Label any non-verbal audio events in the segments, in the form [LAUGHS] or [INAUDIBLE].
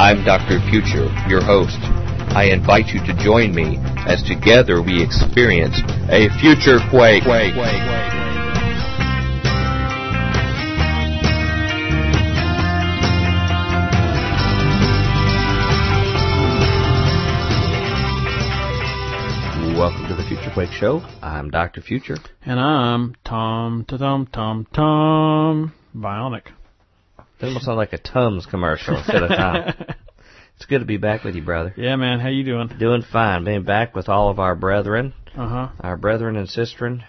I'm Dr. Future, your host. I invite you to join me as together we experience a future quake. Welcome to the Future Quake Show. I'm Dr. Future. And I'm Tom Tom Tom Tom Bionic. That almost sounds like a Tums commercial instead of Tom. [LAUGHS] it's good to be back with you, brother. Yeah, man. How you doing? Doing fine. Being back with all of our brethren, Uh huh. our brethren and sistren,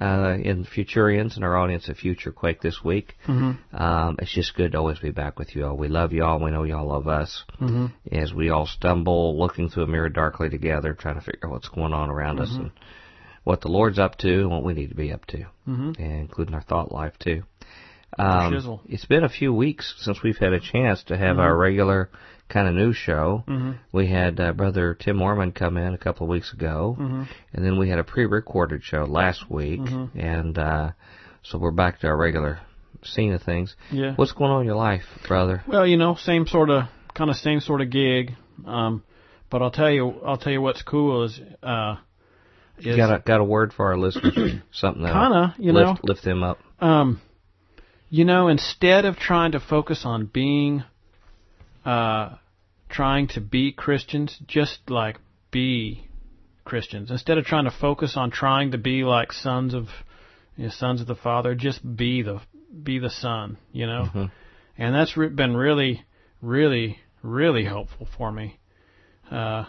uh, in Futurians and our audience of Future Quake this week. Mm-hmm. Um, it's just good to always be back with you all. We love you all. We know you all love us. Mm-hmm. As we all stumble, looking through a mirror darkly together, trying to figure out what's going on around us and what the Lord's up to and what we need to be up to, Mm-hmm. including our thought life too. Um, it's been a few weeks since we've had a chance to have our regular kind of news show. Mm-hmm. We had uh, Brother Tim Orman come in a couple of weeks ago, Mm-hmm. and then we had a pre-recorded show last week, Mhm. and uh, so we're back to our regular scene of things. Yeah. What's going on in your life, brother? Well, you know, same sort of, kind of same sort of gig. Um, but I'll tell you, I'll tell you what's cool is, uh, is got a got a word for our listeners? Something that Kinda, you lift, know. lift them up. um, you know, instead of trying to focus on being, uh, trying to be Christians, just like be Christians. Instead of trying to focus on trying to be like sons of, you know, sons of the Father, just be the be the Son. You know, Mhm. and that's re- been really, really, really helpful for me. Uh,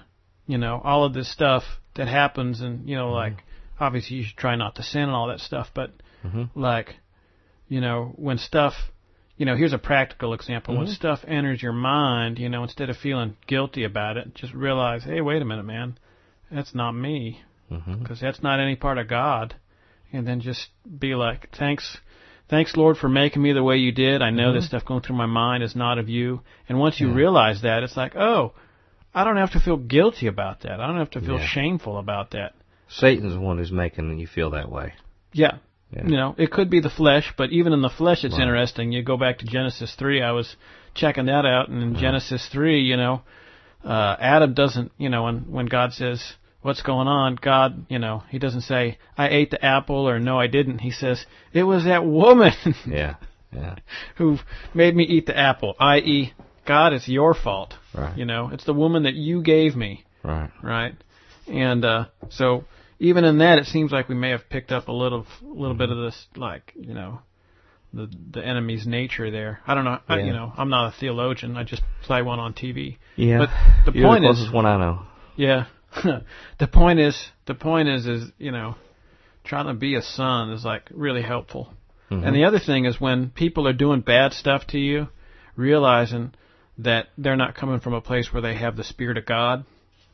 you know, all of this stuff that happens, and you know, like obviously you should try not to sin and all that stuff, but Mhm. like, you know, when stuff, you know, here's a practical example. When Mhm. stuff enters your mind, you know, instead of feeling guilty about it, just realize, hey, wait a minute, man, that's not me, because that's not any part of God. And then just be like, thanks, thanks, Lord, for making me the way you did. I know Mhm. this stuff going through my mind is not of you. And once you Yeah. realize that, it's like, oh, I don't have to feel guilty about that. I don't have to feel Yeah. shameful about that. Satan's the one who's making you feel that way. Yeah. Yeah. You know, it could be the flesh, but even in the flesh, it's Right. interesting. You go back to Genesis 3, I was checking that out, and in Yeah. Genesis 3, you know, uh, Adam doesn't, you know, when, when God says, what's going on, God, you know, he doesn't say, I ate the apple, or no, I didn't. He says, it was that woman [LAUGHS] Yeah. Yeah. who made me eat the apple, i.e., God, it's your fault. Right. You know, it's the woman that you gave me Right. right? And uh, so even in that, it seems like we may have picked up a little, little bit of this, like you know, the the enemy's nature there. I don't know. I, you know, I'm not a theologian. I just play one on TV. Yeah. But the You're point the is, closest one I know. yeah, [LAUGHS] the point is, the point is, is you know, trying to be a son is like really helpful. Mhm. And the other thing is when people are doing bad stuff to you, realizing that they're not coming from a place where they have the spirit of God.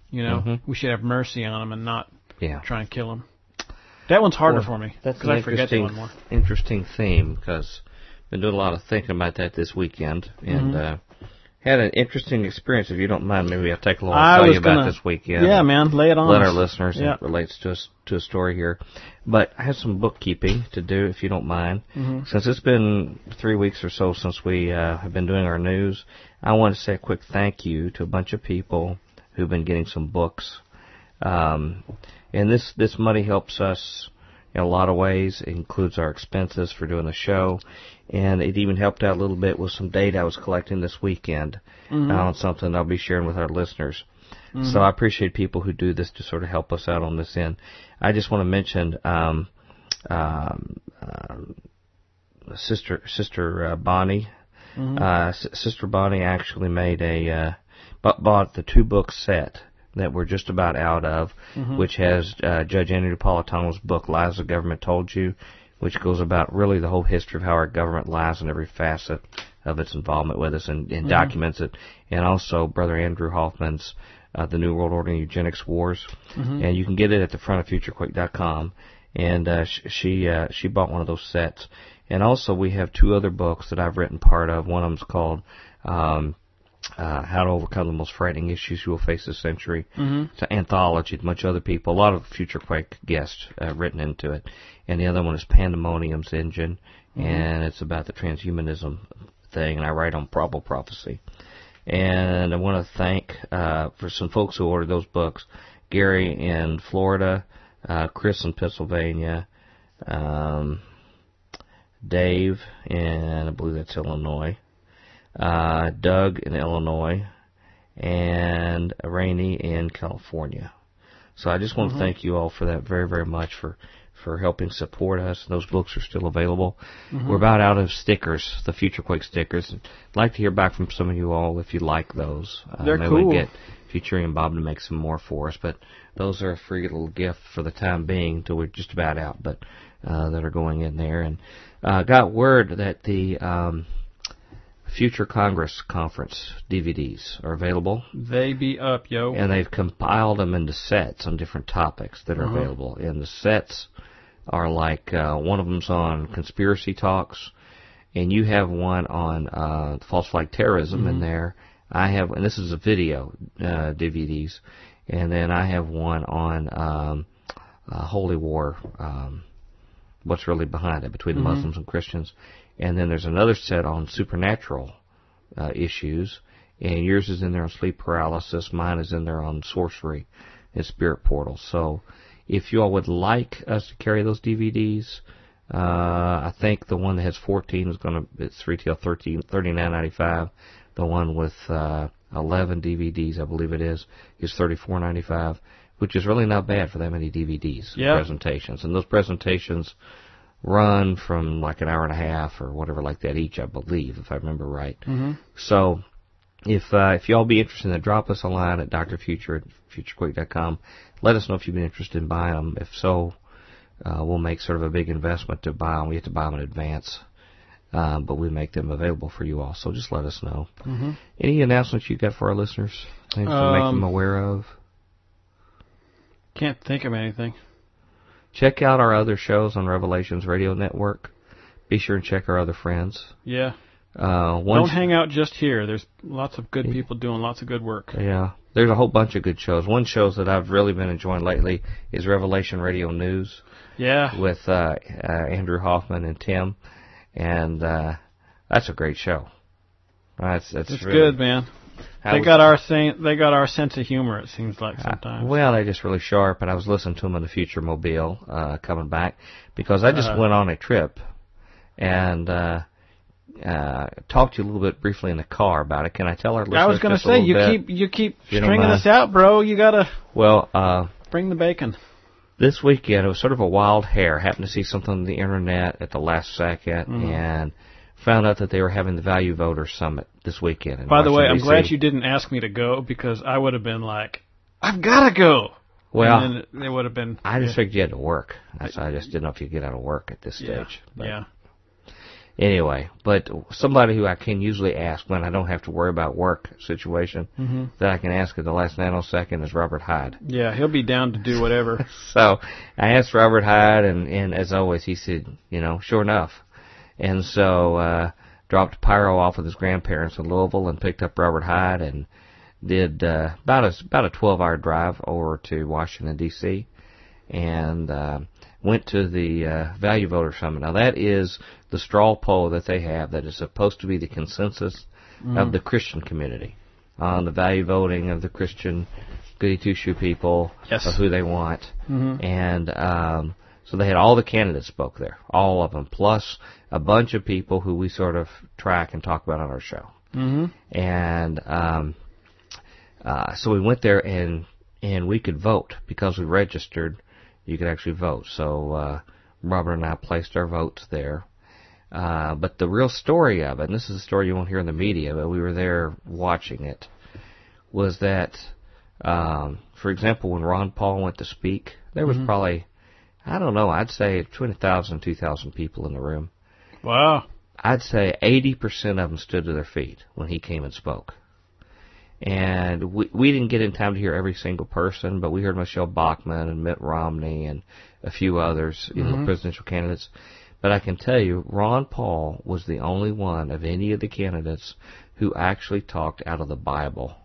You know, Mhm. we should have mercy on them and not yeah. try and kill him. That one's harder Well, for me That's because an I forget that interesting, one more. interesting theme because been doing a lot of thinking about that this weekend and Mhm. uh, had an interesting experience. If you don't mind, maybe I'll take a little I tell you about gonna- this weekend. Yeah, man, lay it on. Let us. our listeners. Yeah. It relates to us to a story here, but I have some bookkeeping to do if you don't mind. Mhm. Since it's been three weeks or so since we uh, have been doing our news, I want to say a quick thank you to a bunch of people who've been getting some books. Um, and this, this money helps us in a lot of ways. It includes our expenses for doing the show. And it even helped out a little bit with some data I was collecting this weekend Mhm. on something I'll be sharing with our listeners. Mhm. So I appreciate people who do this to sort of help us out on this end. I just want to mention um, um, um, sister sister uh, Bonnie. Mhm. Uh, S- sister Bonnie actually made a uh, bought the two book set that we're just about out of, Mhm. which has uh, Judge Andrew Napolitano's book "Lies the Government Told You," which goes about really the whole history of how our government lies in every facet of its involvement with us and, and Mhm. documents it, and also Brother Andrew Hoffman's uh, "The New World Order and Eugenics Wars," Mhm. and you can get it at the front of FutureQuake.com. And uh, sh- she uh, she bought one of those sets, and also we have two other books that I've written part of. One of them's called um, uh, "How to Overcome the Most Frightening Issues You Will Face This Century." Mhm. It's an anthology, a bunch of other people, a lot of Future Quake guests uh, written into it. And the other one is Pandemonium's Engine, and it's about the transhumanism thing, and I write on probable prophecy. And I want to thank uh, for some folks who ordered those books: Gary in Florida, uh, Chris in Pennsylvania, um, Dave and I believe that's Illinois, uh, Doug in Illinois, and Rainey in California. So I just want Mm-hmm. to thank you all for that very, very much for for helping support us. Those books are still available. Mm-hmm. We're about out of stickers, the Future Quake stickers. I'd like to hear back from some of you all if you like those. Uh, They're maybe cool. we get Future and Bob to make some more for us, but those are a free little gift for the time being until we're just about out, but uh, that are going in there. And uh, got word that the um, Future Congress Conference DVDs are available They be up, yo. and they've compiled them into sets on different topics that are Uh-huh. available. And the sets are like uh, one of them's on conspiracy talks, and you have one on uh, false flag terrorism in there. I have, and this is a video uh, DVDs, and then I have one on um, uh, holy war. Um, what's really behind it between the Muslims and Christians, and then there's another set on supernatural uh, issues, and yours is in there on sleep paralysis. Mine is in there on sorcery and spirit portals. So, if you all would like us to carry those DVDs, uh, I think the one that has 14 is going to it's retail 13 39.95. The one with uh, 11 DVDs, I believe it is, is 34.95, which is really not bad for that many DVDs and presentations. And those presentations run from like an hour and a half or whatever like that each, I believe, if I remember right. Mhm. So, if uh, if y'all be interested in that, drop us a line at drfuture at futurequake.com. Let us know if you've been interested in buying them. If so, uh, we'll make sort of a big investment to buy them. We have to buy them in advance, um, but we make them available for you all. So just let us know. Mhm. Any announcements you got for our listeners? Things to make Um, them aware of? Can't think of anything. Check out our other shows on Revelations Radio Network. Be sure and check our other friends. Yeah. Uh, Don't hang out just here. There's lots of good people doing lots of good work. Yeah, there's a whole bunch of good shows. One shows that I've really been enjoying lately is Revelation Radio News Yeah. with uh, uh, Andrew Hoffman and Tim, and uh, that's a great show. That's that's It's really, good, man. I They was- got our sen- they got our sense of humor. It seems like uh, sometimes. well, they're just really sharp, and I was listening to them on the Future Mobile uh, coming back because I just Uh-huh. went on a trip and uh, uh, talked to you a little bit briefly in the car about it. Can I tell our listeners I was going to say you bit? keep you keep you stringing us out, bro. You got to well. Uh, bring the bacon. this weekend it was sort of a wild hair. Happened to see something on the internet at the last second Mm-hmm. and found out that they were having the Value Voter Summit this weekend. By the way, I'm Washington, glad you didn't ask me to go because I would have been like, I've got to go. Well, and then it would have been. I just yeah, figured you had to work. That's I just didn't know if you get out of work at this yeah, stage. But yeah. Anyway, but somebody who I can usually ask when I don't have to worry about work situation hmm that I can ask at the last nanosecond is Robert Hyde. Yeah, he'll be down to do whatever. [LAUGHS] So I asked Robert Hyde, and, and as always, he said, you know, sure enough. And so uh, dropped Pyro off with his grandparents in Louisville and picked up Robert Hyde and did uh, about a about a 12-hour drive over to Washington D.C. and uh, went to the uh, Value Voter Summit. Now that is the straw poll that they have that is supposed to be the consensus of the Christian community on the value voting of the Christian goody two shoe people Yes. of who they want. hmm And um, so they had all the candidates spoke there, all of them, plus a bunch of people who we sort of track and talk about on our show. hmm And um, uh, so we went there and and we could vote because we registered. You could actually vote. So uh, Robert and I placed our votes there. Uh, but the real story of it, and this is a story you won't hear in the media, but we were there watching it, was that, um, for example, when Ron Paul went to speak, there was probably, I don't know, I'd say between a thousand and two thousand people in the room. Wow. I'd say 80% of them stood to their feet when he came and spoke. And we, we didn't get in time to hear every single person, but we heard Michele Bachmann and Mitt Romney and a few others, you know, Mhm. presidential candidates. But I can tell you, Ron Paul was the only one of any of the candidates who actually talked out of the Bible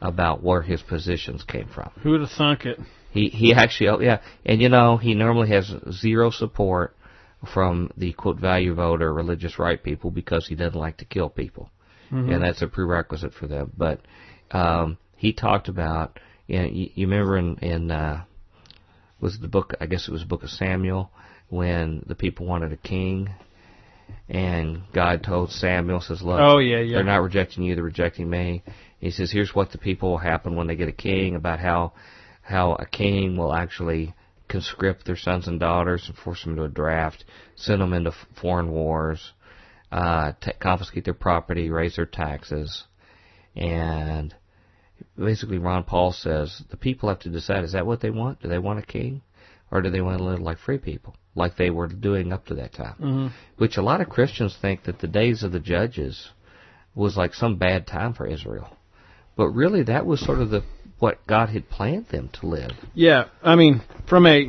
about where his positions came from. Who'd have thunk it? He he actually oh, yeah, and you know he normally has zero support from the quote value voter religious right people because he doesn't like to kill people. Mhm. and that's a prerequisite for them. But um, he talked about, you, know, you, you remember in, in uh, was the book? I guess it was the book of Samuel when the people wanted a king, and God told Samuel says, "Look, Oh yeah, yeah. they're not rejecting you; they're rejecting me." He says, "Here's what the people will happen when they get a king. About how how a king will actually conscript their sons and daughters and force them to a draft, send them into foreign wars, uh, ta confiscate their property, raise their taxes, and basically Ron Paul says the people have to decide: is that what they want? Do they want a king, or do they want to live like free people, like they were doing up to that time?" hmm which a lot of Christians think that the days of the judges was like some bad time for Israel. But really that was sort of the what God had planned them to live. Yeah, I mean, from a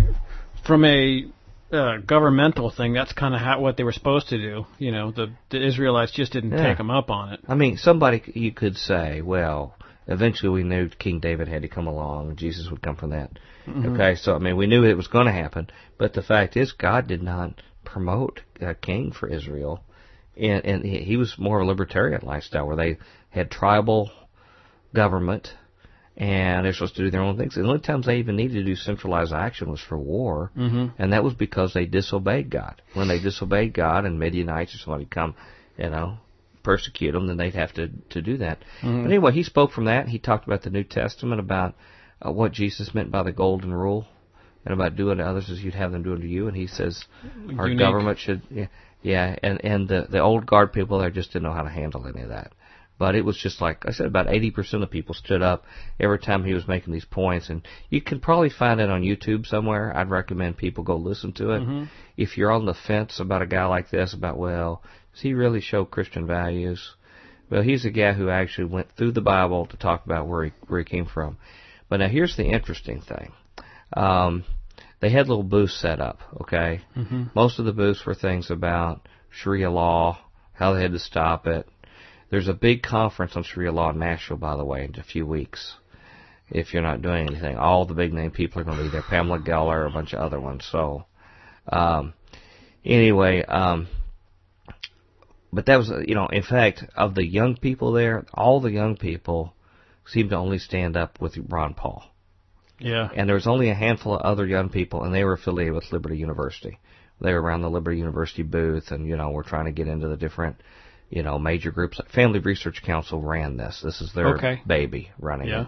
from a uh, governmental thing, that's kind of how what they were supposed to do. You know, the the Israelites just didn't Yeah. take them up on it. I mean, somebody c- you could say, well, eventually we knew King David had to come along and Jesus would come from that. Okay, so I mean, we knew it was going to happen, but the fact is God did not promote a king for Israel. And, and he he was more of a libertarian lifestyle where they had tribal government and they're supposed to do their own things. The only times they even needed to do centralized action was for war, hmm and that was because they disobeyed God. When they disobeyed God and Midianites or somebody come, you know, persecute them, then they'd have to to do that. Mhm. But anyway, he spoke from that. He talked about the New Testament, about uh, what Jesus meant by the golden rule, and about doing to others as you'd have them do unto you. And he says our Unique. government should, yeah, yeah. And and the the old guard people there just didn't know how to handle any of that. But it was just like I said, about 80% of people stood up every time he was making these points, and you can probably find it on YouTube somewhere. I'd recommend people go listen to it. Mhm. If you're on the fence about a guy like this, about well, does he really show Christian values? Well, he's a guy who actually went through the Bible to talk about where he where he came from. But now here's the interesting thing. Um, they had little booths set up. Okay, hmm most of the booths were things about Sharia law, how they had to stop it. There's a big conference on Sharia law in Nashville, by the way, in a few weeks. If you're not doing anything, all the big name people are going to be there. Pamela Geller, a bunch of other ones. So, um, anyway, um, but that was, you know, in fact, of the young people there, all the young people seemed to only stand up with Ron Paul Yeah. and there was only a handful of other young people, and they were affiliated with Liberty University. They were around the Liberty University booth, and you know, we're trying to get into the different, you know, major groups. Like Family Research Council ran this. This is their Okay. baby running Yeah. it.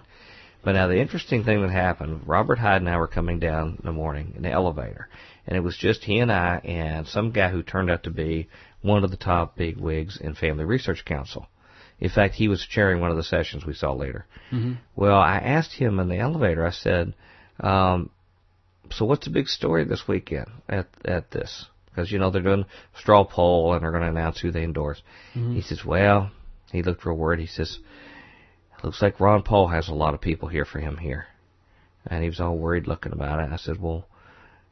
But now the interesting thing that happened, Robert Hyde and I were coming down in the morning in the elevator, and it was just he and I and some guy who turned out to be one of the top big wigs in Family Research Council. In fact, he was chairing one of the sessions we saw later. hmm Well, I asked him in the elevator. I said, um, "So what's the big story this weekend at at this?" Because you know they're doing a straw poll and they're going to announce who they endorse. He says, "Well," he looked real worried. He says, "Looks like Ron Paul has a lot of people here for him here," and he was all worried looking about it. I said, "Well,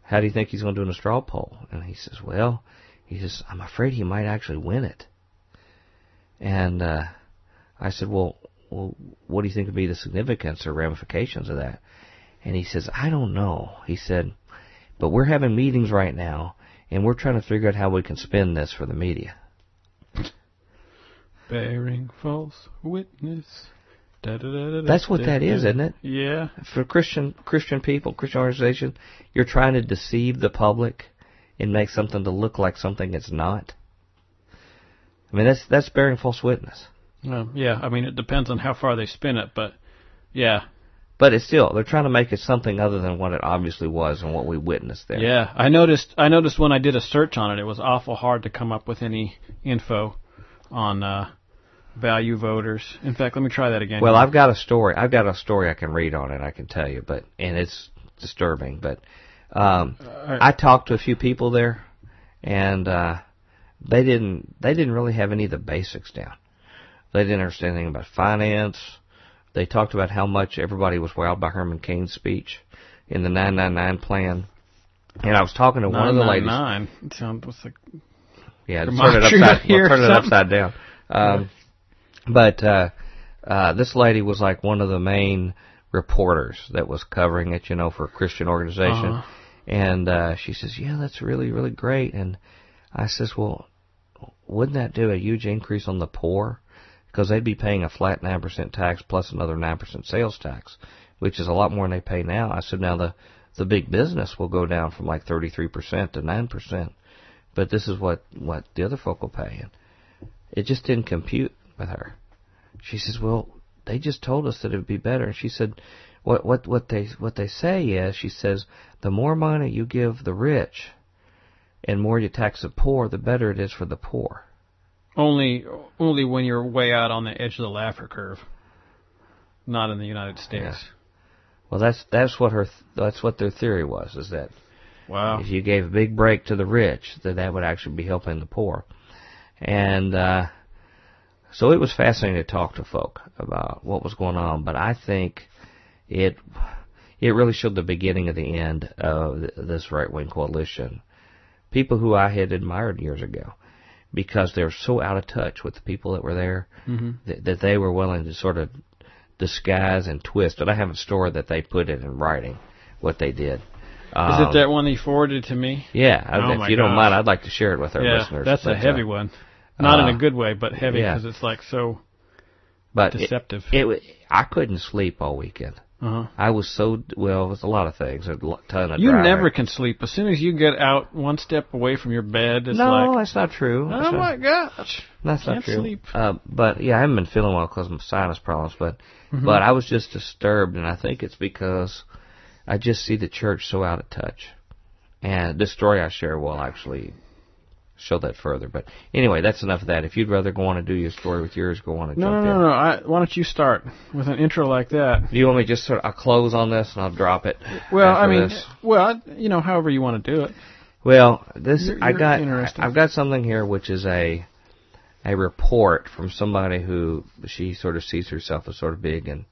how do you think he's going to do in a straw poll?" And he says, "Well," he says, "I'm afraid he might actually win it." And uh, I said, "Well." well, what do you think would be the significance or ramifications of that? And he says, I don't know. He said, but we're having meetings right now, and we're trying to figure out how we can spin this for the media. Bearing false witness. Da, da, da, That's what that is, isn't it? Yeah. For Christian Christian people, Christian organization, you're trying to deceive the public and make something to look like something it's not. I mean, that's that's bearing false witness. Um, yeah. I mean, it depends on how far they spin it, but yeah. But it's still they're trying to make it something other than what it obviously was and what we witnessed there. Yeah, I noticed. I noticed when I did a search on it, it was awful hard to come up with any info on uh, value voters. In fact, let me try that again. Well, I've got a story. I've got a story I can read on it. I can tell you, but and it's disturbing. But um, I talked to a few people there, and uh, they didn't. They didn't really have any of the basics down. They didn't understand anything about finance. They talked about how much everybody was wowed by Herman Cain's speech in the 999 plan. And I was talking to one of the ladies. Nine. It sounds like Yeah, turn it upside, well, turn it upside down. Um, but uh, uh, this lady was like one of the main reporters that was covering it, you know, for a Christian organization. Uh-huh. And uh, she says, "Yeah, that's really, really great." And I says, "Well, wouldn't that do a huge increase on the poor? Because they'd be paying a flat 9% tax plus another 9% sales tax, which is a lot more than they pay now. I said, now the, the big business will go down from like 33% to 9%, but this is what, what the other folk will pay. And it just didn't compute with her. She says, well, they just told us that it would be better. And she said, what, what, what they, what they say is, she says, the more money you give the rich and more you tax the poor, the better it is for the poor. Only, only when you're way out on the edge of the Laffer curve. Not in the United States. Yeah. Well, that's that's what her that's what their theory was is that wow. if you gave a big break to the rich, that that would actually be helping the poor, and uh, so it was fascinating to talk to folk about what was going on. But I think it it really showed the beginning of the end of this right wing coalition. People who I had admired years ago, because they're so out of touch with the people that were there, mm-hmm. that, that they were willing to sort of disguise and twist. And I have a story that they put it in writing what they did. Um, Is it that one he forwarded to me? Yeah. Oh if you gosh. don't mind, I'd like to share it with our yeah, listeners. That's but, a heavy uh, one. Not uh, in a good way, but heavy yeah. because it's like so but deceptive. It, it, I couldn't sleep all weekend. Uh-huh. I was so well. It was a lot of things. A ton of You driving. never can sleep. As soon as you get out one step away from your bed, it's no, like, that's not true. oh That's not- my gosh, That's can't not true. sleep. Uh, but yeah, I haven't been feeling well because of sinus problems. But Mhm. but I was just disturbed, and I think it's because I just see the church so out of touch. And this story I share will actually show that further. But anyway, that's enough of that. If you'd rather go on and do your story with yours, go on and No, no, jump no, in. no. I, why don't you start with an intro like that? Do you want me just sort of I'll close on this and I'll drop it? Well, I mean, this? well, you know, however you want to do it. Well, this You're- I you're got. interesting. I've got something here, which is a a report from somebody who she sort of sees herself as sort of big in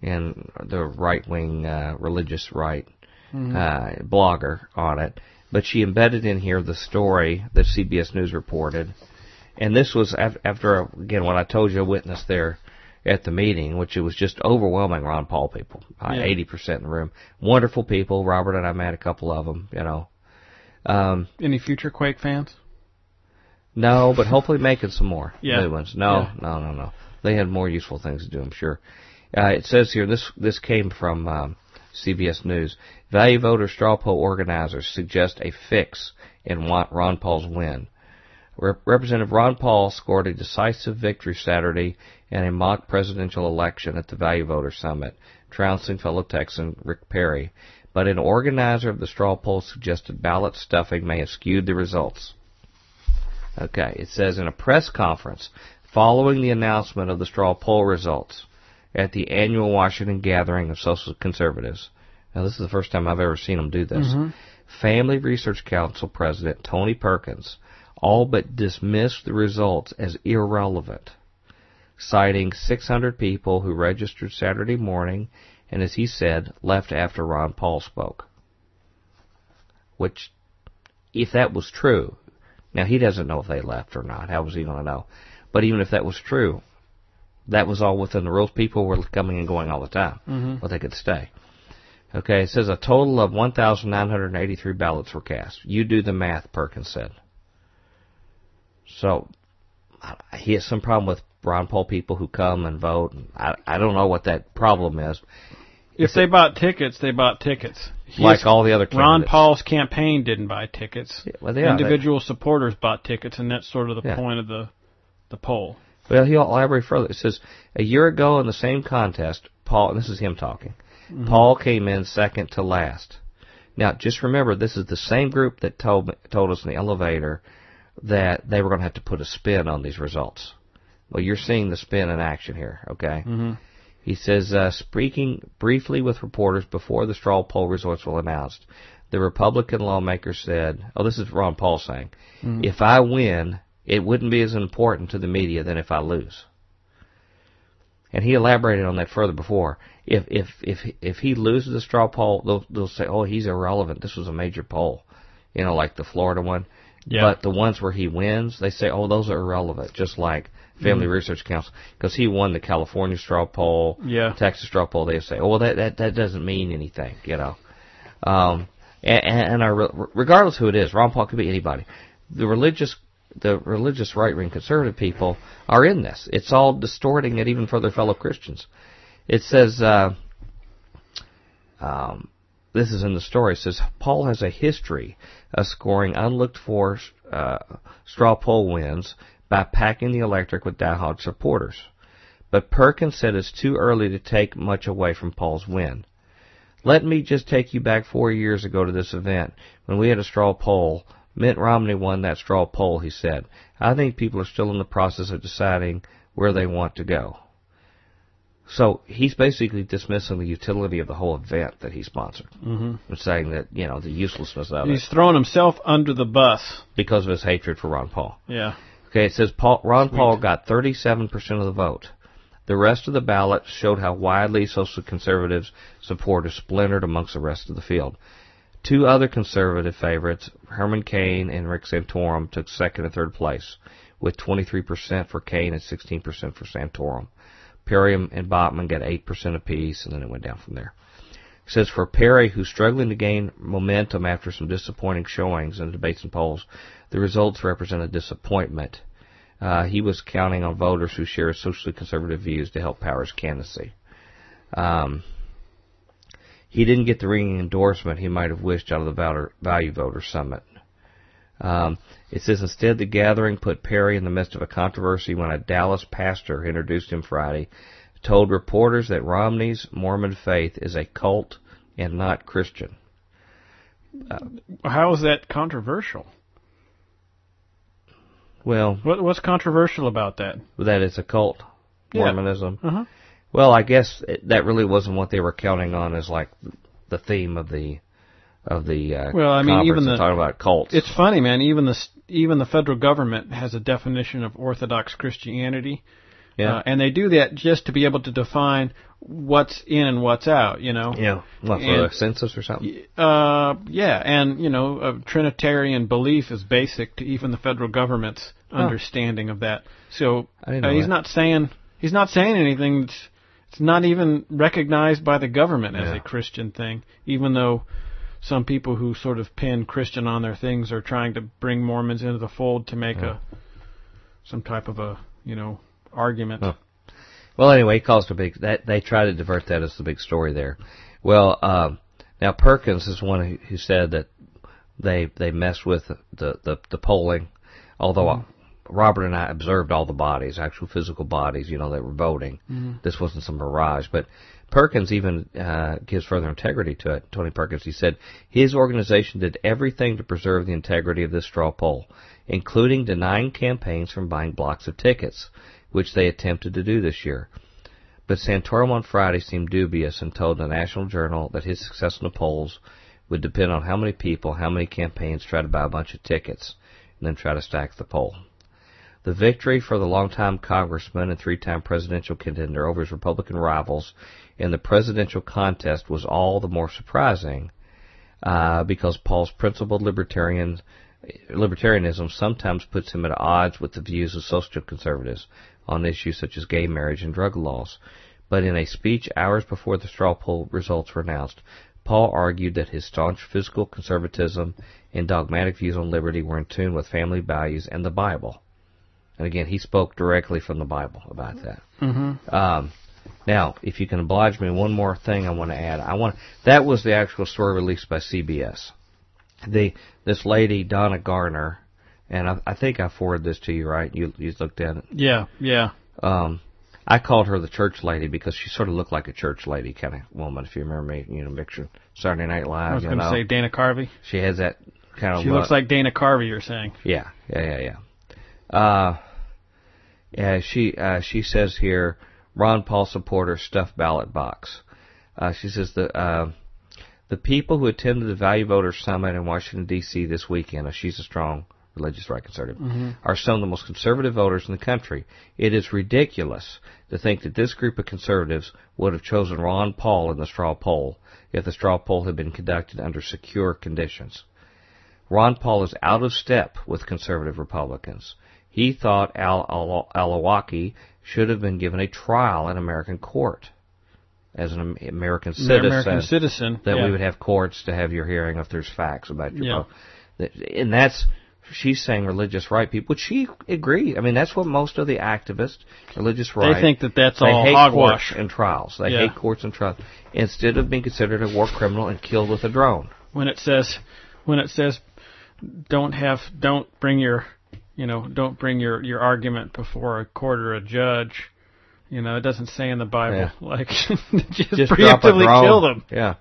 in the right wing uh, religious right Mhm. uh, blogger on it. But she embedded in here the story that CBS News reported, and this was after again what I told you I witnessed there at the meeting, which it was just overwhelming Ron Paul people, Yeah. eighty percent in the room, wonderful people. Robert and I met a couple of them, you know. Um, Any future Quake fans? no, but hopefully making some more [LAUGHS] Yeah. new ones. No, Yeah. no, no, no. They had more useful things to do, I'm sure. Uh, it says here this this came from um, CBS News. Value voter straw poll organizers suggest a fix in want Ron Paul's win. Rep- Representative Ron Paul scored a decisive victory Saturday in a mock presidential election at the Value Voter Summit, trouncing fellow Texan Rick Perry. But an organizer of the straw poll suggested ballot stuffing may have skewed the results. Okay, it says in a press conference following the announcement of the straw poll results at the annual Washington gathering of social conservatives. Now, this is the first time I've ever seen them do this. Mhm. Family Research Council President Tony Perkins all but dismissed the results as irrelevant, citing 600 people who registered Saturday morning and, as he said, left after Ron Paul spoke. Which, if that was true, now he doesn't know if they left or not. How was he going to know? But even if that was true, that was all within the rules. People were coming and going all the time, Mhm. but they could stay. Okay, it says a total of 1,983 ballots were cast. You do the math, Perkins said. So, he has some problem with Ron Paul people who come and vote. I, I don't know what that problem is. If they bought tickets, they bought tickets. Like His- all the other candidates. Ron. Paul's campaign didn't buy tickets. Yeah, well, they are. Individual supporters bought tickets, and that's sort of the Yeah. point of the the poll. Well, he'll elaborate further. It says a year ago in the same contest, Paul. And this is him talking. Mm-hmm. Paul came in second to last. Now, just remember, this is the same group that told told us in the elevator that they were going to have to put a spin on these results. Well, you're seeing the spin in action here. Okay. Mm-hmm. He says, uh, speaking briefly with reporters before the straw poll results were announced, the Republican lawmaker said, oh, this is Ron Paul saying, Mhm. if I win, it wouldn't be as important to the media than if I lose. And he elaborated on that further before. If if if if he loses the straw poll, they'll they'll say, "Oh, he's irrelevant. This was a major poll," you know, like the Florida one. Yeah. But the ones where he wins, they say, "Oh, those are irrelevant." Just like Family Research Council, because he won the California straw poll, Yeah. Texas straw poll. They say, "Oh, well, that that that doesn't mean anything," you know. Um, and, and I, re- regardless who it is, Ron Paul could be anybody. The religious the religious right wing conservative people are in this. It's all distorting it even for their fellow Christians. It says, uh, um, this is in the story. It says Paul has a history of scoring unlooked for uh, straw poll wins by packing the electric with diehard supporters. But Perkins said it's too early to take much away from Paul's win. Let me just take you back four years ago to this event when we had a straw poll. Mitt Romney won that straw poll, he said. I think people are still in the process of deciding where they want to go. So he's basically dismissing the utility of the whole event that he sponsored, mm-hmm. and saying that you know the uselessness of He's it He's throwing himself under the bus. because of his hatred for Ron Paul. Yeah. Okay, it says Paul, Ron Paul got 37% of the vote. The rest of the ballot showed how widely social conservatives' support is splintered amongst the rest of the field. Two other conservative favorites, Herman Cain and Rick Santorum, took second and third place, with 23% for Cain and 16% for Santorum. Perry and Bachmann got 8% apiece, and then it went down from there. It says for Perry, who's struggling to gain momentum after some disappointing showings in debates and polls, the results represent a disappointment. Uh, he was counting on voters who share socially conservative views to help power his candidacy. Um, he didn't get the ringing endorsement he might have wished out of the Value Voter Summit. Um, it says instead the gathering put Perry in the midst of a controversy when a Dallas pastor introduced him Friday, told reporters that Romney's Mormon faith is a cult and not Christian. Uh, How is that controversial? Well, what, what's controversial about that? That it's a cult, Mormonism. Yeah. Uh-huh. Well, I guess it, that really wasn't what they were counting on as like the theme of the of the uh, well, I mean, even the talking about cults. It's funny, man. Even the even the federal government has a definition of Orthodox Christianity. Yeah. Uh, and they do that just to be able to define what's in and what's out, you know. Yeah. What, for and, a census or something? Uh, yeah, and you know, a Trinitarian belief is basic to even the federal government's oh. understanding of that. So uh, he's that. not saying he's not saying anything. That's, it's not even recognized by the government as yeah. a Christian thing, even though some people who sort of pin Christian on their things are trying to bring Mormons into the fold to make yeah. a some type of a you know argument. Oh. Well, anyway, he calls it a big. That they try to divert that as the big story there. Well, um, now Perkins is one who, who said that they they messed with the the, the polling, although. Mm-hmm. Robert and I observed all the bodies, actual physical bodies, you know, that were voting. Mm-hmm. This wasn't some mirage. But Perkins even uh, gives further integrity to it. Tony Perkins, he said, his organization did everything to preserve the integrity of this straw poll, including denying campaigns from buying blocks of tickets, which they attempted to do this year. But Santorum on Friday seemed dubious and told the National Journal that his success in the polls would depend on how many people, how many campaigns try to buy a bunch of tickets, and then try to stack the poll. The victory for the longtime congressman and three-time presidential contender over his Republican rivals in the presidential contest was all the more surprising uh, because Paul's principled libertarian libertarianism sometimes puts him at odds with the views of social conservatives on issues such as gay marriage and drug laws. But in a speech hours before the straw poll results were announced, Paul argued that his staunch fiscal conservatism and dogmatic views on liberty were in tune with family values and the Bible. And again, he spoke directly from the Bible about that. Mm-hmm. Um, now, if you can oblige me, one more thing I want to add. I want that was the actual story released by CBS. The this lady Donna Garner, and I, I think I forwarded this to you, right? You you looked at it. Yeah, yeah. Um, I called her the church lady because she sort of looked like a church lady kind of woman. If you remember me, you know, mixture Saturday Night Live. I was going to say Dana Carvey. She has that kind of. She look. looks like Dana Carvey. You're saying? Yeah, yeah, yeah, yeah. Uh, yeah, she uh, she says here, Ron Paul supporter stuffed ballot box. Uh, she says the uh, the people who attended the Value Voters Summit in Washington D.C. this weekend, uh, she's a strong religious right conservative, mm-hmm. are some of the most conservative voters in the country. It is ridiculous to think that this group of conservatives would have chosen Ron Paul in the straw poll if the straw poll had been conducted under secure conditions. Ron Paul is out of step with conservative Republicans. He thought Al Awlaki should have been given a trial in American court as an American citizen. American citizen. That yeah. we would have courts to have your hearing if there's facts about your yeah. And that's she's saying religious right people, which she agreed. I mean, that's what most of the activists, religious right, They think that that's they all hate hogwash. courts and trials. They Yeah. hate courts and trials instead of being considered a war criminal and killed with a drone. when it says when it says don't have don't bring your you know don't bring your your argument before a court or a judge you know it doesn't say in the bible Yeah. [LAUGHS] like [LAUGHS] just, Just preemptively kill them Yeah.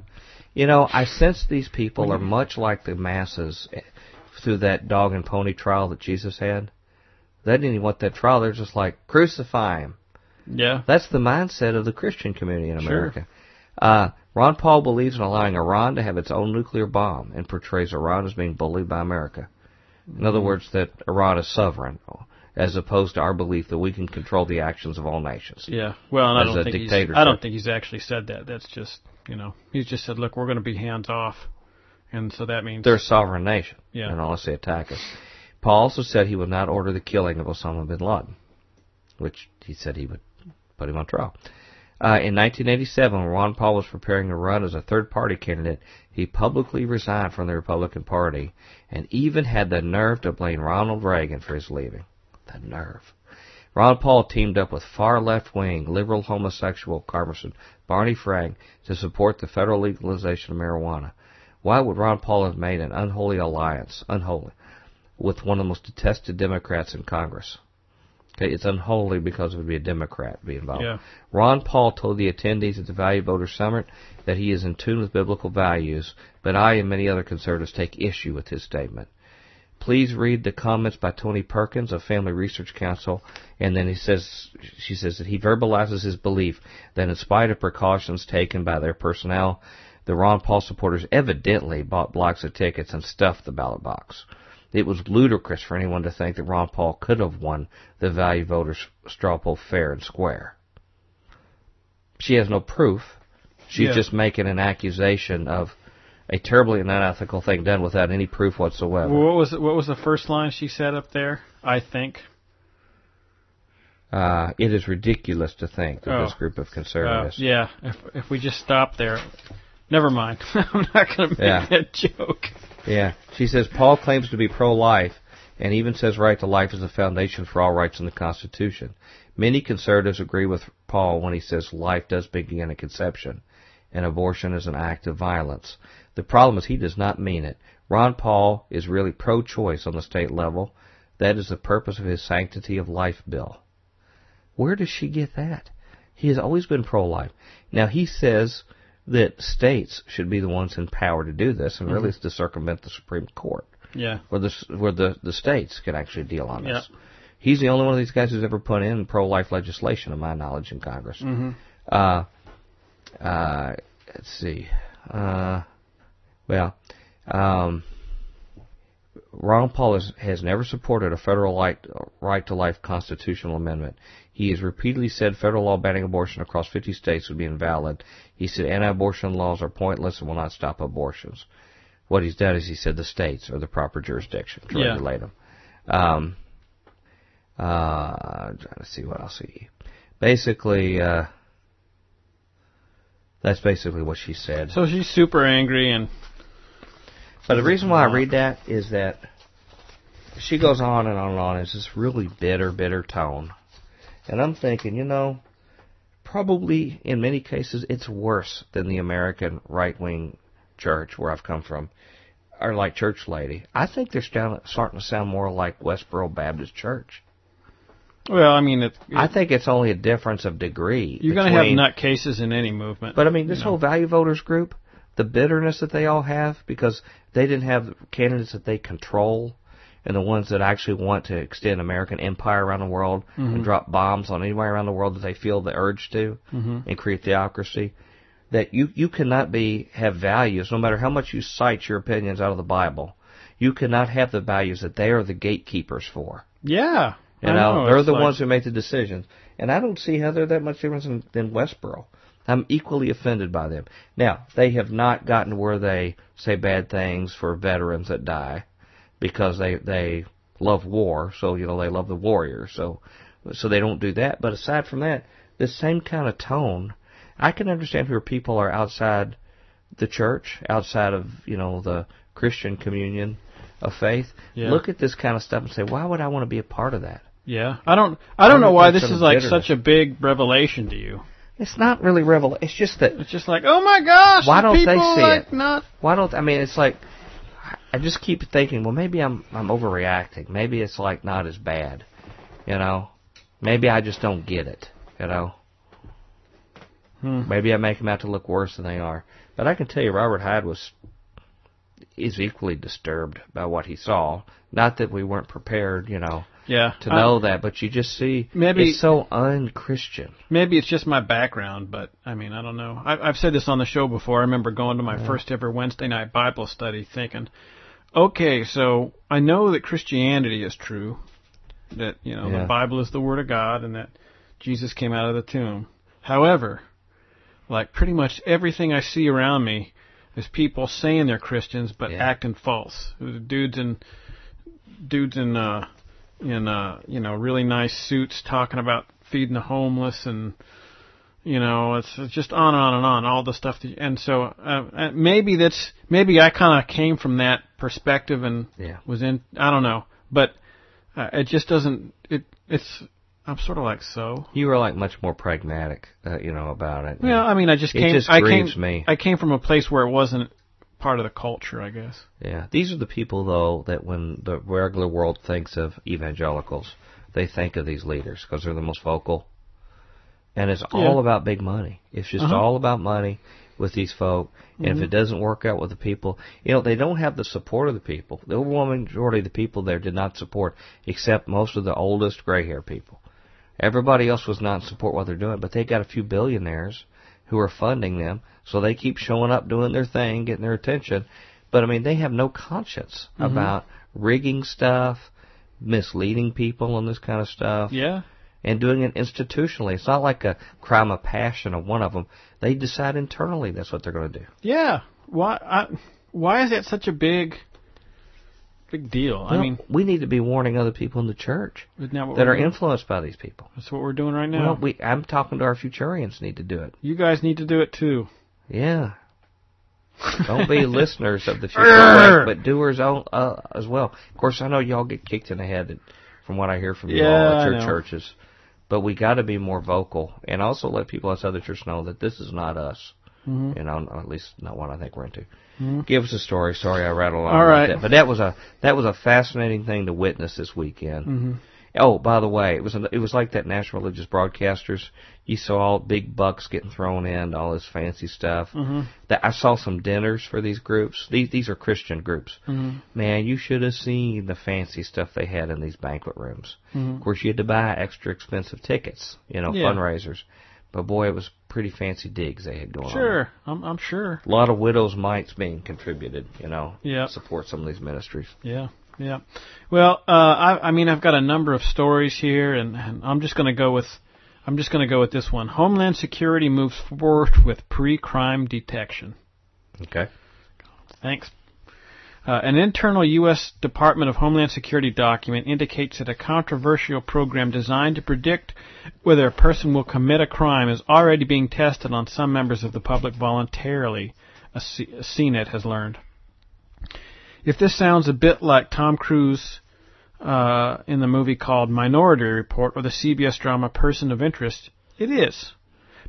You know, I sense these people are much like the masses eh, through that dog and pony trial that Jesus had. They didn't even want that trial. They're just like, crucify him. yeah That's the mindset of the Christian community in Sure. America. Uh, Ron Paul believes in allowing Iran to have its own nuclear bomb and portrays Iran as being bullied by America. In other words, that Iran is sovereign, as opposed to our belief that we can control the actions of all nations. yeah well and i don't think he's i don't think he's actually said that that's just you know he's just said look we're going to be hands off and so that means They're a sovereign nation, Yeah. and unless they attack us. Paul also said he would not order the killing of Osama bin Laden, which he said he would put him on trial. Uh, in 1987, when Ron Paul was preparing to run as a third-party candidate, he publicly resigned from the Republican Party and even had the nerve to blame Ronald Reagan for his leaving. The nerve. Ron Paul teamed up with far left-wing liberal homosexual Congressman Barney Frank to support the federal legalization of marijuana. Why would Ron Paul have made an unholy alliance, unholy, with one of the most detested Democrats in Congress? Okay, it's unholy because it would be a Democrat be involved. Yeah. Ron Paul told the attendees at the Value Voter Summit that he is in tune with biblical values, but I and many other conservatives take issue with his statement. Please read the comments by Tony Perkins of Family Research Council, and then he says, she says that he verbalizes his belief that in spite of precautions taken by their personnel, the Ron Paul supporters evidently bought blocks of tickets and stuffed the ballot box. It was ludicrous for anyone to think that Ron Paul could have won the Value Voters straw poll fair and square. She has no proof. She's Yeah. just making an accusation of a terribly unethical thing done without any proof whatsoever. what was what was the first line she said up there i think Uh, it is ridiculous to think that Oh. this group of uh, conservatives. yeah if if we just stop there never mind [LAUGHS] i'm not going to make Yeah. that joke Yeah. She says Paul claims to be pro-life and even says right to life is the foundation for all rights in the Constitution. Many conservatives agree with Paul when he says life does begin at conception and abortion is an act of violence. The problem is he does not mean it. Ron Paul is really pro-choice on the state level. That is the purpose of his Sanctity of Life bill. Where does she get that? He has always been pro-life. Now he says that states should be the ones in power to do this, and really it's to circumvent the Supreme Court, yeah where the where the the states can actually deal on this. Yeah. He's the only one of these guys who's ever put in pro-life legislation, to my knowledge, in Congress. hmm Uh, uh, let's see. Uh, well, um, Ron Paul has, has never supported a federal right, right to life constitutional amendment. He has repeatedly said federal law banning abortion across 50 states would be invalid. He said anti-abortion laws are pointless and will not stop abortions. What he's done is he said the states are the proper jurisdiction to Yeah. regulate them. Um, uh, I'm trying to see what else he. Basically, uh, that's basically what she said. so she's super angry and But the reason why I read that is that she goes on and on and on. It's this really bitter, bitter tone. And I'm thinking, you know, probably in many cases it's worse than the American right wing church where I've come from, or like Church Lady. I think they're starting to sound more like Westboro Baptist Church. well i mean it, I think it's only a difference of degree. you're going to have nutcases in any movement But I mean, this you know. whole value voters group, the bitterness that they all have because they didn't have candidates that they control and the ones that actually want to extend American empire around the world and drop bombs on anywhere around the world that they feel the urge to Mhm. and create theocracy. That you, you cannot be have values no matter how much you cite your opinions out of the Bible. You cannot have the values that they are the gatekeepers for. yeah You know, know, they're it's the like- ones who make the decisions. And I don't see how they're that much different than, than Westboro. I'm equally offended by them. Now, they have not gotten where they say bad things for veterans that die because they, they love war, so, you know, they love the warriors, so, so they don't do that. But aside from that, this same kind of tone, I can understand where people are outside the church, outside of, you know, the Christian communion, of faith, Yeah. look at this kind of stuff and say, why would I want to be a part of that? Yeah. I don't. I don't know why this is like bitterness. such a big revelation to you. It's not really revelation. It's just that It's just like, oh my gosh, Why don't they see like it? not. why don't I mean it's like I just keep thinking, well maybe I'm I'm overreacting. Maybe it's like not as bad. You know? Maybe I just don't get it, you know. Hmm. Maybe I make them out to look worse than they are. But I can tell you Robert Hyde was is equally disturbed by what he saw. Not that we weren't prepared, you know, Yeah. to know that, but you just see Maybe- it's so unchristian. Maybe it's just my background, but I mean, I don't know. I, I've said this on the show before. I remember going to my first ever Wednesday night Bible study thinking, okay, so I know that Christianity is true, that, you know, Yeah. the Bible is the Word of God and that Jesus came out of the tomb. However, like pretty much everything I see around me is people saying they're Christians but Yeah. acting false. Dudes in, dudes in, uh, in uh you know really nice suits talking about feeding the homeless and you know it's, it's just on and on and on all the stuff that, and so uh, uh, maybe that's maybe I kind of came from that perspective and Yeah. was in I don't know but uh, it just doesn't it it's I'm sort of like so You were like much more pragmatic, uh, you know, about it. yeah I mean I just came. It just I grieves came me. I came from a place where it wasn't part of the culture I guess Yeah, these are the people though that when the regular world thinks of evangelicals, they think of these leaders because they're the most vocal, and it's all about big money. It's just Uh-huh. all about money with these folk. And if Mhm. it doesn't work out with the people, you know, they don't have the support of the people. The overwhelming majority of the people there did not support, except most of the oldest gray-haired people. Everybody else was not in support what they're doing, but they got a few billionaires who are funding them, so they keep showing up doing their thing, getting their attention. But I mean, they have no conscience Mhm. about rigging stuff, misleading people and this kind of stuff, yeah and doing it institutionally. It's not like a crime of passion of one of them. They decide internally that's what they're going to do. yeah why I, why is that such a big big deal I mean we need to be warning other people in the church that we're doing? influenced by these people. That's what we're doing right now. Well, we I'm talking to our futurians need to do it. you guys need to do it too. Yeah. Don't be [LAUGHS] listeners of the [LAUGHS] future, but doers all, uh, as well. Of course, I know y'all get kicked in the head from what I hear from you all at your churches. But we got to be more vocal and also let people outside the church know that this is not us. Mhm. You know, at least not one I think we're into. Mhm. Give us a story. Sorry, I rattled on All about right. that, but that was a that was a fascinating thing to witness this weekend. Mm-hmm. Oh, by the way, it was an, it was like that national religious broadcasters. You saw all big bucks getting thrown in, all this fancy stuff. Mm-hmm. That I saw some dinners for these groups. These these are Christian groups. Mm-hmm. Man, you should have seen the fancy stuff they had in these banquet rooms. Mhm. Of course, you had to buy extra expensive tickets, you know, Yeah. fundraisers. But boy, it was pretty fancy digs they had going on. Sure, I'm, I'm sure. A lot of widows' mites being contributed, you know, Yeah. to support some of these ministries. Yeah, yeah. Well, uh, I, I mean, I've got a number of stories here, and, and I'm just going to go with, I'm just going to go with this one. Homeland Security moves forward with pre-crime detection. Okay. Thanks. Uh, an internal U.S. Department of Homeland Security document indicates that a controversial program designed to predict whether a person will commit a crime is already being tested on some members of the public voluntarily, a C- CNET has learned. If this sounds a bit like Tom Cruise uh, in the movie called Minority Report or the CBS drama Person of Interest, it is.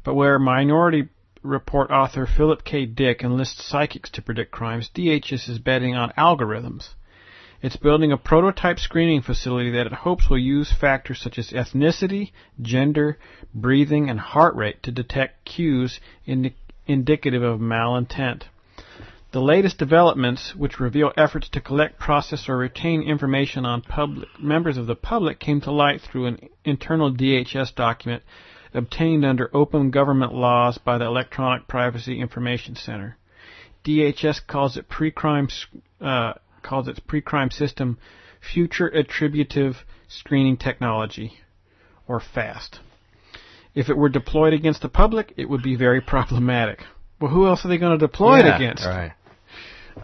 But where Minority Report author Philip K. Dick enlists psychics to predict crimes, DHS is betting on algorithms. It's building a prototype screening facility that it hopes will use factors such as ethnicity, gender, breathing, and heart rate to detect cues indi- indicative of malintent. The latest developments, which reveal efforts to collect, process, or retain information on public, members of the public, came to light through an internal DHS document obtained under open government laws by the Electronic Privacy Information Center. DHS calls it pre-crime uh, calls its pre-crime system Future Attributive Screening Technology, or FAST. If it were deployed against the public, it would be very [LAUGHS] problematic. Well, who else are they going to deploy it against? Right.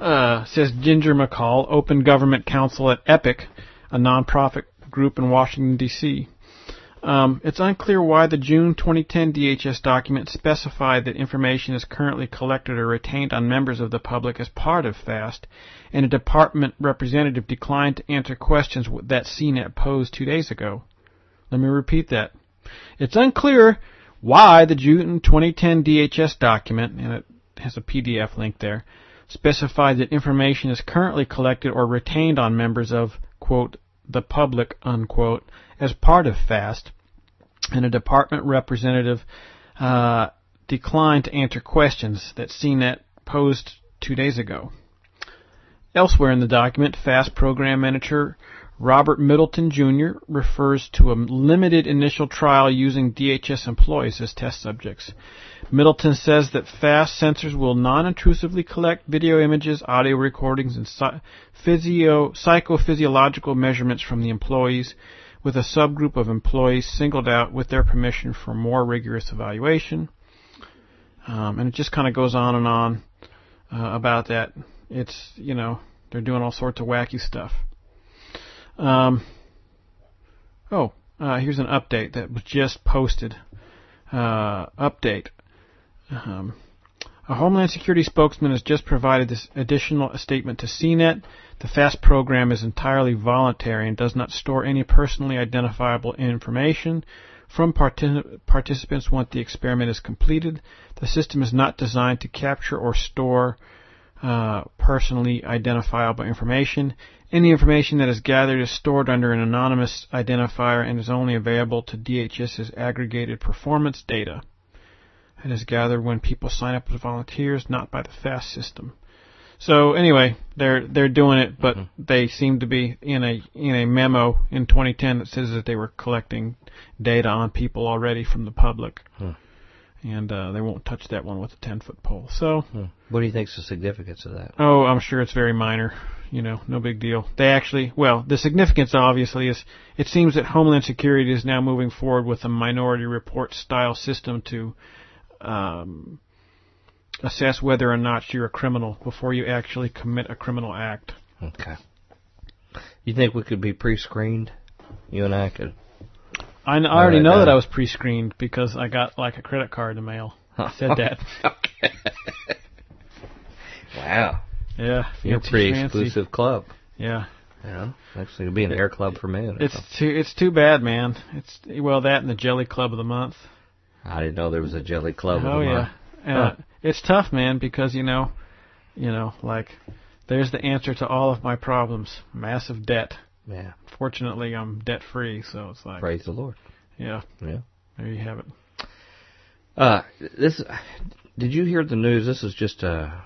uh, says Ginger McCall, Open Government Counsel at EPIC, a nonprofit group in Washington, D.C. Um, it's unclear why the June 2010 DHS document specified that information is currently collected or retained on members of the public as part of FAST, and a department representative declined to answer questions that CNET posed two days ago. Let me repeat that. It's unclear why the June 2010 DHS document, and it has a PDF link there, specified that information is currently collected or retained on members of, quote, the public, unquote, as part of FAST, and a department representative uh, declined to answer questions that CNET posed two days ago. Elsewhere in the document, FAST program manager Robert Middleton Jr. refers to a limited initial trial using DHS employees as test subjects. Middleton says that FAST sensors will non-intrusively collect video images, audio recordings, and physio- psychophysiological measurements from the employees, with a subgroup of employees singled out with their permission for more rigorous evaluation. Um, and it just kind of goes on and on uh, about that. It's, you know, they're doing all sorts of wacky stuff. Um, oh, uh, here's an update that was just posted. Uh, update. Um, a Homeland Security spokesman has just provided this additional statement to CNET. The FAST program is entirely voluntary and does not store any personally identifiable information from partic- participants once the experiment is completed. The system is not designed to capture or store uh, personally identifiable information. Any information that is gathered is stored under an anonymous identifier and is only available to DHS's aggregated performance data. It is gathered when people sign up as volunteers, not by the FAST system. So anyway, they're they're doing it, but mm-hmm. they seem to be in a in a memo in 2010 that says that they were collecting data on people already from the public, hmm. and uh, they won't touch that one with a 10 foot pole. So, hmm. what do you think is the significance of that? Oh, I'm sure it's very minor you know, no big deal. They actually, well, the significance obviously is it seems that Homeland Security is now moving forward with a minority report style system to um, assess whether or not you're a criminal before you actually commit a criminal act. Okay. You think we could be pre-screened? You and I could. I, I already know down. that I was pre-screened because I got like a credit card in the mail. I said that. [LAUGHS] okay. wow. Yeah, you're a pretty fancy. exclusive club. Yeah. Yeah, actually, it'll be an air club for me. It's too it's too bad, man. It's well that and the jelly club of the month. I didn't know there was a jelly club. Oh yeah, uh, it's tough, man, because you know, you know, like there's the answer to all of my problems: massive debt. Yeah. Fortunately, I'm debt free, so it's like praise the Lord. Yeah. Yeah. There you have it. Uh, this. Did you hear the news? This is just a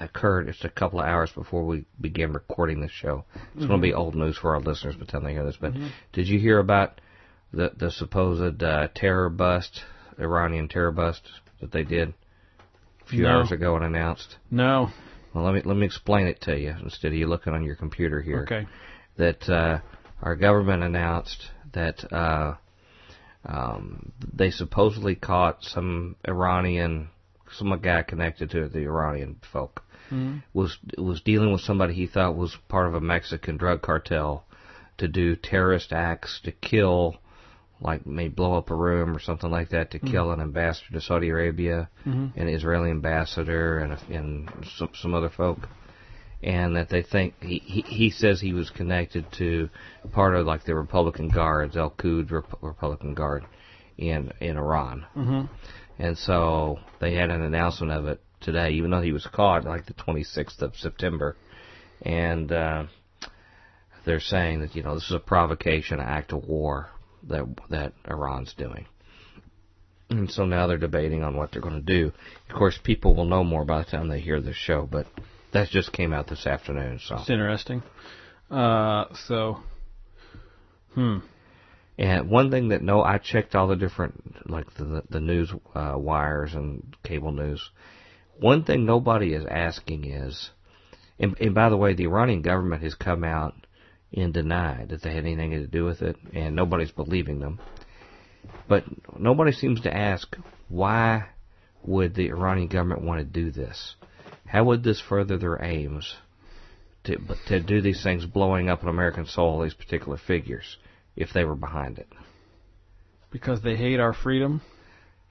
occurred just a couple of hours before we began recording this show. It's mm-hmm. going to be old news for our listeners by the time they hear this. But mm-hmm. did you hear about the the supposed uh, terror bust, Iranian terror bust that they did few no. hours ago and announced? No. Well, let me let me explain it to you instead of you looking on your computer here. Okay. That uh, our government announced that uh, um, they supposedly caught some Iranian some guy connected to the Iranian folk mm-hmm. was was dealing with somebody he thought was part of a Mexican drug cartel to do terrorist acts to kill like may blow up a room or something like that to mm-hmm. kill an ambassador to Saudi Arabia, mm-hmm. an Israeli ambassador, and and some some other folk, and that they think he, he he says he was connected to part of like the Republican Guards, Al Quds Rep- Republican Guard, in in Iran. Mm-hmm. And so they had an announcement of it today, even though he was caught like the 26th of September. And uh, they're saying that you know this is a provocation, an act of war that that Iran's doing. And so now they're debating on what they're going to do. Of course, people will know more by the time they hear this show, but that just came out this afternoon. So it's interesting. Uh, so, hmm. And one thing that no, I checked all the different like the the news uh, wires and cable news. One thing nobody is asking is, and, and by the way, the Iranian government has come out and denied that they had anything to do with it, and nobody's believing them. But nobody seems to ask why would the Iranian government want to do this? How would this further their aims to to do these things, blowing up an American soil these particular figures? if they were behind it. Because they hate our freedom.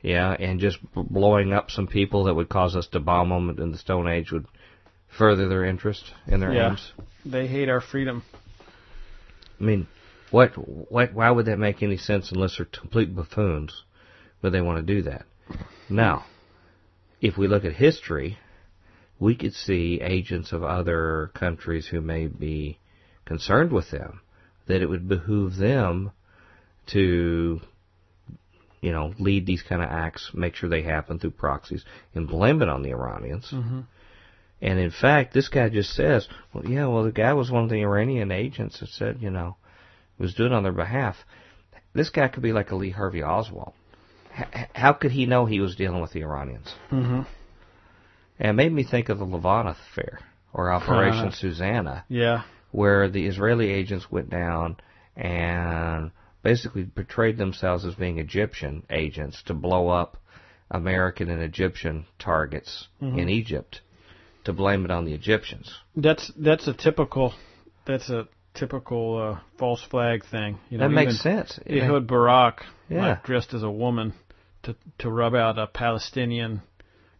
Yeah, and just blowing up some people that would cause us to bomb them in the Stone Age would further their interest in their Yeah. aims. They hate our freedom. I mean, what, what, why would that make any sense unless they're complete buffoons? Would they want to do that? Now, if we look at history, we could see agents of other countries who may be concerned with them, that it would behoove them to, you know, lead these kind of acts, make sure they happen through proxies, and blame it on the Iranians. Mm-hmm. And in fact, this guy just says, well, yeah, well, the guy was one of the Iranian agents that said, you know, was doing it on their behalf. This guy could be like a Lee Harvey Oswald. H- how could he know he was dealing with the Iranians? Mm-hmm. And it made me think of the Lavon affair or Operation [LAUGHS] Susanna, Yeah. where the Israeli agents went down and basically portrayed themselves as being Egyptian agents to blow up American and Egyptian targets Mhm. in Egypt to blame it on the Egyptians. That's that's a typical that's a typical uh, false flag thing. You know, that makes sense. Ehud Barak, Yeah. like dressed as a woman, to to rub out a Palestinian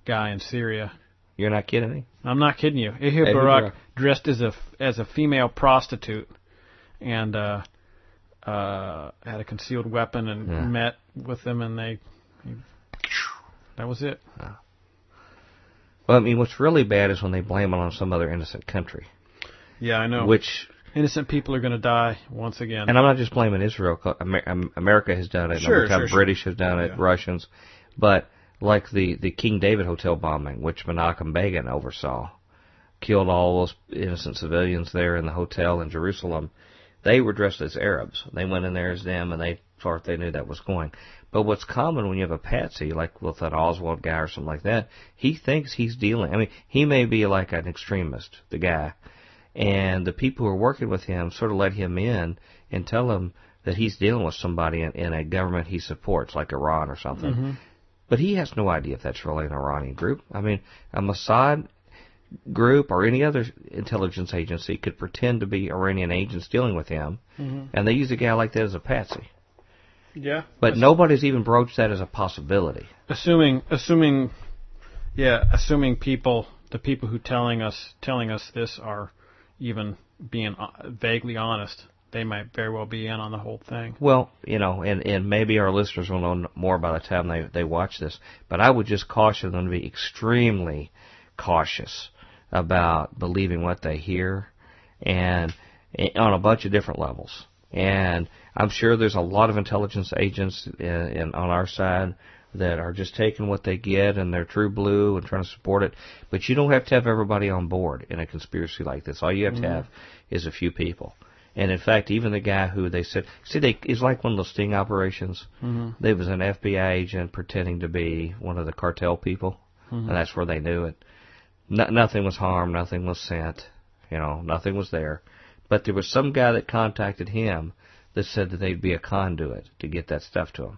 guy in Syria. You're not kidding me. I'm not kidding you. Ehud Barak Barak. dressed as a as a female prostitute, and uh, uh, had a concealed weapon and Yeah. met with them, and they. That was it. Well, I mean, what's really bad is when they blame it on some other innocent country, Yeah, I know. which Innocent people are going to die once again. And I'm not just blaming Israel. Am- um, America has done it. Sure, sure, sure. British has done it. Yeah. Russians, but like the the King David Hotel bombing, which Menachem Begin oversaw, killed all those innocent civilians there in the hotel in Jerusalem. They were dressed as Arabs. They went in there as them, and they thought they knew that was going. But what's common when you have a patsy, like with that Oswald guy or something like that, he thinks he's dealing. I mean, he may be like an extremist, the guy, and the people who are working with him sort of let him in and tell him that he's dealing with somebody in, in a government he supports, like Iran or something. Mhm. But he has no idea if that's really an Iranian group. I mean, a Mossad group or any other intelligence agency could pretend to be Iranian agents dealing with him, Mhm. and they use a guy like that as a patsy. Yeah. But nobody's even broached that as a possibility. assuming assuming yeah assuming people the people who telling us telling us this are even being uh, vaguely honest they might very well be in on the whole thing Well, you know, and, and maybe our listeners will know more by the time they, they watch this, but I would just caution them to be extremely cautious about believing what they hear and and on a bunch of different levels. And I'm sure there's a lot of intelligence agents in, in, on our side that are just taking what they get and they're true blue and trying to support it. But you don't have to have everybody on board in a conspiracy like this. All you have to have is a few people. And in fact, even the guy who they said, see, they, it's like one of those sting operations. mm-hmm. There was an FBI agent pretending to be one of the cartel people, and that's where they knew it. No, nothing was harmed, nothing was sent, you know, nothing was there. But there was some guy that contacted him that said that they'd be a conduit to get that stuff to them.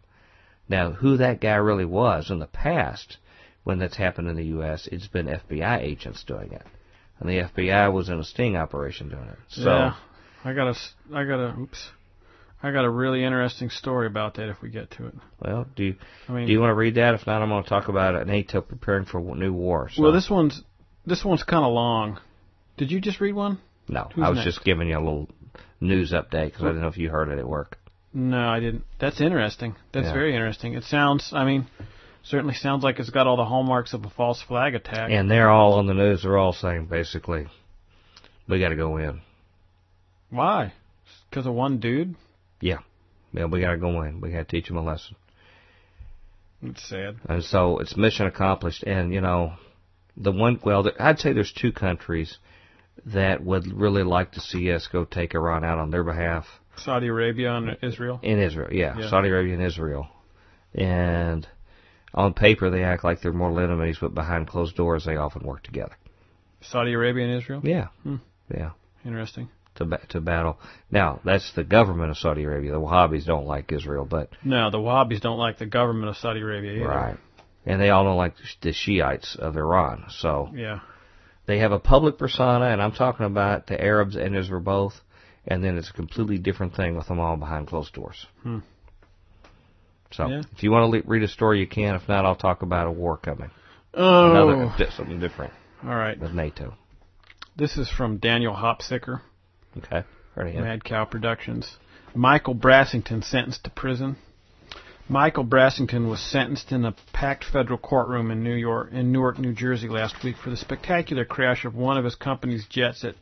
Now, who that guy really was in the past, when that's happened in the U.S., it's been FBI agents doing it, and the FBI was in a sting operation doing it. So. yeah i got a, I got a oops i got a really interesting story about that if we get to it Well, do you i mean do you want to read that? If not, I'm going to talk about it. NATO preparing for new war. So. well this one's this one's kind of long did you just read one no, who's I was next? just giving you a little news update because I don't know if you heard it at work. no i didn't that's interesting that's Yeah. very interesting it sounds i mean certainly sounds like it's got all the hallmarks of a false flag attack And they're all on the news. They're all saying basically, we got to go in. Why? Because of one dude? Yeah, Yeah, we got to go in. We got to teach them a lesson. It's sad. And so it's mission accomplished. And you know, the one well, I'd say there's two countries that would really like to see us go take Iran out on their behalf. Saudi Arabia and Israel. In Israel, yeah, Yeah. Saudi Arabia and Israel. And on paper, they act like they're mortal enemies, but behind closed doors, they often work together. Saudi Arabia and Israel. Yeah, Hmm. yeah, Interesting. to ba- to battle. Now that's the government of Saudi Arabia. The Wahhabis don't like Israel, but No, the Wahhabis don't like the government of Saudi Arabia either. right, and they all don't like the Shiites of Iran. So Yeah. They have a public persona, and I'm talking about the Arabs and Israel both, and then it's a completely different thing with them all behind closed doors. Hmm. So Yeah. if you want to le- read a story, you can. If not, I'll talk about a war coming. Oh, Another something different all right. with NATO. This is from Daniel Hopsicker, Okay, heard of him. Mad Cow Productions. Michael Brassington sentenced to prison. Michael Brassington was sentenced in a packed federal courtroom in New York, in Newark, New Jersey, last week for the spectacular crash of one of his company's jets at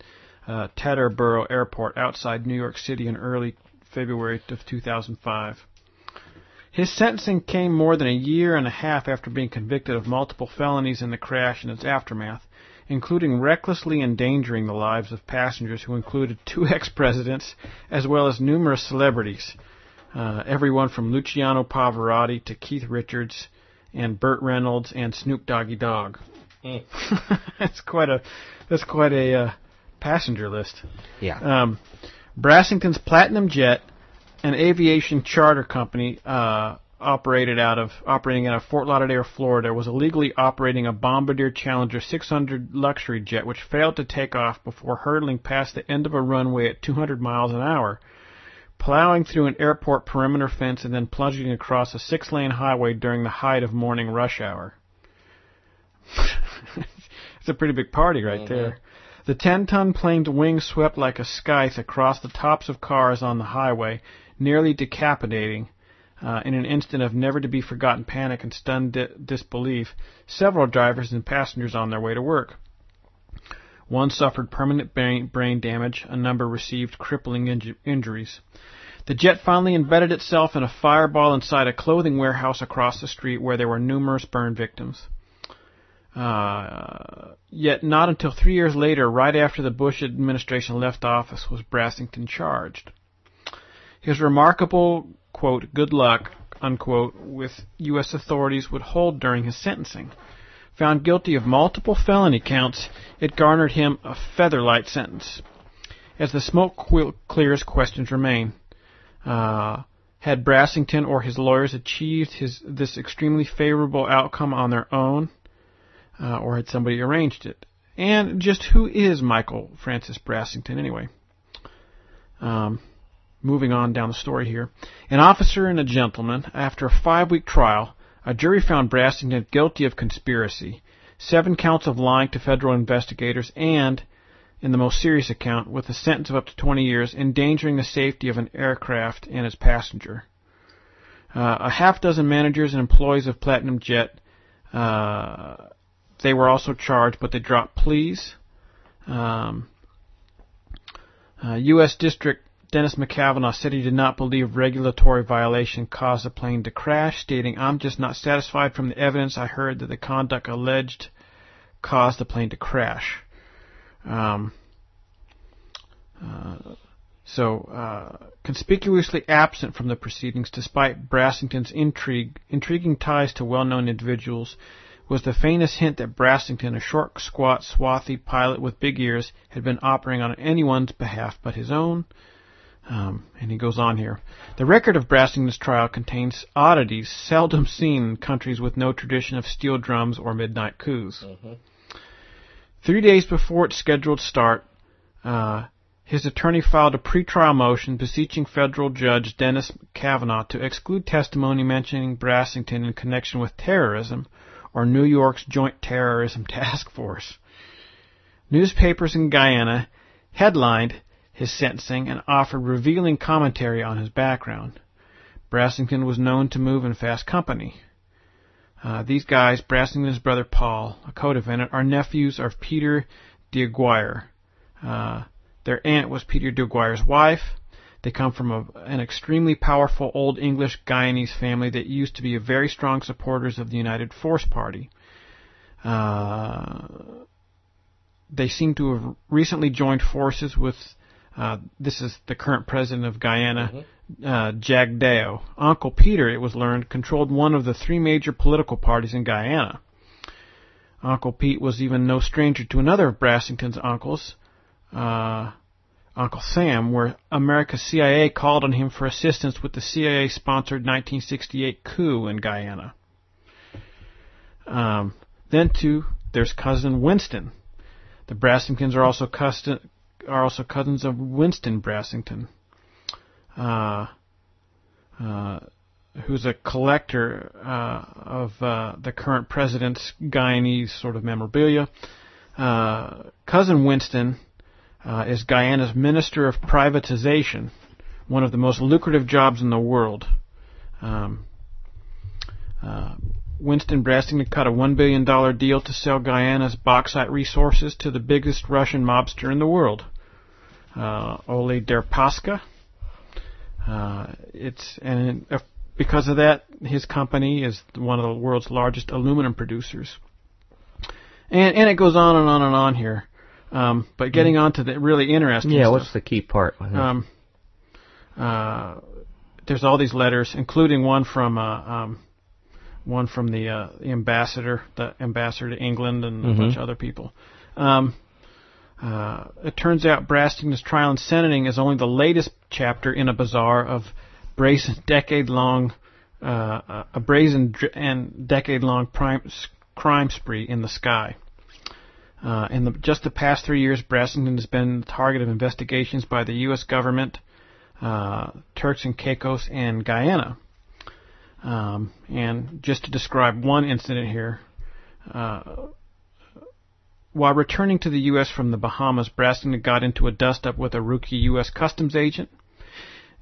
uh, Teterboro Airport outside New York City in early February of 2005. His sentencing came more than a year and a half after being convicted of multiple felonies in the crash and its aftermath, including recklessly endangering the lives of passengers who included two [LAUGHS] ex-presidents as well as numerous celebrities, uh, everyone from Luciano Pavarotti to Keith Richards and Burt Reynolds and Snoop Doggy Dogg. Mm. [LAUGHS] that's quite a that's quite a uh, passenger list. Yeah. Um, Brassington's Platinum Jet, an aviation charter company uh, operated out of operating out of Fort Lauderdale, Florida, was illegally operating a Bombardier Challenger 600 luxury jet, which failed to take off before hurtling past the end of a runway at 200 miles an hour, plowing through an airport perimeter fence, and then plunging across a six-lane highway during the height of morning rush hour. [LAUGHS] it's a pretty big party right there. The 10 ton plane's wings swept like a scythe across the tops of cars on the highway, nearly decapitating. Uh, in an instant of never to be forgotten panic and stunned di- disbelief, several drivers and passengers on their way to work. One suffered permanent brain, damage, a number received crippling inju- injuries. The jet finally embedded itself in a fireball inside a clothing warehouse across the street where there were numerous burn victims. Uh, yet not until three years later, right after the Bush administration left office, was Brassington charged. His remarkable, quote, good luck, unquote, with U.S. authorities would hold during his sentencing. Found guilty of multiple felony counts, it garnered him a featherlight sentence. As the smoke clears, questions remain. Uh, had Brassington or his lawyers achieved his this extremely favorable outcome on their own? uh, or had somebody arranged it? And just who is Michael Francis Brassington anyway? Um, moving on down the story here. An officer and a gentleman, after a five week trial, a jury found Brassington guilty of conspiracy, seven counts of lying to federal investigators, and, in the most serious account, with a sentence of up to 20 years, endangering the safety of an aircraft and its passenger. Uh, a half dozen managers and employees of Platinum Jet uh, they were also charged, but they dropped pleas. Um, uh, U.S. District Dennis McCavanagh said he did not believe regulatory violation caused the plane to crash, stating, I'm just not satisfied from the evidence I heard that the conduct alleged caused the plane to crash. Um, uh, so, uh, conspicuously absent from the proceedings, despite Brassington's intrigue, intriguing ties to well-known individuals, was the faintest hint that Brassington, a short, squat, swarthy pilot with big ears, had been operating on anyone's behalf but his own. Um, and he goes on here. The record of Brassington's trial contains oddities seldom seen in countries with no tradition of steel drums or midnight coups. Three days before its scheduled start, uh, his attorney filed a pretrial motion beseeching federal judge Dennis Cavanaugh to exclude testimony mentioning Brassington in connection with terrorism or New York's Joint Terrorism Task Force. Newspapers in Guyana headlined his sentencing and offered revealing commentary on his background. Brassington was known to move in fast company. Uh, these guys, Brassington's brother Paul, a co-defendant, are nephews of Peter D'Aguiar. Uh, their aunt was Peter D'Aguiar's wife. They come from a, an extremely powerful Old English Guyanese family that used to be very strong supporters of the United Force Party. Uh, they seem to have recently joined forces with, uh, this is the current president of Guyana, uh, Jagdeo. Uncle Peter, it was learned, controlled one of the three major political parties in Guyana. Uncle Pete was even no stranger to another of Brassington's uncles, uh, Uncle Sam, where America's CIA called on him for assistance with the CIA-sponsored 1968 coup in Guyana. Um, then too, there's cousin Winston. The Brassingtons are also custom, are also cousins of Winston Brassington. Uh, uh, who's a collector uh, of uh, the current president's Guyanese sort of memorabilia. Uh, cousin Winston is Guyana's Minister of Privatization, one of the most lucrative jobs in the world. Um, uh, Winston Brassington cut a $1 billion deal to sell Guyana's bauxite resources to the biggest Russian mobster in the world, uh, Oleg Deripaska. Uh, it's and if, because of that, his company is one of the world's largest aluminum producers. And and it goes on and on and on here. Um, but getting on to the really interesting. Yeah, stuff, what's the key part? Um, uh, there's all these letters, including one from uh, um, one from the, uh, the ambassador, the ambassador to England, and a Mhm. bunch of other people. Um, uh, it turns out Brassington's trial and sentencing is only the latest chapter in a bazaar of brazen, decade-long, uh, a brazen and decade-long prime, crime spree in the sky. Uh, in the, just the past three years, Brassington has been the target of investigations by the U.S. government, uh, Turks and Caicos, and Guyana. Um, and just to describe one incident here, uh, while returning to the U.S. from the Bahamas, Brassington got into a dust-up with a rookie U.S. Customs agent.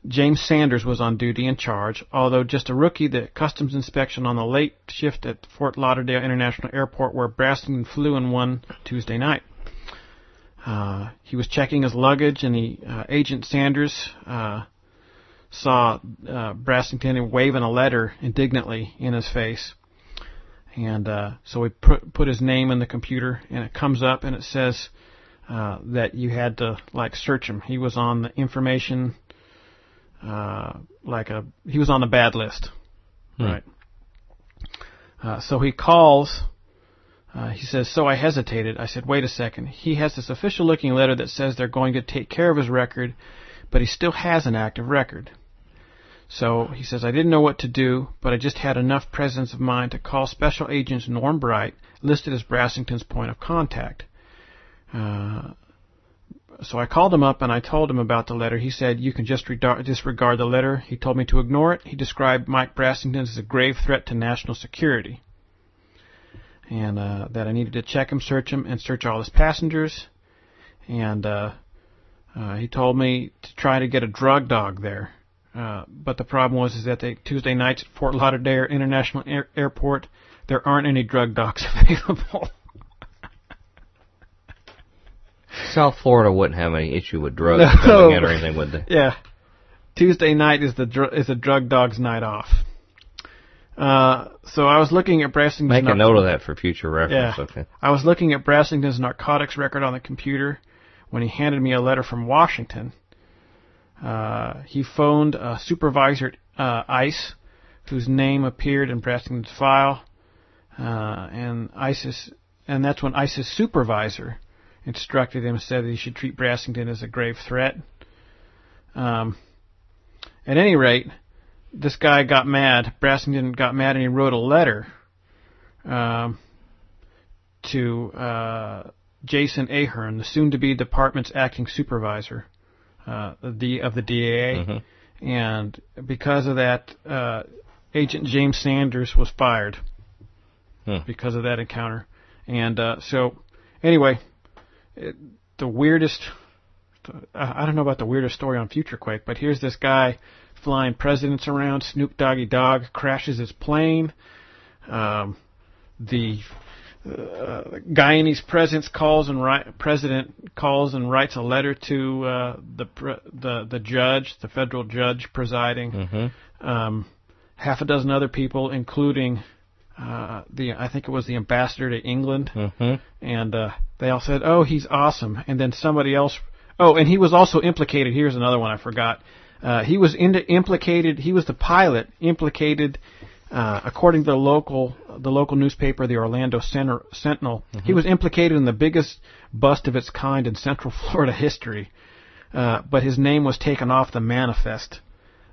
James Sanders was on duty in charge. Although just a rookie, the customs inspection on the late shift at Fort Lauderdale International Airport, where Brassington flew in one Tuesday night. Uh, he was checking his luggage, and the uh, agent Sanders uh, saw uh, Brassington waving a letter indignantly in his face. And uh, so we put, put his name in the computer, and it comes up, and it says uh, that you had to like search him. He was on the information, uh, like a he was on the bad list, Hmm. right? Uh, so he calls. Uh, he says, "So I hesitated. I said, wait a second. He has this official-looking letter that says they're going to take care of his record, but he still has an active record." So he says, I didn't know what to do, but I just had enough presence of mind to call Special Agent Norm Bright, listed as Brassington's point of contact. Uh, so I called him up and I told him about the letter. He said, You can just redar- disregard the letter. He told me to ignore it. He described Mike Brassington as a grave threat to national security. And uh, that I needed to check him, search him, and search all his passengers. And uh, uh, he told me to try to get a drug dog there. Uh, but the problem was is that they, Tuesday nights at Fort Lauderdale International Air- Airport, there aren't any drug dogs [LAUGHS] available. South Florida wouldn't have any issue with drugs No. coming in or anything, would they? yeah, Tuesday night is the dr- is a drug dog's night off. Uh, so I was looking at Brassington's Make a note of that for future reference. Yeah. Okay. I was looking at Brassington's narcotics record on the computer when he handed me a letter from Washington. Uh, he phoned a supervisor at uh, ICE, whose name appeared in Brassington's file, uh, and ISIS, and that's when ISIS supervisor instructed him, said that he should treat Brassington as a grave threat. Um, at any rate, this guy got mad. Brassington got mad, and he wrote a letter. Um, to uh, Jayson Ahern, the soon-to-be department's acting supervisor uh, the, of the DAA, Mhm. and because of that, uh, Agent James Sanders was fired Hmm. because of that encounter. And uh, so, anyway, it, the weirdest. I I don't know about the weirdest story on Future Quake, but here's this guy flying presidents around. Snoop Doggy Dogg crashes his plane. Um, the uh, Guyanese president calls and write, president calls and writes a letter to uh, the pre- the the judge, the federal judge presiding. Mm-hmm. Um, half a dozen other people, including uh, the I think it was the ambassador to England, Mm-hmm. and uh, they all said, "Oh, he's awesome." And then somebody else. Oh, and he was also implicated. Here's another one I forgot. Uh, he was into, implicated. He was the pilot implicated, uh, according to the local the local newspaper, the Orlando Center, Sentinel. He was implicated in the biggest bust of its kind in Central [LAUGHS] Florida history. Uh, but his name was taken off the manifest,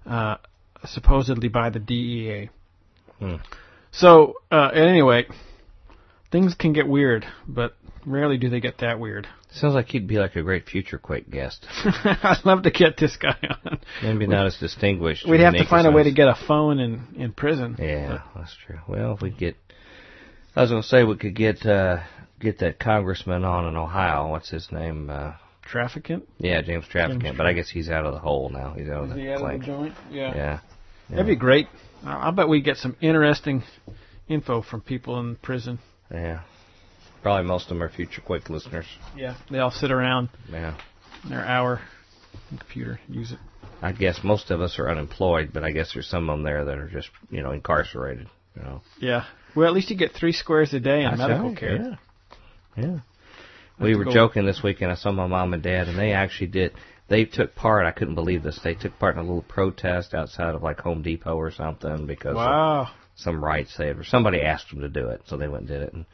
uh, supposedly by the DEA. Hmm. So, uh, at any rate, things can get weird, but rarely do they get that weird. Sounds like he'd be like a great future Quake guest. [LAUGHS] I'd love to get this guy on. Maybe not as distinguished. We'd have to find a way to get a phone in in prison. Yeah, that's true. Well, if we get, I was gonna say we could get uh get that congressman on in Ohio. What's his name? Uh, Traficant. yeah, James Traficant. James but I guess he's out of the hole now. He's out of Is the he out of the joint? Yeah. Yeah. That'd be great. I I bet we get some interesting info from people in prison. Yeah. Probably most of them are future Quake listeners. Yeah. They all sit around Yeah. their hour on the computer, use it. I guess most of us are unemployed, but I guess there's some of them there that are just, you know, incarcerated. You know. Yeah. Well, at least you get three squares a day in That's medical right, care. Yeah. Yeah. We to were go- joking this weekend. I saw my mom and dad, and they actually did. They took part. I couldn't believe this. They took part in a little protest outside of like Home Depot or something because of Wow. Some rights they had. Or somebody asked them to do it, so they went and did it. And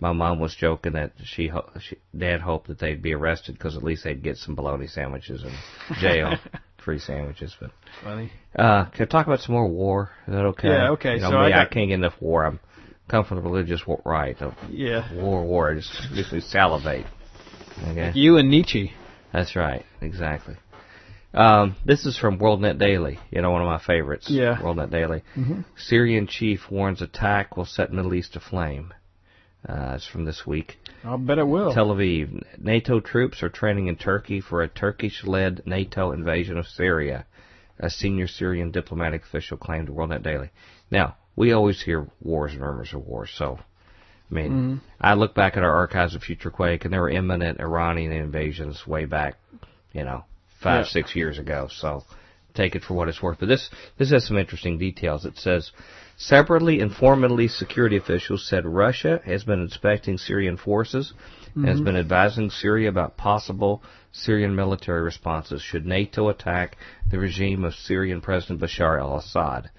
my mom was joking that she, ho- she dad hoped that they'd be arrested because at least they'd get some bologna sandwiches in [LAUGHS] jail, free sandwiches. But Funny. uh, can I talk about some more war? Is that okay? Yeah, okay, You know, so me, I I, can't get enough war. I'm come from the religious wa- right. Of Yeah. war, war. I just makes me salivate. Okay. You and Nietzsche. That's right, exactly. Um, this is from WorldNet Daily. You know, one of my favorites. Yeah. WorldNet Daily. Mhm. Syrian chief warns attack will set Middle East aflame. Uh, it's from this week. I'll bet it will. Tel Aviv. NATO troops are training in Turkey for a Turkish-led NATO invasion of Syria. A senior Syrian diplomatic official claimed to WorldNet Daily. Now, we always hear wars and rumors of wars, so I mean, Mhm. I look back at our archives of Future Quake, and there were imminent Iranian invasions way back, you know, five, Yeah. six years ago. So take it for what it's worth. But this this has some interesting details. It says separately informed Middle security officials said Russia has been inspecting Syrian forces and has mm-hmm. been advising Syria about possible Syrian military responses should NATO attack the regime of Syrian President Bashar al-Assad.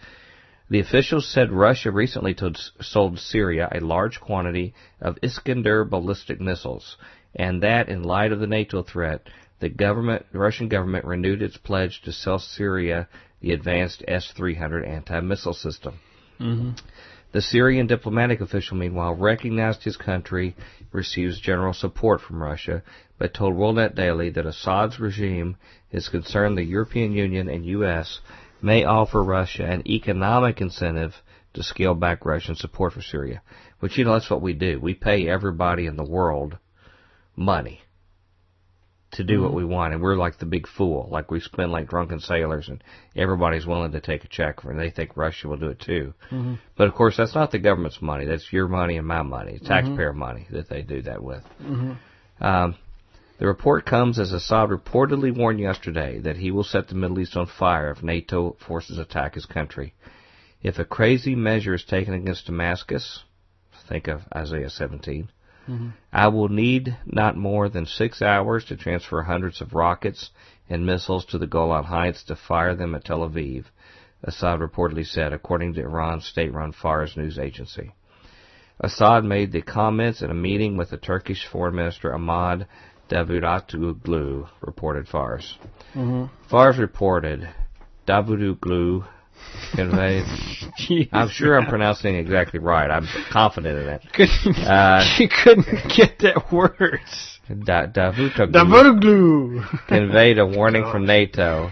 The officials said Russia recently sold Syria a large quantity of Iskander ballistic missiles, and that, in light of the NATO threat, the government, the Russian government renewed its pledge to sell Syria the advanced S-300 anti-missile system. hmm The Syrian diplomatic official, meanwhile, recognized his country receives general support from Russia, but told WorldNet Daily that Assad's regime is concerned the European Union and U.S. may offer Russia an economic incentive to scale back Russian support for Syria. Which, you know, that's what we do. We pay everybody in the world money to do what we want, and we're like the big fool. Like we spend like drunken sailors, and everybody's willing to take a check for, it, and they think Russia will do it too. hmm But of course, that's not the government's money. That's your money and my money, taxpayer money that they do that with. hmm Um, the report comes as Assad reportedly warned yesterday that he will set the Middle East on fire if NATO forces attack his country. If a crazy measure is taken against Damascus, think of Isaiah 17, Mhm. I will need not more than six hours to transfer hundreds of rockets and missiles to the Golan Heights to fire them at Tel Aviv, Assad reportedly said, according to Iran's state-run Fars news agency. Assad made the comments at a meeting with the Turkish Foreign Minister Ahmad Davutoglu, reported Fars. hmm Fars reported Davutoglu conveyed. [LAUGHS] I'm sure I'm pronouncing it exactly right. I'm confident in it. Couldn't, Uh, [LAUGHS] he couldn't get that words. Da- Davutoglu Davutoglu. conveyed a warning from [LAUGHS] NATO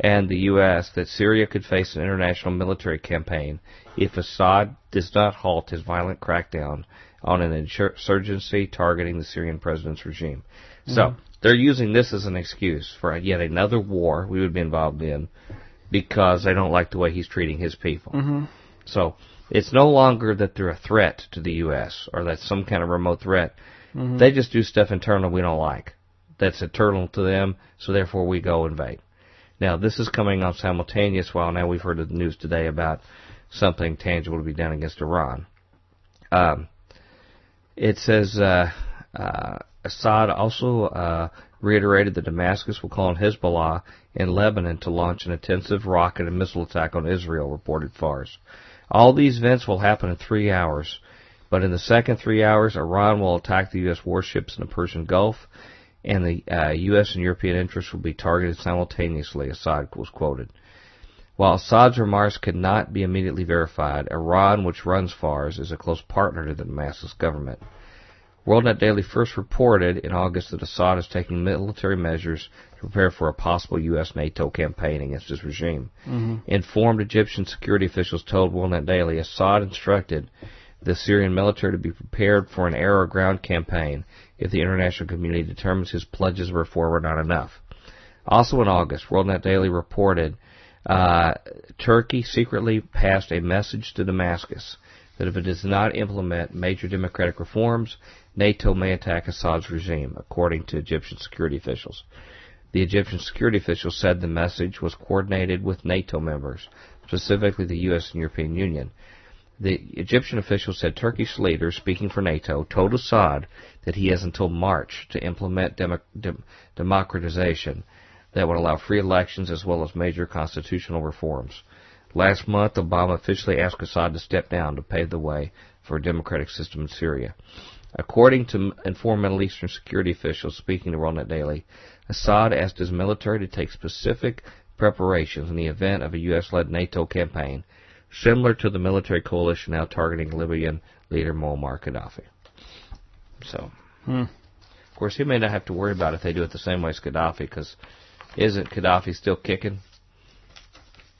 and the U.S. that Syria could face an international military campaign if Assad does not halt his violent crackdown on an insurgency targeting the Syrian president's regime. So they're using this as an excuse for yet another war we would be involved in because they don't like the way he's treating his people. hmm So it's no longer that they're a threat to the U.S. or that's some kind of remote threat. Mhm. They just do stuff internal we don't like. That's internal to them, so therefore we go invade. Now this is coming on simultaneous while now we've heard the news today about something tangible to be done against Iran. Um, it says uh, uh, Assad also uh, reiterated that Damascus will call on Hezbollah in Lebanon to launch an intensive rocket and missile attack on Israel, reported Fars. All these events will happen in three hours, but in the second three hours, Iran will attack the U.S. warships in the Persian Gulf, and the uh, U.S. and European interests will be targeted simultaneously, Assad was quoted. While Assad's remarks could not be immediately verified, Iran, which runs Fars, is a close partner to the Damascus government. WorldNet Daily first reported in August that Assad is taking military measures to prepare for a possible U.S. NATO campaign against his regime. Mm-hmm. Informed Egyptian security officials told WorldNet Daily Assad instructed the Syrian military to be prepared for an air or ground campaign if the international community determines his pledges of reform are not enough. Also in August, WorldNet Daily reported uh, Turkey secretly passed a message to Damascus that if it does not implement major democratic reforms, NATO may attack Assad's regime, according to Egyptian security officials. The Egyptian security officials said the message was coordinated with NATO members, specifically the U.S. and European Union. The Egyptian officials said Turkish leaders, speaking for NATO, told Assad that he has until March to implement demo- de- democratization that would allow free elections as well as major constitutional reforms. Last month, Obama officially asked Assad to step down to pave the way for a democratic system in Syria. According to informed Middle Eastern security officials speaking to WorldNet Daily, Assad asked his military to take specific preparations in the event of a U.S.-led NATO campaign, similar to the military coalition now targeting Libyan leader Muammar Gaddafi. So, Hmm. of course, he may not have to worry about it if they do it the same way as Gaddafi, because isn't Gaddafi still kicking?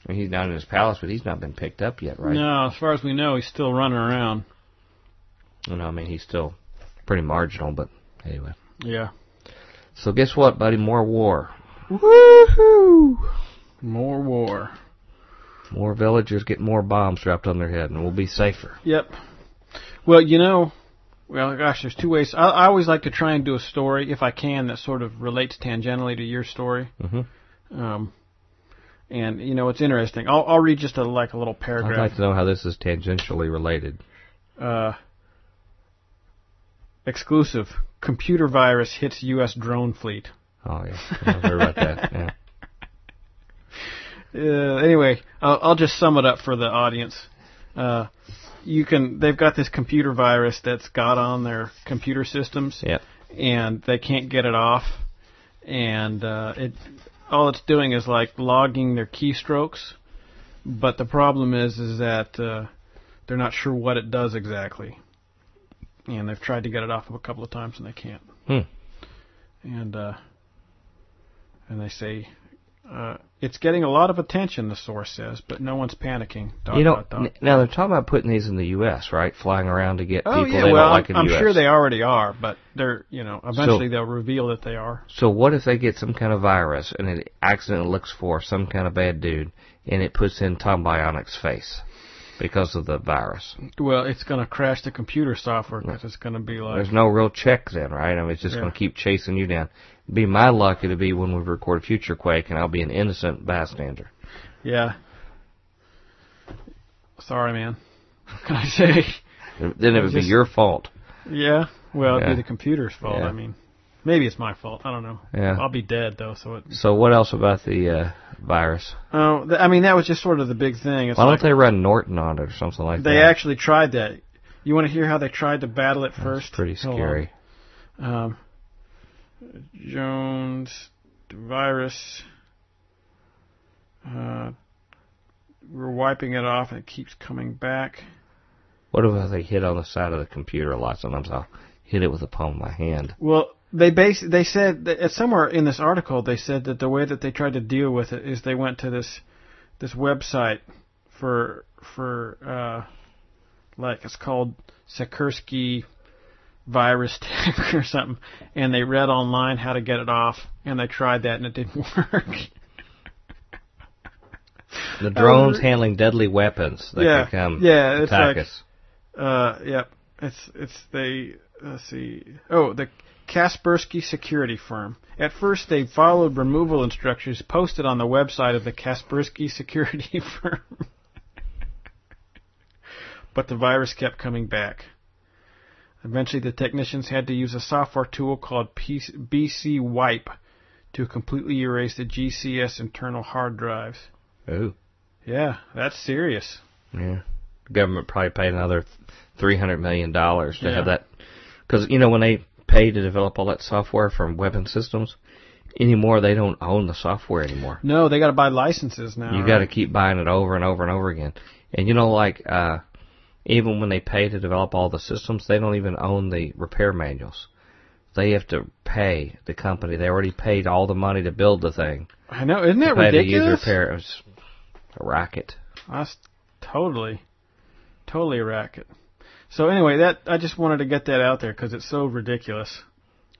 I mean, he's not in his palace, but he's not been picked up yet, right? No, as far as we know, he's still running around. You know, I mean, he's still pretty marginal, but anyway. Yeah. So guess what, buddy? More war. Woohoo! More war. More villagers get more bombs dropped on their head, and we'll be safer. Yep. Well, you know, well, gosh, there's two ways. I, I always like to try and do a story, if I can, that sort of relates tangentially to your story. Mm-hmm. Um, and you know, it's interesting. I'll, I'll read just a like a little paragraph. I'd like to know how this is tangentially related. uh, exclusive: computer virus hits U.S. drone fleet. Oh yeah, I've heard about that. Yeah. [LAUGHS] Uh, anyway, I'll, I'll just sum it up for the audience. Uh, you can. They've got this computer virus that's got on their computer systems, Yep. and they can't get it off. And uh, it all it's doing is like logging their keystrokes. But the problem is, is that uh, they're not sure what it does exactly, and they've tried to get it off of a couple of times and they can't. Hmm. And uh, and they say uh, it's getting a lot of attention. The source says, but no one's panicking. Dot, you know, dot, dot. n- now they're talking about putting these in the U.S., right? Flying around to get Oh people yeah, they well, don't like in I'm the U.S. sure they already are, but they're you know eventually So- they'll reveal that they are. So what if they get some kind of virus and it accidentally looks for some kind of bad dude and it puts in Tom Bionic's face because of the virus? Well, it's going to crash the computer software because it's going to be like There's no real check then, right? I mean, it's just Yeah. going to keep chasing you down. Be my luck it'll be when we record a future quake and I'll be an innocent bystander. yeah. Sorry, man. What [LAUGHS] can I say? Then it would be your fault. Yeah. Well, it'd Yeah. be the computer's fault. Yeah. I mean, maybe it's my fault. I don't know. Yeah. I'll be dead though, so it. So what else about the uh, virus? Oh, th- I mean that was just sort of the big thing. It's Why like don't they run Norton on it or something like that? they that? actually tried that. You want to hear how they tried to battle it That's first? pretty Hold on. scary. Um, Jones virus. Uh, we're wiping it off and it keeps coming back. What if they hit on the side of the computer a lot? Sometimes I'll hit it with the palm of my hand. Well, they base they said that somewhere in this article they said that the way that they tried to deal with it is they went to this this website for for uh like it's called Sikorsky virus tech [LAUGHS] or something and they read online how to get it off and they tried that and it didn't [LAUGHS] work. The drones re- handling deadly weapons that Yeah, come yeah, it's attack like- us. Uh, yep. It's it's they let's see. Oh, the Kaspersky security firm. At first, they followed removal instructions posted on the website of the Kaspersky security [LAUGHS] firm, but the virus kept coming back. Eventually, the technicians had to use a software tool called PC BC Wipe to completely erase the GCS internal hard drives. Oh. Yeah, that's serious. yeah. The government probably paid another three hundred million dollars to Yeah. have that, because you know when they pay to develop all that software from weapon systems, anymore. They don't own the software anymore. No, they got to buy licenses now. You right? got to keep buying it over and over and over again. And you know, like uh, even when they pay to develop all the systems, they don't even own the repair manuals. They have to pay the company. They already paid all the money to build the thing. I know, isn't that ridiculous? to use repair. It was a racket. That's totally, totally a racket. So anyway, that I just wanted to get that out there because it's so ridiculous.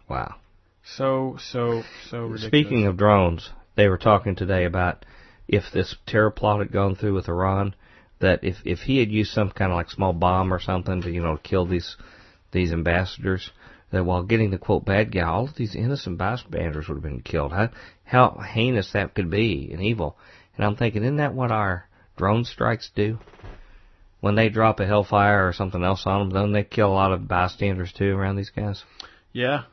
Wow. So so so ridiculous. Speaking of drones, they were talking today about if this terror plot had gone through with Iran, that if if he had used some kind of like small bomb or something to you know kill these these ambassadors, that while getting the quote bad guy, all of these innocent bystanders would have been killed. How how heinous that could be and evil. And I'm thinking, isn't that what our drone strikes do? When they drop a hellfire or something else on them, don't they kill a lot of bystanders too around these guys? yeah,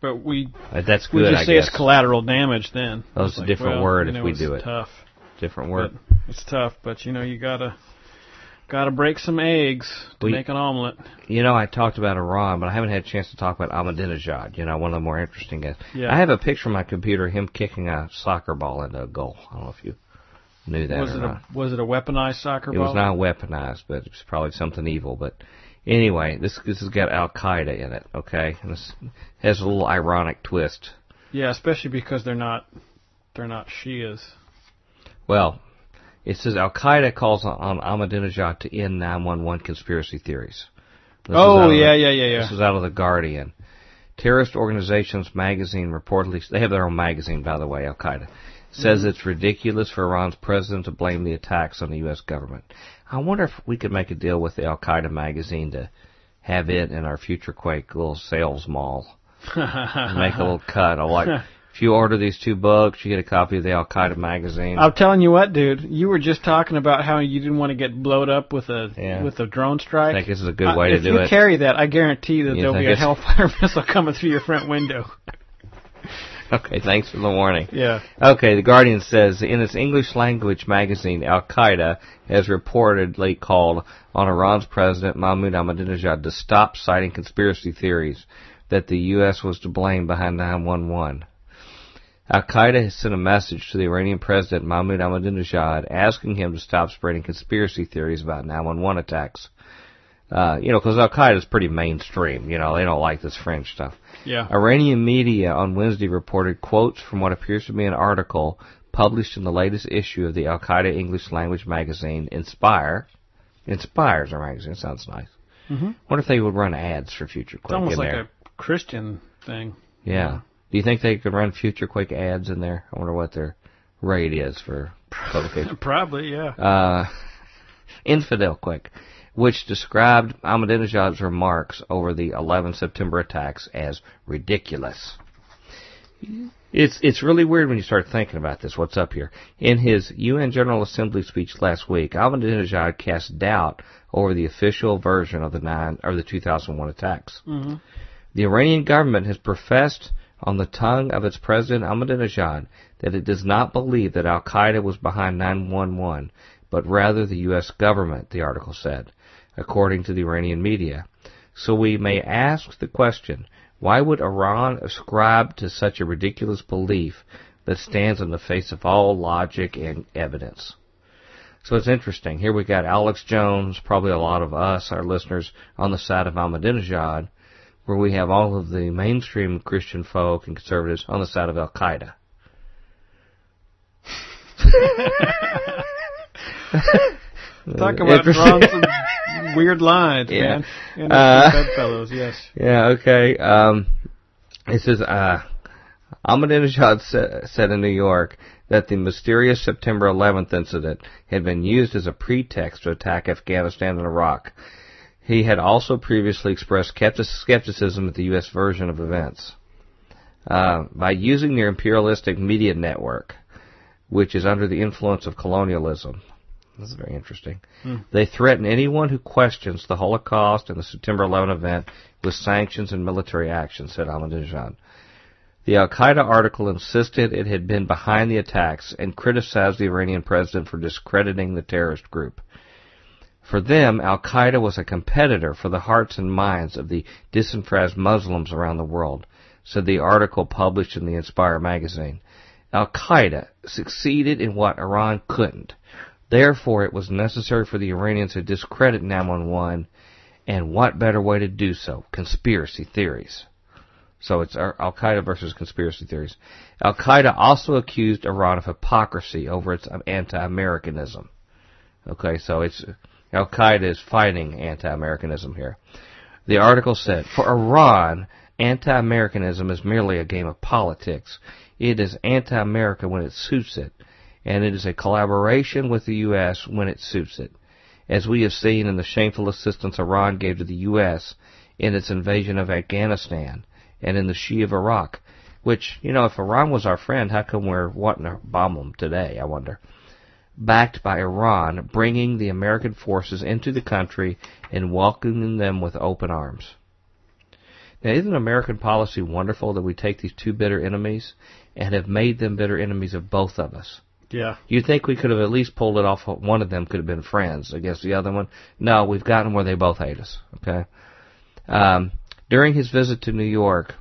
but we That's we just I say guess. it's collateral damage. Then Oh, It's it's a like, different well, word if know, we do it. Tough. Different word. But it's tough, but you know you gotta gotta break some eggs to We- make an omelet. You know, I talked about Iran, but I haven't had a chance to talk about Ahmadinejad. You know, one of the more interesting guys. Yeah. I have a picture on my computer of him kicking a soccer ball into a goal. I don't know if you knew that Was it not. a was it a weaponized soccer it ball? It was not weaponized, but it was probably something evil. But anyway, this this has got Al Qaeda in it. Okay, and this has a little ironic twist. Yeah, especially because they're not they're not Shias. Well, it says Al Qaeda calls on, on Ahmadinejad to end 911 conspiracy theories. This oh of the- yeah, yeah, yeah, yeah. This is out of the Guardian. Terrorist Organizations magazine reportedly they have their own magazine by the way, Al Qaeda says Mm-hmm. it's ridiculous for Iran's president to blame the attacks on the U.S. government. I wonder if we could make a deal with the Al Qaeda magazine to have it in our Future Quake little sales mall. and [LAUGHS] make a little cut. of like [LAUGHS] if you order these two books, you get a copy of the Al Qaeda magazine. I'm telling you what, dude. You were just talking about how you didn't want to get blowed up with a Yeah. with a drone strike. I strike. think this is a good Uh, way to if you carry that, I guarantee that You there'll be a hellfire [LAUGHS] missile coming through your front window. [LAUGHS] okay, thanks for the warning. Yeah. Okay, The Guardian says in its English language magazine, Al Qaeda has reportedly called on Iran's President Mahmoud Ahmadinejad to stop citing conspiracy theories that the U.S. was to blame behind 911. Al Qaeda has sent a message to the Iranian President Mahmoud Ahmadinejad asking him to stop spreading conspiracy theories about 911 attacks. Uh, you know, because Al Qaeda is pretty mainstream. You know, they don't like this French stuff. Yeah. Iranian media on Wednesday reported quotes from what appears to be an article published in the latest issue of the Al Qaeda English language magazine Inspire. Inspire's our magazine. Sounds nice. Mhm. Wonder if they would run ads for Future It's almost like there. a Christian thing. Yeah. Do you think they could run Future Quake ads in there? I wonder what their rate is for publication. [LAUGHS] Probably, yeah. uh, [LAUGHS] Infidel Quick, which described Ahmadinejad's remarks over the 11 September attacks as ridiculous. It's it's really weird when you start thinking about this. What's up here? In his UN General Assembly speech last week, Ahmadinejad cast doubt over the official version of the nine or the 2001 attacks. hmm The Iranian government has professed on the tongue of its president Ahmadinejad that it does not believe that Al Qaeda was behind 911, but rather the U.S. government, the article said, according to the Iranian media. So we may ask the question, why would Iran ascribe to such a ridiculous belief that stands in the face of all logic and evidence? So it's interesting. Here we got Alex Jones, probably a lot of us, our listeners, on the side of Ahmadinejad, where we have all of the mainstream Christian folk and conservatives on the side of Al Qaeda. [LAUGHS] [LAUGHS] Talk about Interesting. drawing some [LAUGHS] weird lines, Yeah. man. And Uh, bedfellows, yes. [LAUGHS] Yeah, okay. Um, it says, uh, Ahmadinejad sa- said in New York that the mysterious September 11th incident had been used as a pretext to attack Afghanistan and Iraq. He had also previously expressed skepticism at the U.S. version of events. Uh, by using their imperialistic media network, which is under the influence of colonialism, this is very interesting. Hmm. They threaten anyone who questions the Holocaust and the September 11 event with sanctions and military action, said Ahmadinejad. The Al Qaeda article insisted it had been behind the attacks and criticized the Iranian president for discrediting the terrorist group. For them, Al Qaeda was a competitor for the hearts and minds of the disenfranchised Muslims around the world. said the article published in the Inspire magazine. Al Qaeda succeeded in what Iran couldn't. Therefore, it was necessary for the Iranians to discredit 911, and what better way to do so? Conspiracy theories. So it's Al Qaeda versus conspiracy theories. Al Qaeda also accused Iran of hypocrisy over its anti-Americanism. Okay, so it's Al Qaeda is fighting anti-Americanism here. The article said, for Iran, anti-Americanism is merely a game of politics. It is anti-America when it suits it, and it is a collaboration with the U.S. when it suits it, as we have seen in the shameful assistance Iran gave to the U.S. in its invasion of Afghanistan and in the Shia of Iraq. Which, you know, if Iran was our friend, how come we're wanting to bomb them today, I wonder? backed by Iran, bringing the American forces into the country and welcoming them with open arms. Now, isn't American policy wonderful that we take these two bitter enemies and have made them bitter enemies of both of us? Yeah. You think we could have at least pulled it off? One of them could have been friends against the other one. No, we've gotten where they both hate us. Okay. Um, during his visit to New York,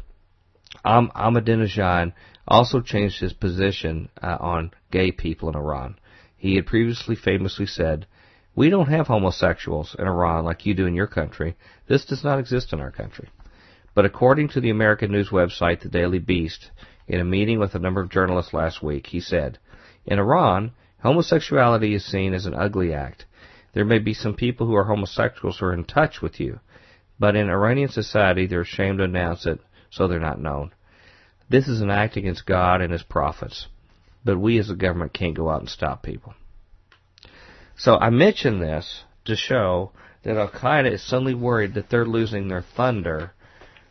Ahmadinejad also changed his position uh, on gay people in Iran. He had previously famously said, We don't have homosexuals in Iran like you do in your country. This does not exist in our country. But according to the American news website, The Daily Beast, in a meeting with a number of journalists last week, he said, In Iran, homosexuality is seen as an ugly act. There may be some people who are homosexuals who are in touch with you, but in Iranian society they're ashamed to announce it, so they're not known. This is an act against God and His prophets but we as a government can't go out and stop people. So I mention this to show that Al Qaeda is suddenly worried that they're losing their thunder,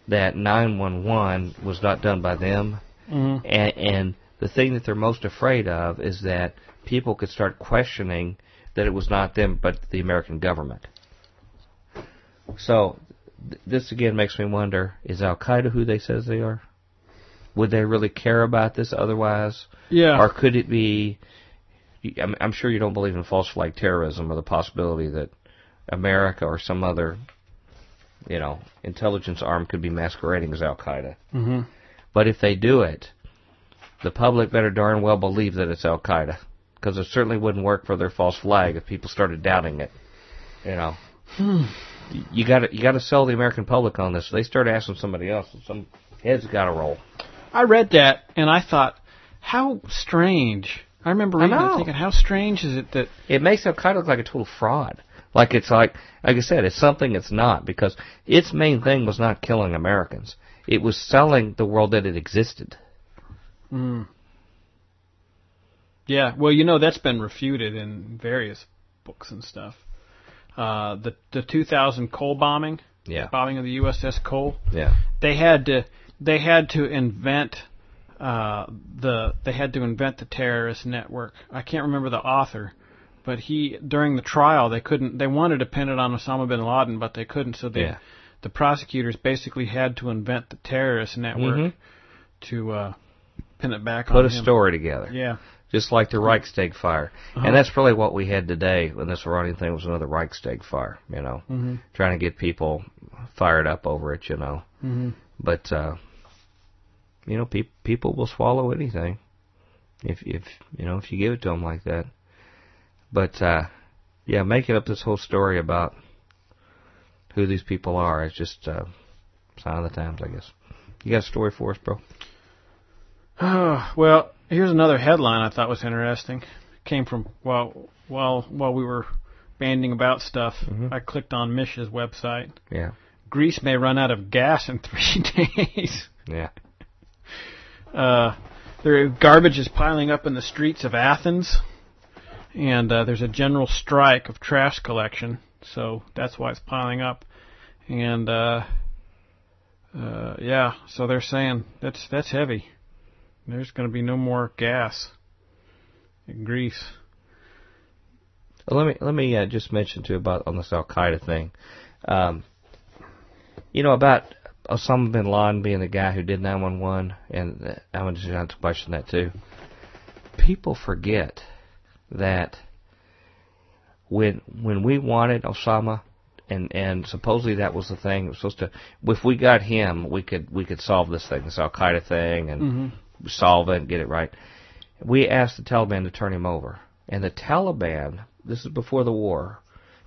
that 911 was not done by them, mm-hmm. and, and the thing that they're most afraid of is that people could start questioning that it was not them but the American government. So th- this again makes me wonder: Is Al Qaeda who they says they are? Would they really care about this otherwise? Yeah. Or could it be? I'm, I'm sure you don't believe in false flag terrorism or the possibility that America or some other, you know, intelligence arm could be masquerading as Al Qaeda. Mm-hmm. But if they do it, the public better darn well believe that it's Al Qaeda, because it certainly wouldn't work for their false flag if people started doubting it. You know. Hmm. You got to you got to sell the American public on this. They start asking somebody else. Some heads got to roll. I read that and I thought, how strange. I remember reading I it thinking, how strange is it that it makes Al Qaeda look like a total fraud. Like it's like, like I said, it's something it's not because its main thing was not killing Americans. It was selling the world that it existed. Mm. Yeah, well, you know that's been refuted in various books and stuff. Uh, the the 2000 Cole bombing, yeah, bombing of the USS Cole. Yeah, they had to they had to invent uh, the they had to invent the terrorist network. I can't remember the author, but he during the trial they couldn't they wanted to pin it on Osama bin Laden, but they couldn't. So they yeah. the prosecutors basically had to invent the terrorist network mm-hmm. to uh, pin it back Put on a him. story together. Yeah. Just like the Reichstag fire, Uh-huh. and that's really what we had today when this Iranian thing was another Reichstag fire. You know, mm-hmm. trying to get people fired up over it. You know, mm-hmm. but uh, you know, pe- people will swallow anything if if you know if you give it to them like that. But uh, yeah, making up this whole story about who these people are is just uh, sign of the times, I guess. You got a story for us, bro? [SIGHS] well, here's another headline I thought was interesting. came from while while while we were banding about stuff. Mhm. I clicked on Mish's website. Yeah, Greece may run out of gas in [LAUGHS] three days. yeah. [LAUGHS] Uh, there garbage is piling up in the streets of Athens, and uh, there's a general strike of trash collection. So that's why it's piling up. And uh, uh, yeah, so they're saying that's that's heavy. There's going to be no more gas in Greece. Well, let me let me uh, just mention too about on this Al Qaeda thing. Um, you know about Osama bin Laden being the guy who did 911, and uh, I'm going to just question that too. People forget that when when we wanted Osama and and supposedly that was the thing. It was supposed to. If we got him, we could we could solve this thing, this Al Qaeda thing, and Mm-hmm. Solve it and get it right. We asked the Taliban to turn him over, and the Taliban. This is before the war.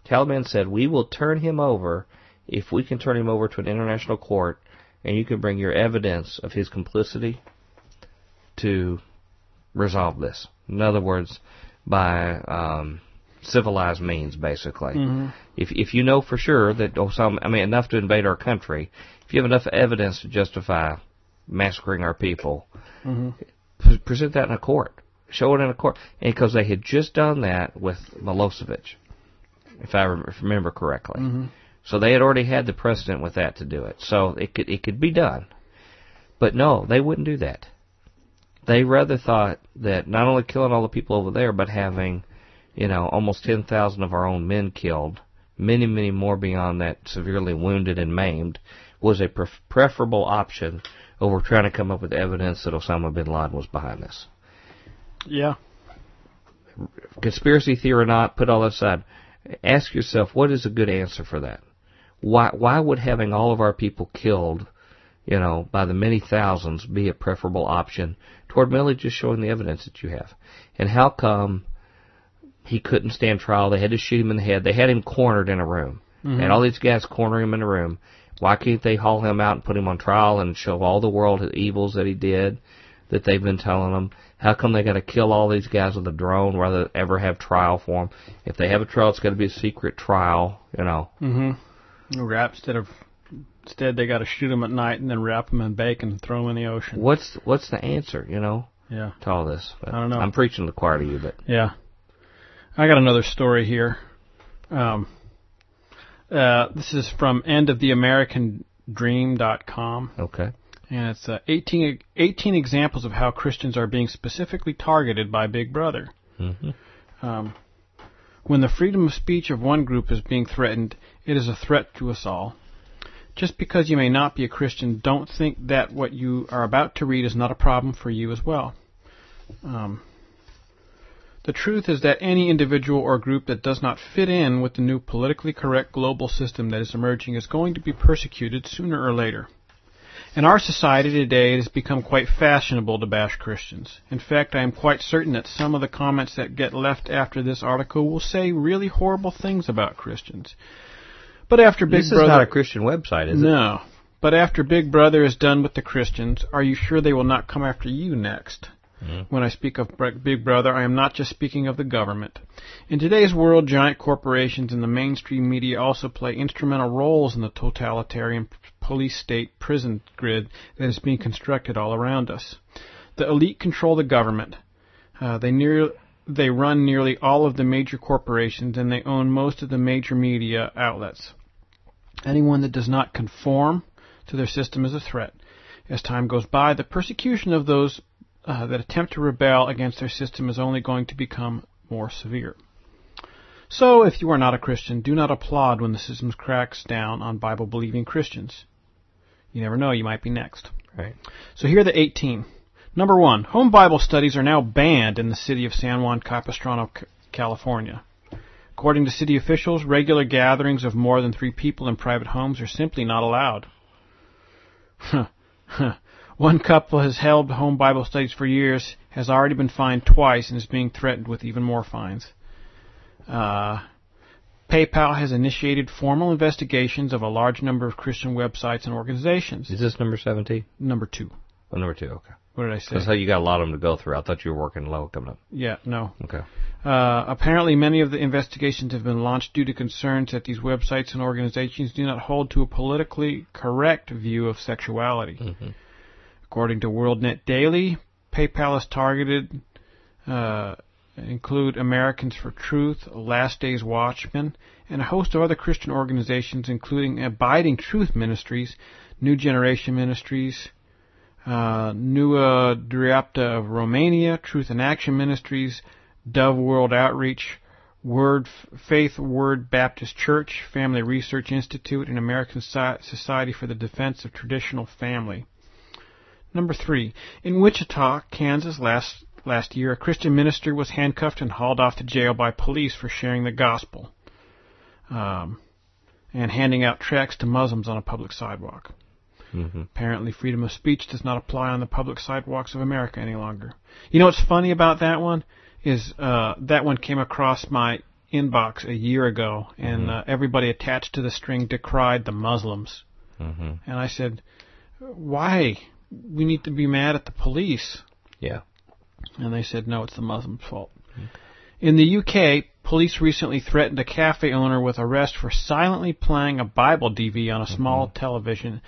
Taliban said we will turn him over if we can turn him over to an international court, and you can bring your evidence of his complicity to resolve this. In other words, by um, civilized means, basically. Mm-hmm. If if you know for sure that Osama, I mean, enough to invade our country, if you have enough evidence to justify massacring our people, Mm-hmm. p- present that in a court. Show it in a court. And because they had just done that with Milosevic, if I remember correctly. Mm-hmm. So they had already had the precedent with that to do it. So it could it could be done. But no, they wouldn't do that. They rather thought that not only killing all the people over there, but having, you know, almost 10,000 of our own men killed, many, many more beyond that severely wounded and maimed, was a pref- preferable option over trying to come up with evidence that Osama bin Laden was behind this. Yeah. Conspiracy theory or not, put all that aside. Ask yourself, what is a good answer for that? Why, why would having all of our people killed, you know, by the many thousands be a preferable option toward merely just showing the evidence that you have? And how come he couldn't stand trial? They had to shoot him in the head. They had him cornered in a room. Mm-hmm. And all these guys corner him in a room. Why can't they haul him out and put him on trial and show all the world the evils that he did that they've been telling them? How come they got to kill all these guys with a drone rather than ever have trial for them? If they have a trial, it's got to be a secret trial, you know. Mm-hmm. Wrap instead of instead they got to shoot them at night and then wrap them in bacon and throw them in the ocean. What's what's the answer, you know, Yeah. to all this? But I don't know. I'm preaching to the choir to you, but Yeah. I got another story here. Um, uh, this is from endoftheamericandream.com, okay. and it's uh, 18, 18 examples of how Christians are being specifically targeted by Big Brother. hmm Um, when the freedom of speech of one group is being threatened, it is a threat to us all. Just because you may not be a Christian, don't think that what you are about to read is not a problem for you as well. Um, the truth is that any individual or group that does not fit in with the new politically correct global system that is emerging is going to be persecuted sooner or later. In our society today, it has become quite fashionable to bash Christians. In fact, I am quite certain that some of the comments that get left after this article will say really horrible things about Christians. But after Big This Brother, is not a Christian website, is it? no. But after Big Brother is done with the Christians, are you sure they will not come after you next? Mhm. When I speak of Big Brother, I am not just speaking of the government. In today's world, giant corporations and the mainstream media also play instrumental roles in the totalitarian police state prison grid that is being constructed all around us. The elite control the government. Uh, they they run nearly all of the major corporations and they own most of the major media outlets. Anyone that does not conform to their system is a threat. As time goes by, the persecution of those uh, that attempt to rebel against their system is only going to become more severe. So, if you are not a Christian, do not applaud when the system cracks down on Bible believing Christians. You never know, you might be next. Right. So here are the 18. Number one, home Bible studies are now banned in the city of San Juan Capistrano, California. According to city officials, regular gatherings of more than three people in private homes are simply not allowed. [LAUGHS] One couple has held home Bible studies for years, has already been fined twice, and is being threatened with even more fines. Uh, PayPal has initiated formal investigations of a large number of Christian websites and organizations. Is this number 17? Number two. Oh, number two, okay. What did I say? That's how you got a lot of them to go through. I thought you were working low coming up. Yeah, no. Okay. Uh, apparently, many of the investigations have been launched due to concerns that these websites and organizations do not hold to a politically correct view of sexuality. hmm According to WorldNet Daily, PayPal has targeted uh, include Americans for Truth, Last Days Watchmen, and a host of other Christian organizations, including Abiding Truth Ministries, New Generation Ministries, uh, Nua Dreapta of Romania, Truth in Action Ministries, Dove World Outreach, Word Faith Word Baptist Church, Family Research Institute, and American Society for the Defense of Traditional Family. Number three, in Wichita, Kansas, last last year, a Christian minister was handcuffed and hauled off to jail by police for sharing the gospel. Um, and handing out tracts to Muslims on a public sidewalk. Mm-hmm. Apparently, freedom of speech does not apply on the public sidewalks of America any longer. You know what's funny about that one is uh, that one came across my inbox a year ago, and Mhm. uh, everybody attached to the string decried the Muslims. Mm-hmm. And I said, "Why? We need to be mad at the police." Yeah. And they said, "No, it's the Muslims' fault." In the UK, police recently threatened a cafe owner with arrest for silently playing a Bible DV on a small television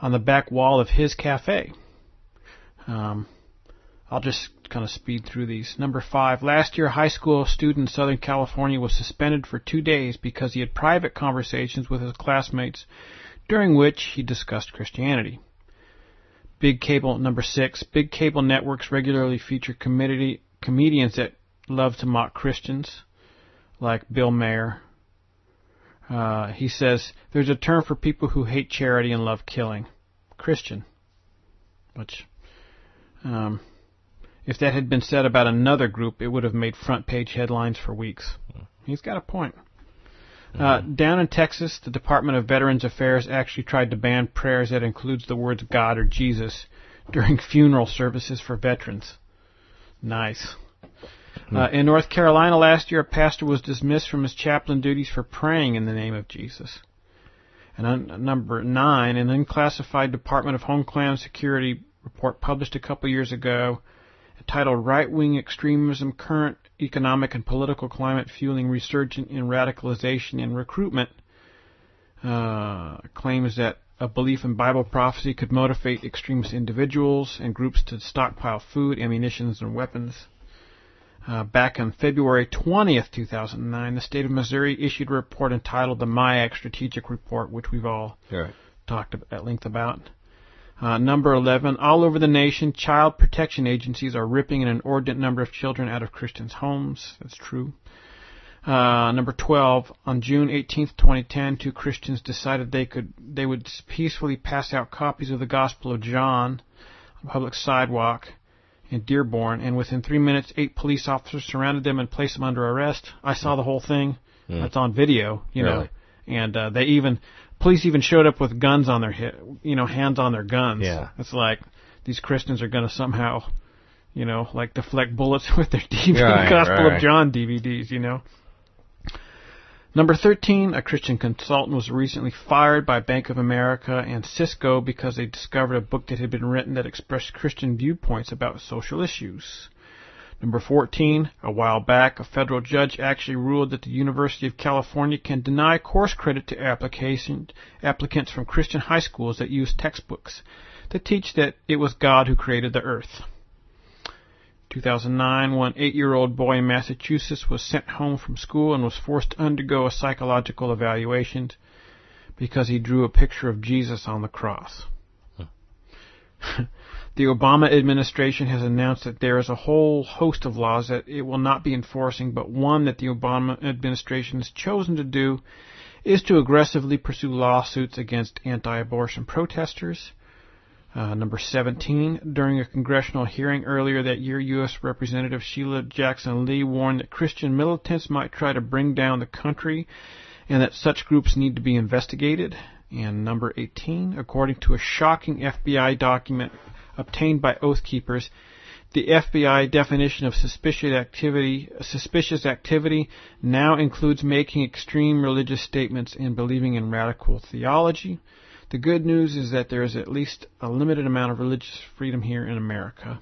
on the back wall of his cafe. Um, I'll just kind of speed through these. Number five. Last year, a high school student in Southern California was suspended for two days because he had private conversations with his classmates during which he discussed Christianity. Big cable number six. Big cable networks regularly feature comedy, comedians that love to mock Christians, like Bill Maher. Uh, he says there's a term for people who hate charity and love killing, Christian. Which, um, if that had been said about another group, it would have made front page headlines for weeks. He's got a point. Uh, down in Texas, the Department of Veterans Affairs actually tried to ban prayers that includes the words God or Jesus during [LAUGHS] funeral services for veterans. Nice. Uh, in North Carolina last year, a pastor was dismissed from his chaplain duties for praying in the name of Jesus. And on, number nine, an unclassified Department of Homeland Security report published a couple years ago titled Right Wing Extremism Current Economic and Political Climate Fueling Resurgence in Radicalization and Recruitment uh, claims that a belief in Bible prophecy could motivate extremist individuals and groups to stockpile food, ammunition, and weapons. Uh, back on February 20th, 2009, the state of Missouri issued a report entitled the MIAC Strategic Report, which we've all Right. talked at length about. Uh, number 11, all over the nation, child protection agencies are ripping an inordinate number of children out of Christians' homes. That's true. Uh, number 12, on June 18th, 2010, two Christians decided they could they would peacefully pass out copies of the Gospel of John on a public sidewalk in Dearborn, and within three minutes, eight police officers surrounded them and placed them under arrest. I saw the whole thing. Mm. That's on video, you know. And uh, they even police even showed up with guns on their hip, you know, hands on their guns. Yeah. It's like these Christians are going to somehow, you know, like deflect bullets [LAUGHS] with their DVD, Right, Gospel right. of John DVDs, you know. Number 13, a Christian consultant was recently fired by Bank of America and Cisco because they discovered a book that had been written that expressed Christian viewpoints about social issues. Number 14, a while back, a federal judge actually ruled that the University of California can deny course credit to application, applicants from Christian high schools that use textbooks that teach that it was God who created the earth. 2009, one eight-year-old boy in Massachusetts was sent home from school and was forced to undergo a psychological evaluation because he drew a picture of Jesus on the cross. [LAUGHS] the Obama administration has announced that there is a whole host of laws that it will not be enforcing, but one that the Obama administration has chosen to do is to aggressively pursue lawsuits against anti-abortion protesters. Uh, number 17, during a congressional hearing earlier that year, U.S. Representative Sheila Jackson Lee warned that Christian militants might try to bring down the country and that such groups need to be investigated. And number 18, according to a shocking FBI document obtained by Oath Keepers, the FBI definition of suspicious activity, suspicious activity now includes making extreme religious statements and believing in radical theology. The good news is that there is at least a limited amount of religious freedom here in America.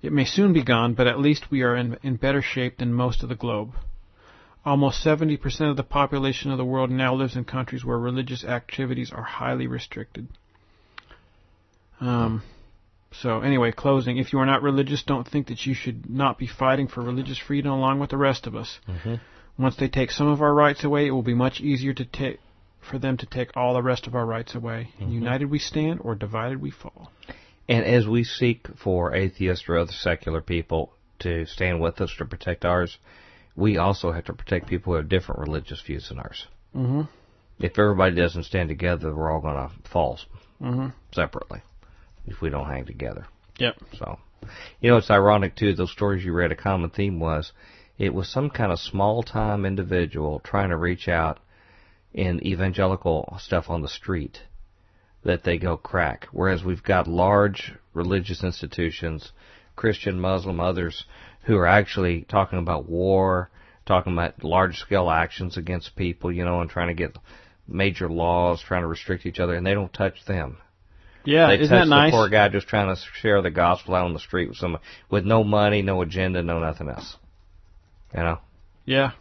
It may soon be gone, but at least we are in, in better shape than most of the globe. Almost 70% of the population of the world now lives in countries where religious activities are highly restricted. Um, so anyway, closing. If you are not religious, don't think that you should not be fighting for religious freedom along with the rest of us. Mm-hmm. Once they take some of our rights away, it will be much easier to take for them to take all the rest of our rights away. Mhm. United we stand, or divided we fall. And as we seek for atheists or other secular people to stand with us to protect ours, we also have to protect people who have different religious views than ours. Mm-hmm. If everybody doesn't stand together, we're all going to fall Mm-hmm. separately if we don't hang together. Yep. So, you know, it's ironic too. Those stories you read, a common theme was it was some kind of small time individual trying to reach out in evangelical stuff on the street that they go crack. Whereas we've got large religious institutions, Christian, Muslim, others, who are actually talking about war, talking about large scale actions against people, you know, and trying to get major laws, trying to restrict each other, and they don't touch them. Yeah, they isn't that nice? the poor guy just trying to share the gospel out on the street with some with no money, no agenda, no nothing else. You know. Yeah.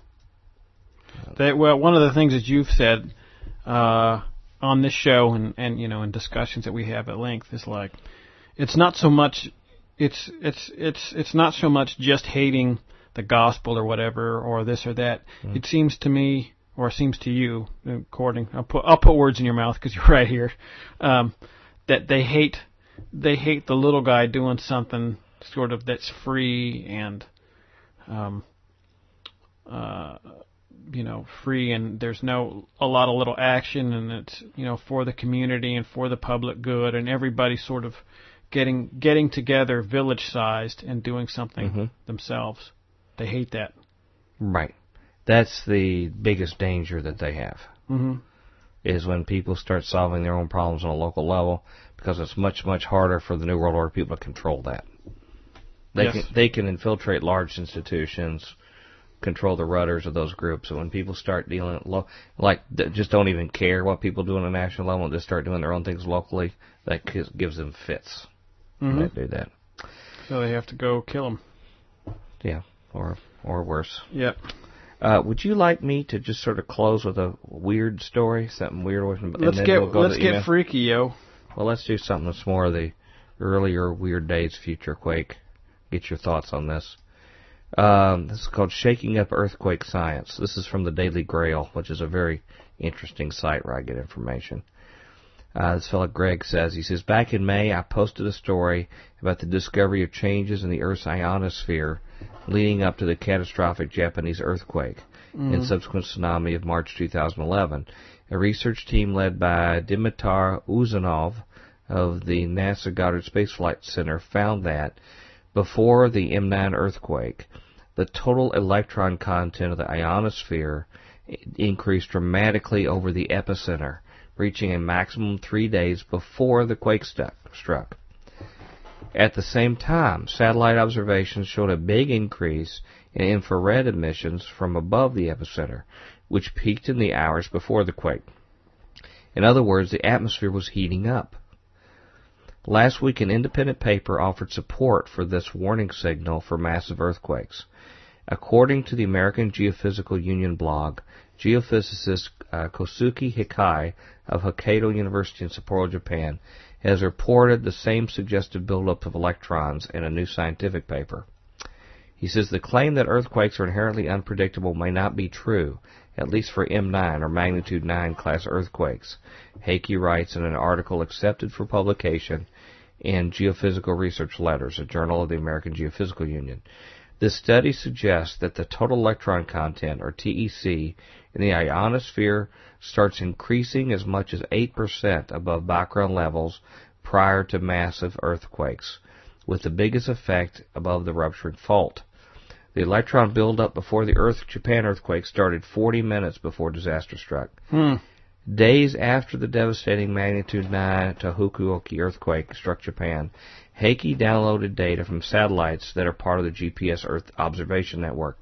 They, well, one of the things that you've said uh, on this show and, and you know in discussions that we have at length is like it's not so much it's it's it's it's not so much just hating the gospel or whatever or this or that. Mm. It seems to me or it seems to you, according I'll put I'll put words in your mouth because you're right here, um, that they hate they hate the little guy doing something sort of that's free and um, uh, you know, free and there's no a lot of little action and it's you know for the community and for the public good and everybody sort of getting getting together village sized and doing something Mhm. themselves. They hate that. Right. That's the biggest danger that they have. hmm is when people start solving their own problems on a local level because it's much much harder for the new world order people to control that. They Yes. can they can infiltrate large institutions, control the rudders of those groups. And when people start dealing lo- like just don't even care what people do on a national level, and just start doing their own things locally, that gives- gives them fits. when hmm They do that. So they have to go kill them. Yeah, or or worse. Yep. Uh, would you like me to just sort of close with a weird story, something weird? Let's then get we'll go let's get email? freaky, yo. Well, let's do something that's more of the earlier weird days future quake. Get your thoughts on this. Um, this is called Shaking Up Earthquake Science. This is from the Daily Grail, which is a very interesting site where I get information. Uh, this fellow Greg says, he says, back in May I posted a story about the discovery of changes in the Earth's ionosphere leading up to the catastrophic Japanese earthquake and subsequent tsunami of March 2011. A research team led by Dimitar Ouzounov of the NASA Goddard Space Flight Center found that before the M9 earthquake, the total electron content of the ionosphere increased dramatically over the epicenter, reaching a maximum three days before the quake struck. At the same time, satellite observations showed a big increase in infrared emissions from above the epicenter, which peaked in the hours before the quake. In other words, the atmosphere was heating up. Last week, an independent paper offered support for this warning signal for massive earthquakes. According to the American Geophysical Union blog, geophysicist uh, Kosuke Heki of Hokkaido University in Sapporo, Japan, has reported the same suggestive buildup of electrons in a new scientific paper. He says the claim that earthquakes are inherently unpredictable may not be true, at least for M9 or magnitude 9 class earthquakes. Heki writes in an article accepted for publication in Geophysical Research Letters, a journal of the American Geophysical Union. This study suggests that the total electron content, or TEC, in the ionosphere starts increasing as much as 8% above background levels prior to massive earthquakes, with the biggest effect above the rupturing fault. The electron buildup before the Earth Japan earthquake started 40 minutes before disaster struck. Hmm. Days after the devastating magnitude 9 Tohoku-oki earthquake struck Japan, Heki downloaded data from satellites that are part of the GPS Earth Observation Network.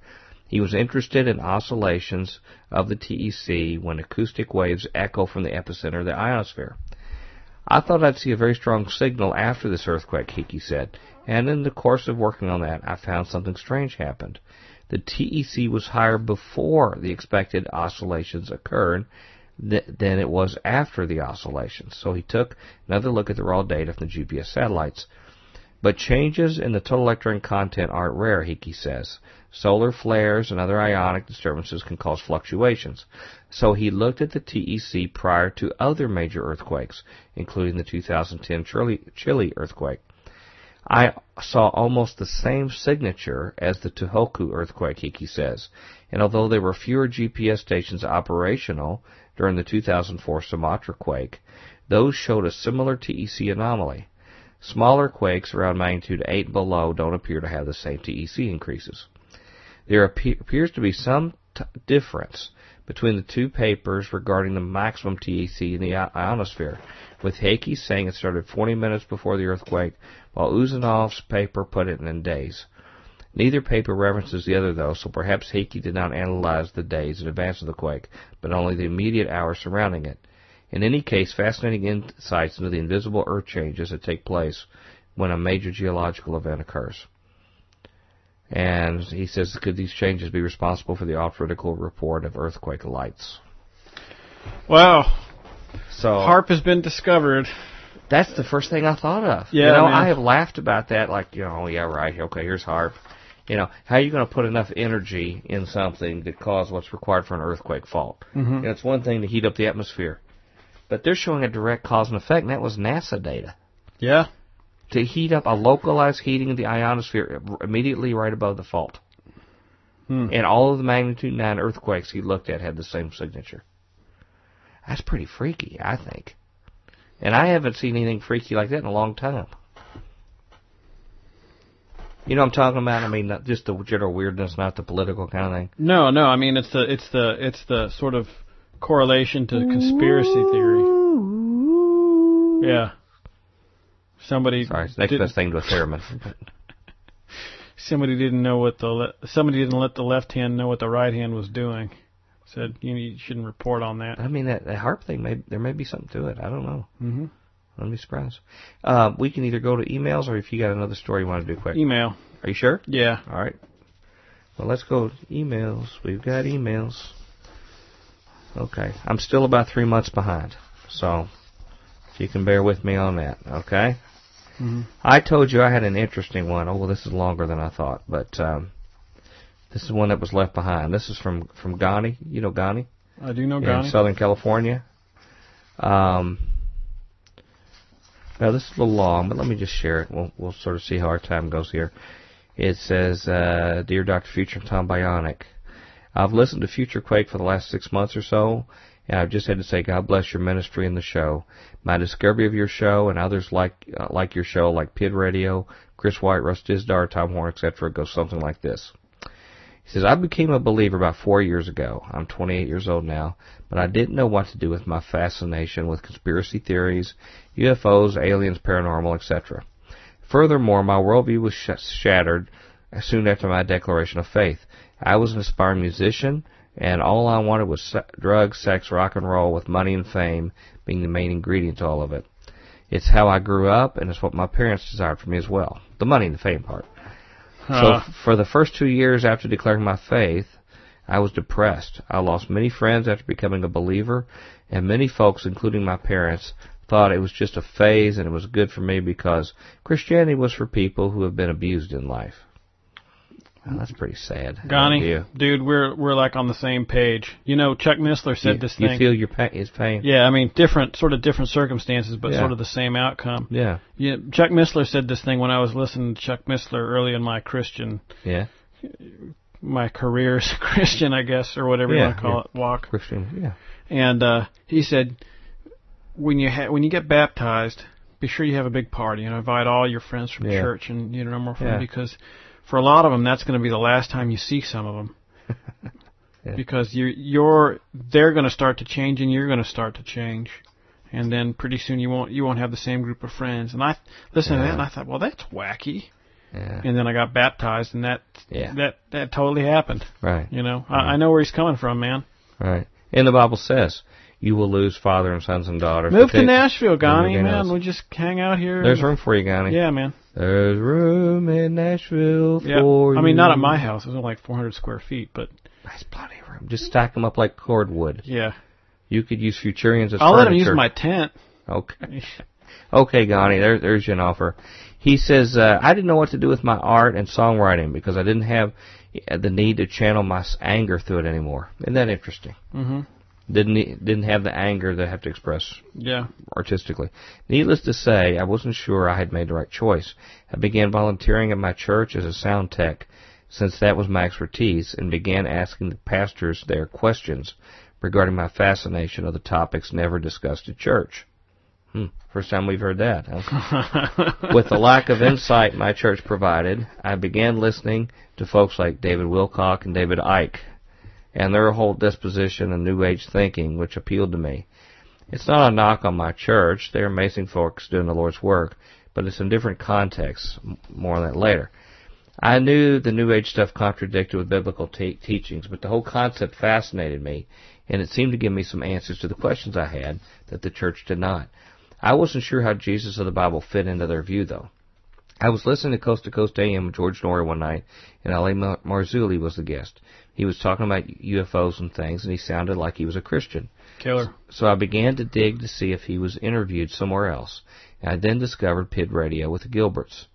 He was interested in oscillations of the TEC when acoustic waves echo from the epicenter of the ionosphere. I thought I'd see a very strong signal after this earthquake, Heki said, and in the course of working on that, I found something strange happened. The TEC was higher before the expected oscillations occurred th- than it was after the oscillations. So he took another look at the raw data from the GPS satellites. But changes in the total electron content aren't rare, Hickey says. Solar flares and other ionic disturbances can cause fluctuations. So he looked at the TEC prior to other major earthquakes, including the 2010 Chile, earthquake. I saw almost the same signature as the Tohoku earthquake, Hickey says. And although there were fewer GPS stations operational during the 2004 Sumatra quake, those showed a similar TEC anomaly. Smaller quakes around magnitude 8 below don't appear to have the same TEC increases. There appears to be some t- difference between the two papers regarding the maximum TEC in the ionosphere, with Heki saying it started 40 minutes before the earthquake, while Ouzounov's paper put it in days. Neither paper references the other, though, so perhaps Heki did not analyze the days in advance of the quake, but only the immediate hours surrounding it. In any case, fascinating insights into the invisible earth changes that take place when a major geological event occurs. And he says, could these changes be responsible for the off-critical report of earthquake lights? Wow. So HAARP has been discovered. That's the first thing I thought of. Yeah, you know, man. I have laughed about that, like, you know, oh, yeah, right, okay, here's HAARP. You know, how are you going to put enough energy in something to cause what's required for an earthquake fault? Mm-hmm. And it's one thing to heat up the atmosphere, but they're showing a direct cause and effect, and that was NASA data. Yeah. To heat up a localized heating of the ionosphere immediately right above the fault. Hmm. And all of the magnitude 9 earthquakes he looked at had the same signature. That's pretty freaky, I think. And I haven't seen anything freaky like that in a long time. You know what I'm talking about? I mean, not just the general weirdness, not the political kind of thing. No, no. I mean, it's the it's the it's the sort of correlation to conspiracy theory. Yeah. Somebody Sorry, it's next best thing to a theremin. [LAUGHS] somebody didn't know what the le- somebody didn't let the left hand know what the right hand was doing. Said you, know, you shouldn't report on that. I mean, that, that HAARP thing, may, there may be something to it. I don't know. Mm-hmm. I'd be surprised. Uh, we can either go to emails or if you got another story you want to do quick. Email. Are you sure? Yeah. All right. Well, let's go to emails. We've got emails. Okay. I'm still about three months behind. So, if you can bear with me on that, okay? Mm-hmm. I told you I had an interesting one. Oh, well, this is longer than I thought, but um, this is one that was left behind. This is from from Ghani. You know Ghani I do know in Ghani. Southern California. Um, now this is a little long, but let me just share it. We'll we'll sort of see how our time goes here. It says, uh, "Dear Dr. Future and Tom Bionic, I've listened to Future Quake for the last six months or so, and I've just had to say, God bless your ministry and the show. My discovery of your show and others like uh, like your show, like Pid Radio, Chris White, Russ Dizdar, Tom Horn, etc., goes something like this." He says, I became a believer about four years ago. I'm 28 years old now, but I didn't know what to do with my fascination with conspiracy theories, UFOs, aliens, paranormal, etc. Furthermore, my worldview was sh- shattered soon after my declaration of faith. I was an aspiring musician, and all I wanted was se- drugs, sex, rock and roll, with money and fame being the main ingredient to all of it. It's how I grew up, and it's what my parents desired for me as well. The money and the fame part. Uh, So f- for the first two years after declaring my faith, I was depressed. I lost many friends after becoming a believer, and many folks, including my parents, thought it was just a phase and it was good for me because Christianity was for people who have been abused in life. Well, that's pretty sad. Ghani, You, dude, we're we're like on the same page. You know, Chuck Missler said you, this you feel your pain, his pain. yeah, I mean, different sort of different circumstances, but Yeah. sort of the same outcome. Yeah, Yeah, Chuck Missler said this thing when I was listening to Chuck Missler early in my Christian, yeah. my career as a Christian, I guess, or whatever you want to call yeah. it, walk. Christian. Yeah, And uh, he said, when you ha- when you get baptized, be sure you have a big party. and invite all your friends from Yeah. church and you know more from Yeah. because for a lot of them, that's going to be the last time you see some of them. [LAUGHS] Yeah. Because you're, you're they're going to start to change and you're going to start to change. And then pretty soon you won't you won't have the same group of friends. And I listened to that and I thought, well, that's wacky. yeah, And then I got baptized, and that Yeah. that that totally happened. right. You know, I, I know where he's coming from, man. Right. And the Bible says, you will lose father and sons and daughters. Move to Nashville, Ghani, Everything man. else. We'll just hang out here. There's room for you, Ghani. Yeah, man. There's room in Nashville Yeah. for you. I mean, not at my house. It's only like 400 square feet, but There's plenty of room. Just stack them up like cordwood. yeah. You could use Futurians as I'll let him use my tent. Okay. [LAUGHS] Okay, Ghani, there, there's your offer. He says, uh, I didn't know what to do with my art and songwriting because I didn't have the need to channel my anger through it anymore. Isn't that interesting? hmm Didn't didn't have the anger that I have to express Yeah. artistically. Needless to say, I wasn't sure I had made the right choice. I began volunteering at my church as a sound tech, since that was my expertise, and began asking the pastors their questions regarding my fascination of the topics never discussed at church. Hmm, first time we've heard that. Huh? [LAUGHS] With the lack of insight my church provided, I began listening to folks like David Wilcock and David Icke. And their whole disposition and New Age thinking, which appealed to me. It's not a knock on my church. They're amazing folks doing the Lord's work, but it's in different contexts. More on that later. I knew the New Age stuff contradicted with biblical te- teachings, but the whole concept fascinated me, and it seemed to give me some answers to the questions I had that the church did not. I wasn't sure how Jesus of the Bible fit into their view, though. I was listening to Coast to Coast AM with George Noory one night, and L.A. Marzulli was the guest. He was talking about UFOs and things, and he sounded like he was a Christian. Killer. So I began to dig to see if he was interviewed somewhere else, and I then discovered PID Radio with the Gilberts.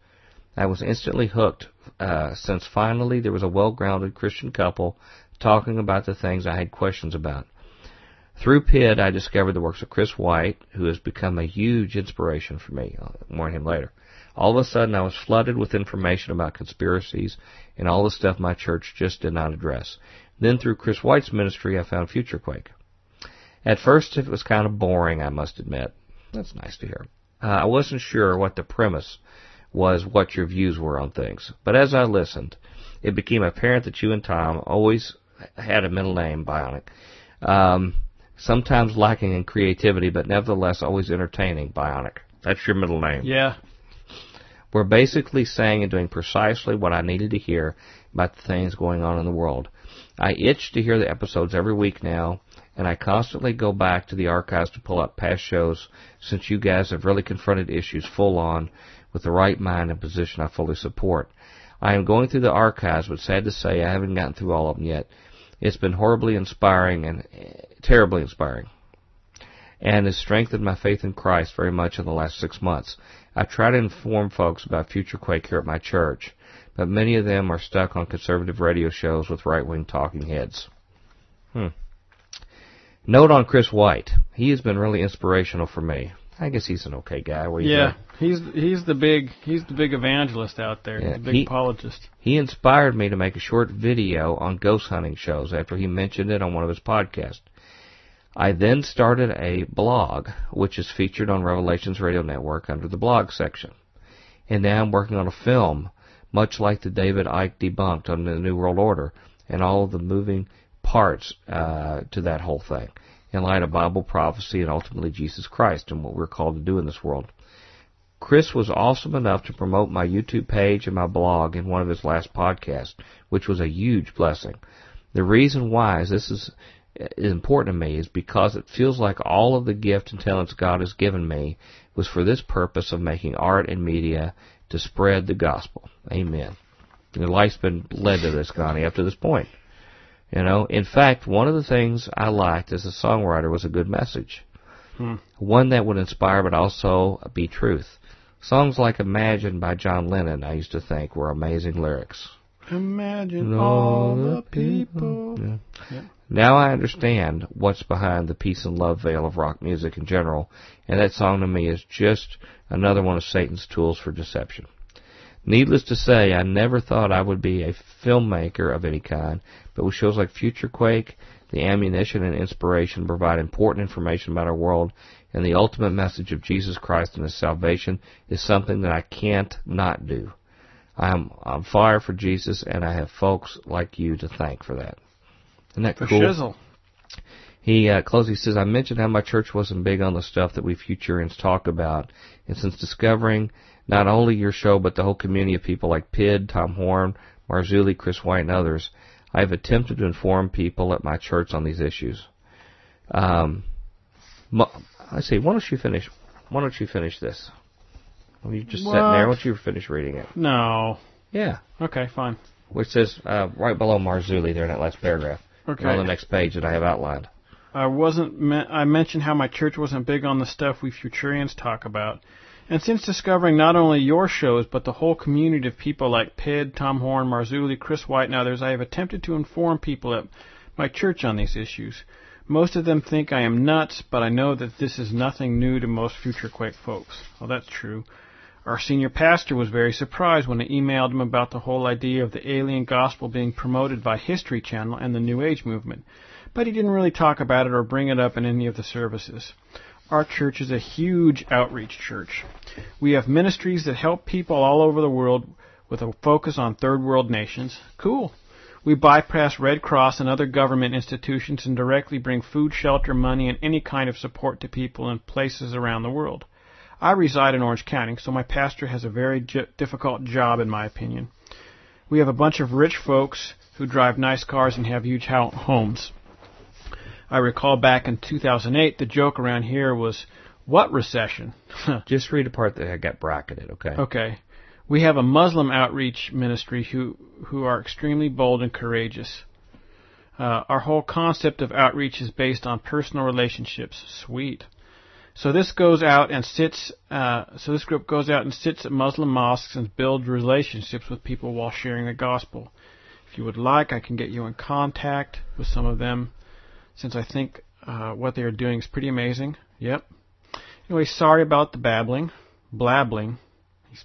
I was instantly hooked, uh, since finally there was a well-grounded Christian couple talking about the things I had questions about. Through PID, I discovered the works of Chris White, who has become a huge inspiration for me. I'll more on him later. All of a sudden, I was flooded with information about conspiracies and all the stuff my church just did not address. Then, through Chris White's ministry, I found FutureQuake. At first, it was kind of boring, I must admit. That's nice to hear. Uh, I wasn't sure what the premise was, what your views were on things. But as I listened, it became apparent that you and Tom always had a middle name, Bionic. Um, sometimes lacking in creativity, but nevertheless always entertaining, Bionic. That's your middle name. Yeah, were basically saying and doing precisely what I needed to hear about the things going on in the world. I itch to hear the episodes every week now, and I constantly go back to the archives to pull up past shows since you guys have really confronted issues full on with the right mind and position I fully support. I am going through the archives, but sad to say I haven't gotten through all of them yet. It's been horribly inspiring and uh, terribly inspiring and has strengthened my faith in Christ very much in the last six months. I try to inform folks about Future Quake here at my church, but many of them are stuck on conservative radio shows with right-wing talking heads. Hmm. Note on Chris White. He has been really inspirational for me. I guess he's an okay guy. Yeah, he's he's the big he's the big evangelist out there. Yeah, the big he, apologist. He inspired me to make a short video on ghost hunting shows after he mentioned it on one of his podcasts. I then started a blog, which is featured on Revelations Radio Network under the blog section. And now I'm working on a film, much like the David Icke debunked on the New World Order, and all of the moving parts uh, to that whole thing, in light of Bible prophecy and ultimately Jesus Christ and what we're called to do in this world. Chris was awesome enough to promote my YouTube page and my blog in one of his last podcasts, which was a huge blessing. The reason why is this is is important to me is because it feels like all of the gift and talents God has given me was for this purpose of making art and media to spread the gospel. Amen. Your life's been led to this, Connie, up to this point. You know, in fact, one of the things I liked as a songwriter was a good message. Hmm. One that would inspire but also be truth. Songs like Imagine by John Lennon, I used to think, were amazing lyrics. Imagine all the people. Yeah. Yeah. Now I understand what's behind the peace and love veil of rock music in general, and that song to me is just another one of Satan's tools for deception. Needless to say, I never thought I would be a filmmaker of any kind, but with shows like FutureQuake, the ammunition and inspiration provide important information about our world, and the ultimate message of Jesus Christ and His salvation is something that I can't not do. I'm on fire for Jesus, and I have folks like you to thank for that. Isn't that for cool? Shizzle. He uh, closes. He says, "I mentioned how my church wasn't big on the stuff that we Futurians talk about, and since discovering not only your show but the whole community of people like Pid, Tom Horn, Marzulli, Chris White, and others, I have attempted to inform people at my church on these issues." Um, I see. Why don't you finish? Why don't you finish this? Well, you just what? sitting there. Why don't you finish reading it? No. Yeah. Okay, fine. Which says uh, right below Marzulli there in that last paragraph. Okay. On the next page that I have outlined. I wasn't. Me- I mentioned how my church wasn't big on the stuff we Futurians talk about, and since discovering not only your shows but the whole community of people like Pid, Tom Horn, Marzulli, Chris White, and others, I have attempted to inform people at my church on these issues. Most of them think I am nuts, but I know that this is nothing new to most FutureQuake folks. Well, that's true. Our senior pastor was very surprised when I emailed him about the whole idea of the alien gospel being promoted by History Channel and the New Age movement, but he didn't really talk about it or bring it up in any of the services. Our church is a huge outreach church. We have ministries that help people all over the world with a focus on third world nations. Cool. We bypass Red Cross and other government institutions and directly bring food, shelter, money, and any kind of support to people in places around the world. I reside in Orange County, so my pastor has a very difficult job, in my opinion. We have a bunch of rich folks who drive nice cars and have huge homes. I recall back in 2008, the joke around here was, what recession? [LAUGHS] Just read a part that I got bracketed, okay? Okay. We have a Muslim outreach ministry who, who are extremely bold and courageous. Uh, our whole concept of outreach is based on personal relationships. Sweet. So this goes out and sits. Uh, so this group goes out and sits at Muslim mosques and builds relationships with people while sharing the gospel. If you would like, I can get you in contact with some of them, since I think uh, what they are doing is pretty amazing. Yep. Anyway, sorry about the babbling, blabbling.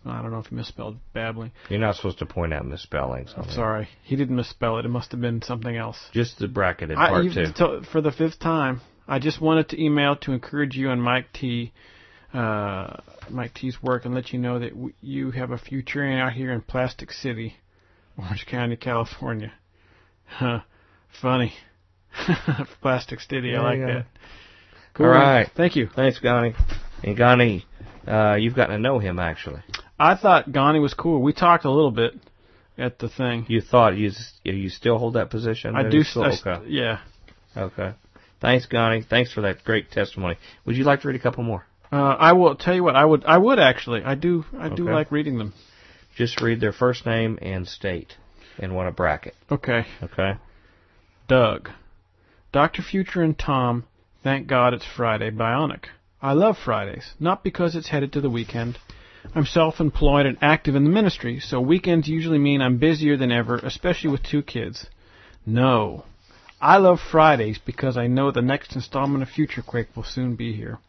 I don't know if he misspelled babbling. You're not supposed to point out misspellings. I'm sorry. He didn't misspell it. It must have been something else. Just the bracketed part, I, too. To, for the fifth time, I just wanted to email to encourage you and Mike T. Uh, Mike T's work and let you know that w- you have a future out here in Plastic City, [LAUGHS] Orange County, California. Huh. Funny. [LAUGHS] Plastic City. There I like you that. Cool. All right. Thank you. Thanks, Gani. And Gani, uh, you've gotten to know him, actually. I thought Gani was cool. We talked a little bit at the thing. You thought you s- you still hold that position? I do. still- I st- okay. yeah. Okay. Thanks, Gani. Thanks for that great testimony. Would you like to read a couple more? Uh, I will tell you what. I would. I would actually. I do. I do Okay. like reading them. Just read their first name and state and what a bracket. Okay. Okay. Doug. Dr. Future and Tom, thank God it's Friday Bionic. I love Fridays, not because it's headed to the weekend. I'm self employed and active in the ministry, so weekends usually mean I'm busier than ever, especially with two kids. No. I love Fridays because I know the next installment of Future Quake will soon be here.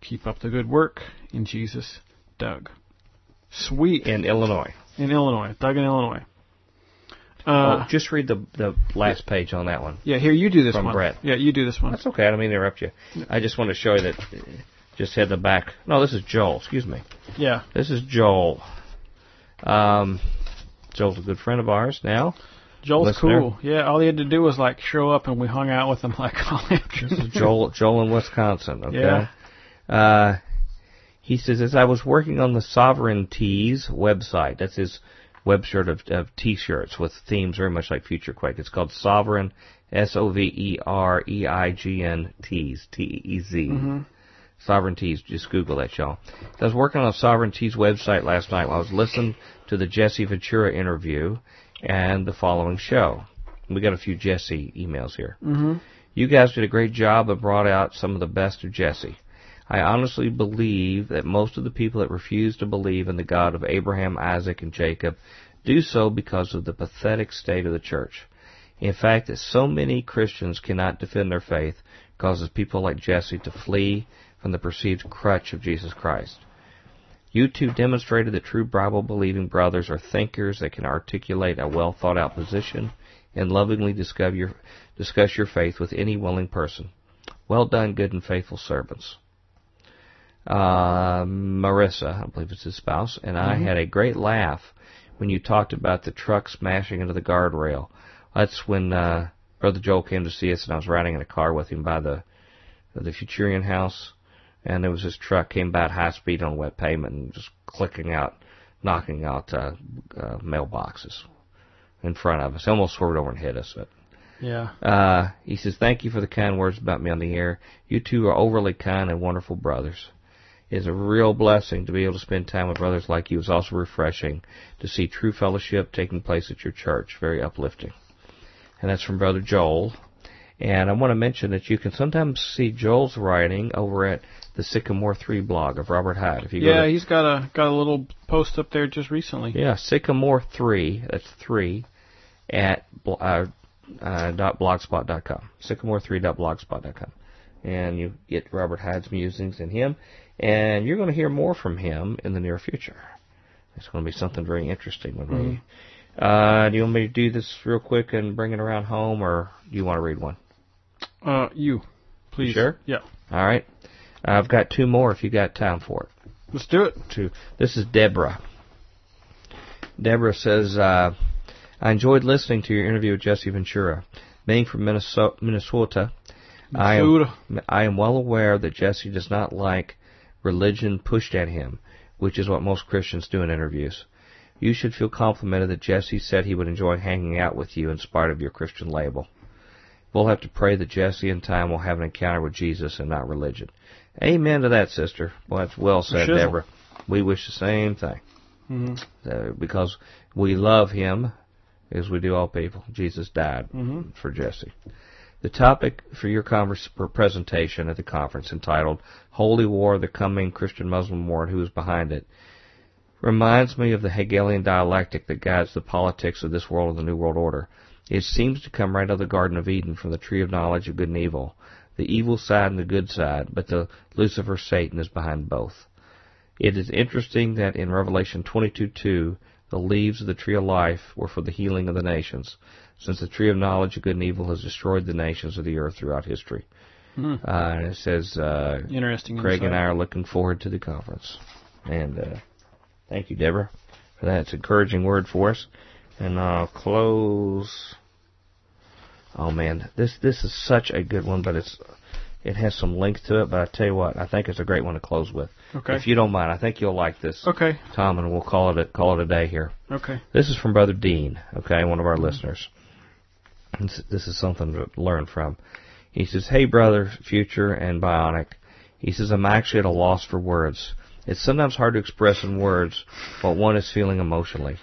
Keep up the good work. In Jesus, Doug. Sweet. In Illinois. In Illinois. Doug in Illinois. oh, Uh, just read the the last page on that one. yeah, here, you do this From one. Brett. Yeah, you do this one. That's okay. I don't mean to interrupt you. I just want to show you that. uh, Just had the back. No, this is Joel. Excuse me. Yeah. This is Joel. Um, Joel's a good friend of ours now. Joel's listener. cool. Yeah, all he had to do was like show up and we hung out with him [LAUGHS] like all This afternoon. is Joel. Joel in Wisconsin. Okay. Yeah. Uh, he says, as I was working on the Sovereign Tees website, that's his website of, of T-shirts with themes very much like Future Quake. It's called Sovereign, S-O-V-E-R-E-I-G-N Tees, T-E-E-Z. Sovereign Tees, just Google that, y'all. I was working on a Sovereign Tees website last night while I was listening to the Jesse Ventura interview and the following show. We got a few Jesse emails here. hmm You guys did a great job and brought out some of the best of Jesse. I honestly believe that most of the people that refuse to believe in the God of Abraham, Isaac, and Jacob do so because of the pathetic state of the church. In fact, that so many Christians cannot defend their faith causes people like Jesse to flee from the perceived crutch of Jesus Christ. You two demonstrated that true Bible believing brothers are thinkers that can articulate a well thought out position and lovingly discuss your, discuss your faith with any willing person. Well done, good and faithful servants. Uh, Marissa, I believe it's his spouse, and I had a great laugh when you talked about the truck smashing into the guardrail. That's when uh, Brother Joel came to see us, and I was riding in a car with him by the the Futurian house, and there was this truck came by at high speed on wet pavement and just clicking out, knocking out uh, uh, mailboxes in front of us. It almost swerved over and hit us. But Yeah. uh, he says, Thank you for the kind words about me on the air. You two are overly kind and wonderful brothers. It is a real blessing to be able to spend time with brothers like you. It's also refreshing to see true fellowship taking place at your church. Very uplifting. And that's from Brother Joel. And I want to mention that you can sometimes see Joel's writing over at the Sycamore 3 blog of Robert Hyde. If you go Yeah, to he's got a got a little post up there just recently. yeah, Sycamore three. That's three at uh, uh, dot blogspot dot com. Sycamore three dot blogspot dot com, and you get Robert Hyde's musings and him, and you're going to hear more from him in the near future. It's going to be something very interesting. When we, uh, do you want me to do this real quick and bring it around home, or do you want to read one? Uh, you, please. sure? Yeah. All right, I've got two more if you got time for it. Let's do it. to this is Deborah. Deborah says, uh, I enjoyed listening to your interview with Jesse Ventura. Being from Minnesota, Minnesota, I am, I am well aware that Jesse does not like religion pushed at him, which is what most Christians do in interviews. You should feel complimented that Jesse said he would enjoy hanging out with you in spite of your Christian label. We'll have to pray that Jesse in time will have an encounter with Jesus and not religion. Amen to that, sister. Well, that's well said, Shizzle. Deborah. We wish the same thing. hmm Uh, because we love him as we do all people. Jesus died Mhm. for Jesse. The topic for your converse, for presentation at the conference entitled Holy War, the Coming Christian Muslim War and Who is Behind It reminds me of the Hegelian dialectic that guides the politics of this world and the New World Order. It seems to come right out of the Garden of Eden from the tree of knowledge of good and evil, the evil side and the good side, but the Lucifer Satan is behind both. It is interesting that in Revelation 22:2, the leaves of the tree of life were for the healing of the nations, since the tree of knowledge of good and evil has destroyed the nations of the earth throughout history. Hmm. Uh, and it says, uh, Interesting. Craig insight. and I are looking forward to the conference. And uh, thank you, Deborah, for that. It's an encouraging word for us. And I'll close. Oh man, this this is such a good one, but it's it has some length to it. But I tell you what, I think it's a great one to close with. Okay. If you don't mind, I think you'll like this, Okay. Tom, and we'll call it a, call it a day here. Okay. This is from Brother Dean, okay, one of our listeners. This this is something to learn from. He says, Hey, brother, future and bionic. He says, I'm actually at a loss for words. It's sometimes hard to express in words what one is feeling emotionally.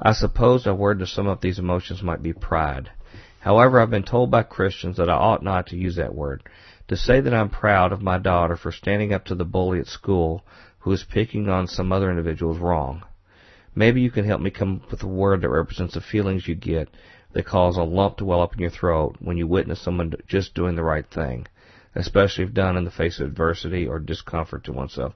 I suppose a word to sum up these emotions might be pride. However, I've been told by Christians that I ought not to use that word. To say that I'm proud of my daughter for standing up to the bully at school who is picking on some other individual is wrong. Maybe you can help me come up with a word that represents the feelings you get that cause a lump to well up in your throat when you witness someone just doing the right thing, especially if done in the face of adversity or discomfort to oneself.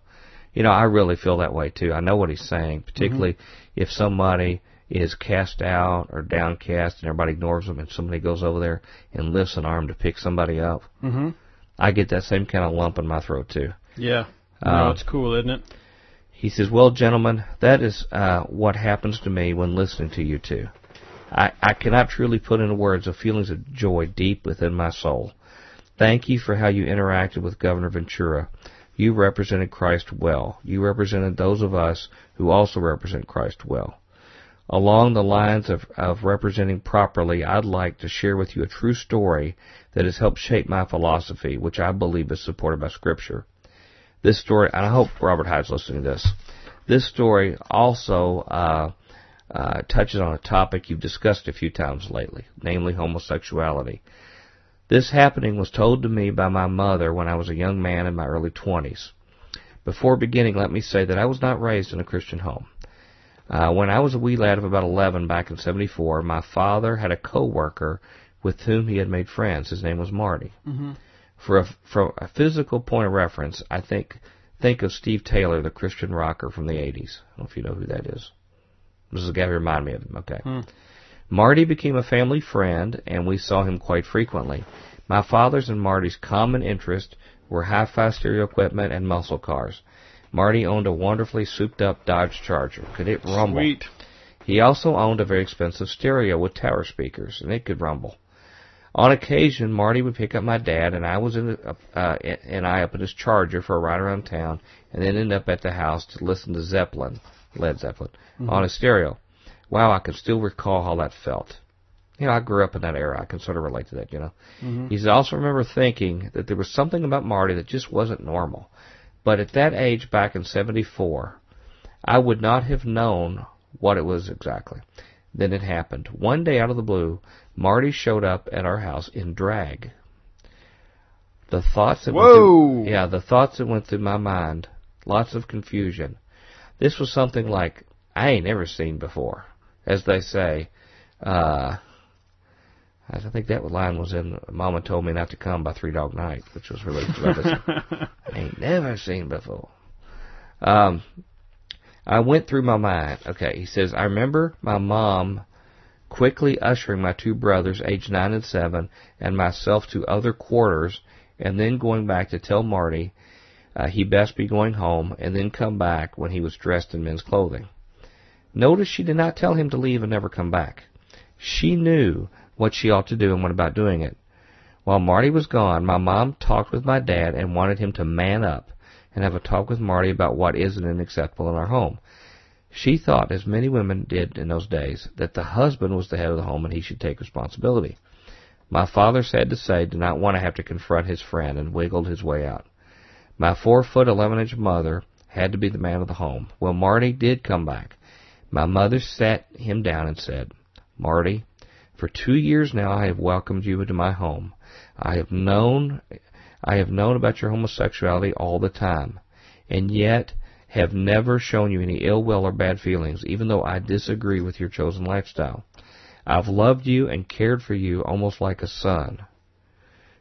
You know, I really feel that way too. I know what he's saying, particularly mm-hmm. if somebody is cast out or downcast and everybody ignores them and somebody goes over there and lifts an arm to pick somebody up. Mm-hmm. I get that same kind of lump in my throat too. Yeah. Uh, no, it's cool, isn't it? He says, Well, gentlemen, that is uh, what happens to me when listening to you two. I, I cannot truly put into words the feelings of joy deep within my soul. Thank you for how you interacted with Governor Ventura. You represented Christ well. You represented those of us who also represent Christ well. Along the lines of, of representing properly, I'd like to share with you a true story that has helped shape my philosophy, which I believe is supported by Scripture. This story, and I hope Robert Hyde's listening to this. This story also uh, uh, touches on a topic you've discussed a few times lately, namely homosexuality. This happening was told to me by my mother when I was a young man in my early 20s. Before beginning, let me say that I was not raised in a Christian home. Uh, when I was a wee lad of about 11 back in 74, my father had a co-worker with whom he had made friends. His name was Marty. Mm-hmm. For a, for a physical point of reference, I think think of Steve Taylor, the Christian rocker from the 80s. I don't know if you know who that is. This is a guy who reminded me of him. Okay. Hmm. Marty became a family friend, and we saw him quite frequently. My father's and Marty's common interest were hi-fi stereo equipment and muscle cars. Marty owned a wonderfully souped-up Dodge Charger. Could it rumble? Sweet. He also owned a very expensive stereo with tower speakers, and it could rumble. On occasion, Marty would pick up my dad, and I was in the, uh, and I up in his Charger for a ride around town, and then end up at the house to listen to Zeppelin, Led Zeppelin, on his stereo. Wow, I can still recall how that felt. You know, I grew up in that era. I can sort of relate to that, you know. Mhm. He said, I also remember thinking that there was something about Marty that just wasn't normal. But at that age, back in 74, I would not have known what it was exactly. Then it happened. One day out of the blue, Marty showed up at our house in drag. The thoughts that went through, yeah, the thoughts that went through my mind, lots of confusion. This was something like I ain't never seen before, as they say. Uh, I think that line was in "Mama Told Me Not to Come" by Three Dog Night, which was really. [LAUGHS] I ain't never seen before. Um, I went through my mind. Okay, he says, I remember my mom quickly ushering my two brothers, aged nine and seven, and myself to other quarters, and then going back to tell Marty uh, he best be going home, and then come back when he was dressed in men's clothing. Notice she did not tell him to leave and never come back. She knew what she ought to do and went about doing it. While Marty was gone, my mom talked with my dad and wanted him to man up and have a talk with Marty about what isn't acceptable in our home. She thought, as many women did in those days, that the husband was the head of the home and he should take responsibility. My father, sad to say, did not want to have to confront his friend and wiggled his way out. My four foot eleven inch mother had to be the man of the home. Well, Marty did come back. My mother sat him down and said, Marty, for two years now I have welcomed you into my home. I have known I have known about your homosexuality all the time, and yet have never shown you any ill will or bad feelings, even though I disagree with your chosen lifestyle. I've loved you and cared for you almost like a son.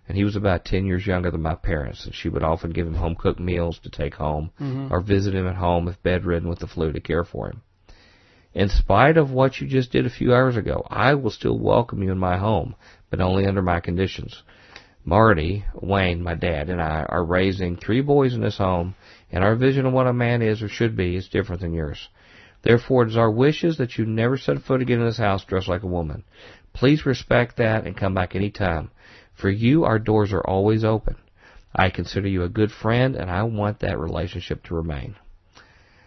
And he was about ten years younger than my parents, and she would often give him home cooked meals to take home, mm-hmm. or visit him at home if bedridden with the flu to care for him. In spite of what you just did a few hours ago, I will still welcome you in my home, but only under my conditions. Marty, Wayne, my dad, and I are raising three boys in this home, and our vision of what a man is or should be is different than yours. Therefore, it is our wishes that you never set foot again in this house dressed like a woman. Please respect that and come back any time. For you, our doors are always open. I consider you a good friend, and I want that relationship to remain.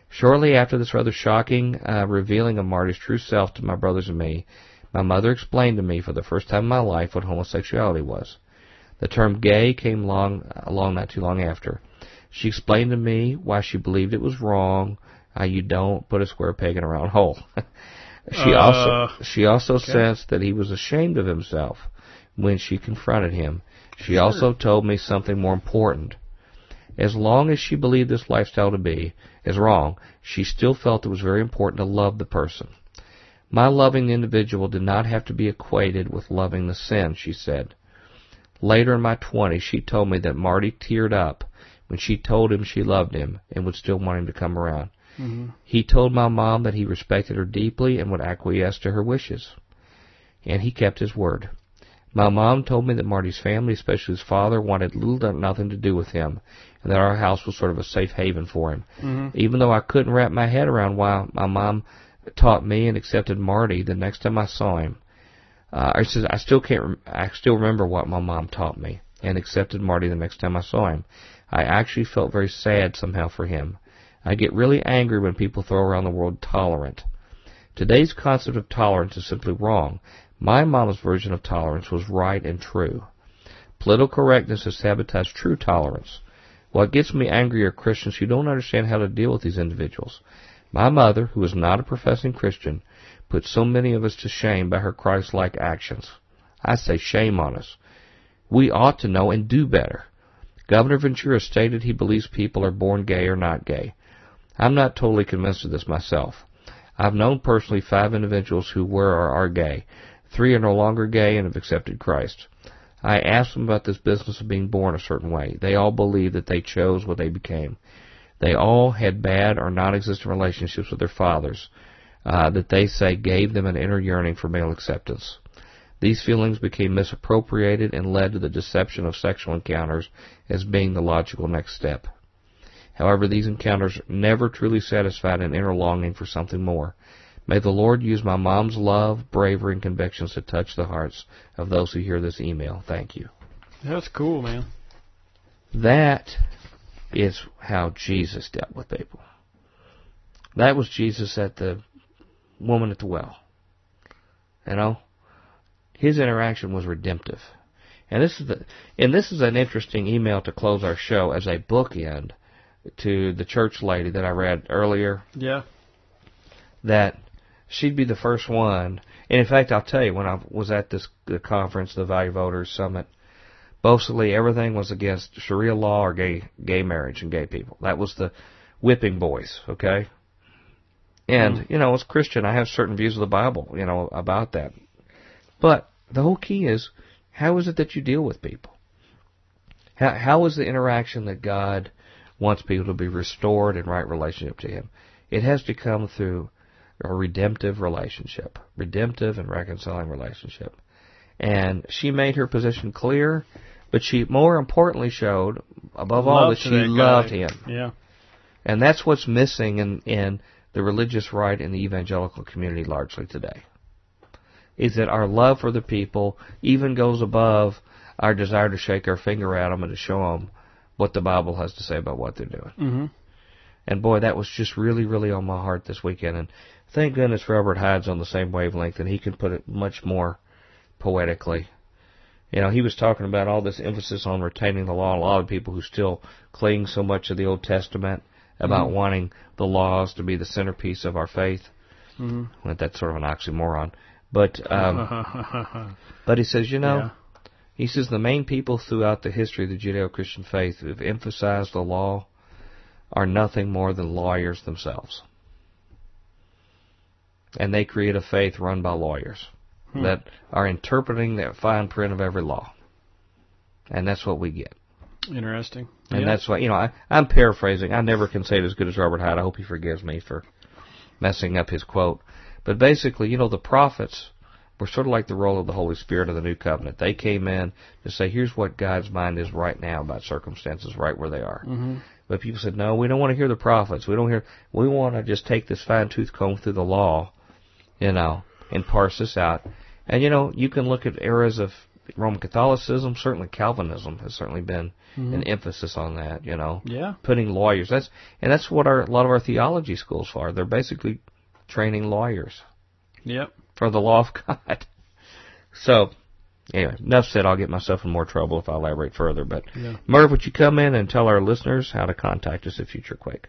Shortly after this rather shocking uh, revealing of Marty's true self to my brothers and me, my mother explained to me for the first time in my life what homosexuality was. The term gay came along, along not too long after. She explained to me why she believed it was wrong. Uh, you don't put a square peg in a round hole. [LAUGHS] she uh, also she also okay. sensed that he was ashamed of himself when she confronted him. She sure. also told me something more important. As long as she believed this lifestyle to be as wrong, she still felt it was very important to love the person. My loving the individual did not have to be equated with loving the sin, she said. Later in my twenties, she told me that Marty teared up when she told him she loved him and would still want him to come around. Mm-hmm. He told my mom that he respected her deeply and would acquiesce to her wishes. And he kept his word. My mom told me that Marty's family, especially his father, wanted little or nothing to do with him, and that our house was sort of a safe haven for him. Mm-hmm. Even though I couldn't wrap my head around why my mom taught me and accepted Marty, the next time I saw him, uh, I said I still can't. Rem- I still remember what my mom taught me and accepted Marty the next time I saw him. I actually felt very sad somehow for him. I get really angry when people throw around the word tolerant. Today's concept of tolerance is simply wrong. My mom's version of tolerance was right and true. Political correctness has sabotaged true tolerance. What gets me angry are Christians who don't understand how to deal with these individuals. My mother, who is not a professing Christian, put so many of us to shame by her Christ-like actions. I say shame on us. We ought to know and do better. Governor Ventura stated he believes people are born gay or not gay. I'm not totally convinced of this myself. I've known personally five individuals who were or are gay. Three are no longer gay and have accepted Christ. I asked them about this business of being born a certain way. They all believe that they chose what they became. They all had bad or non-existent relationships with their fathers uh, that they say gave them an inner yearning for male acceptance. These feelings became misappropriated and led to the deception of sexual encounters as being the logical next step. However, these encounters never truly satisfied an inner longing for something more. May the Lord use my mom's love, bravery, and convictions to touch the hearts of those who hear this email. Thank you. That's cool, man. That is how Jesus dealt with people. That was Jesus at the woman at the well. You know, his interaction was redemptive. And this is the, and this is an interesting email to close our show as a bookend to the church lady that I read earlier. Yeah. That she'd be the first one. And in fact, I'll tell you, when I was at this the conference, the Value Voters Summit, mostly everything was against Sharia law or gay gay marriage and gay people. That was the whipping boys. Okay. And, mm. you know, as a Christian, I have certain views of the Bible, you know, about that. But the whole key is, how is it that you deal with people? How, how is the interaction that God wants people to be restored in right relationship to Him? It has to come through a redemptive relationship, redemptive and reconciling relationship. And she made her position clear, but she more importantly showed, above all, that she that loved him. Yeah. And that's what's missing in in the religious right in the evangelical community largely today. is that our love for the people even goes above our desire to shake our finger at them and to show them what the Bible has to say about what they're doing. Mm-hmm. And boy, that was just really, really on my heart this weekend. And thank goodness Robert Hyde's on the same wavelength and he can put it much more poetically. You know, he was talking about all this emphasis on retaining the law. A lot of people who still cling so much to the Old Testament about Mm-hmm. wanting the laws to be the centerpiece of our faith. Mm-hmm. Well, that's sort of an oxymoron. But um, [LAUGHS] but he says, you know, Yeah. he says the main people throughout the history of the Judeo-Christian faith who've emphasized the law are nothing more than lawyers themselves. And they create a faith run by lawyers Hmm. that are interpreting the fine print of every law. And that's what we get. Interesting. And Yeah. that's why, you know, I, I'm paraphrasing. I never can say it as good as Robert Hyde. I hope he forgives me for messing up his quote. But basically, you know, the prophets were sort of like the role of the Holy Spirit of the New Covenant. They came in to say, here's what God's mind is right now about circumstances right where they are. Mhm. But people said, no, we don't want to hear the prophets. We don't hear, we want to just take this fine tooth comb through the law, you know, and parse this out. And you know, you can look at eras of Roman Catholicism, certainly Calvinism has certainly been mm-hmm. an emphasis on that, you know Yeah. putting lawyers. That's and that's what our a lot of our theology schools are. They're basically training lawyers Yep. for the law of God. [LAUGHS] So, anyway, enough said. I'll get myself in more trouble if I elaborate further. But Yeah. Merv, would you come in and tell our listeners how to contact us at Future Quake?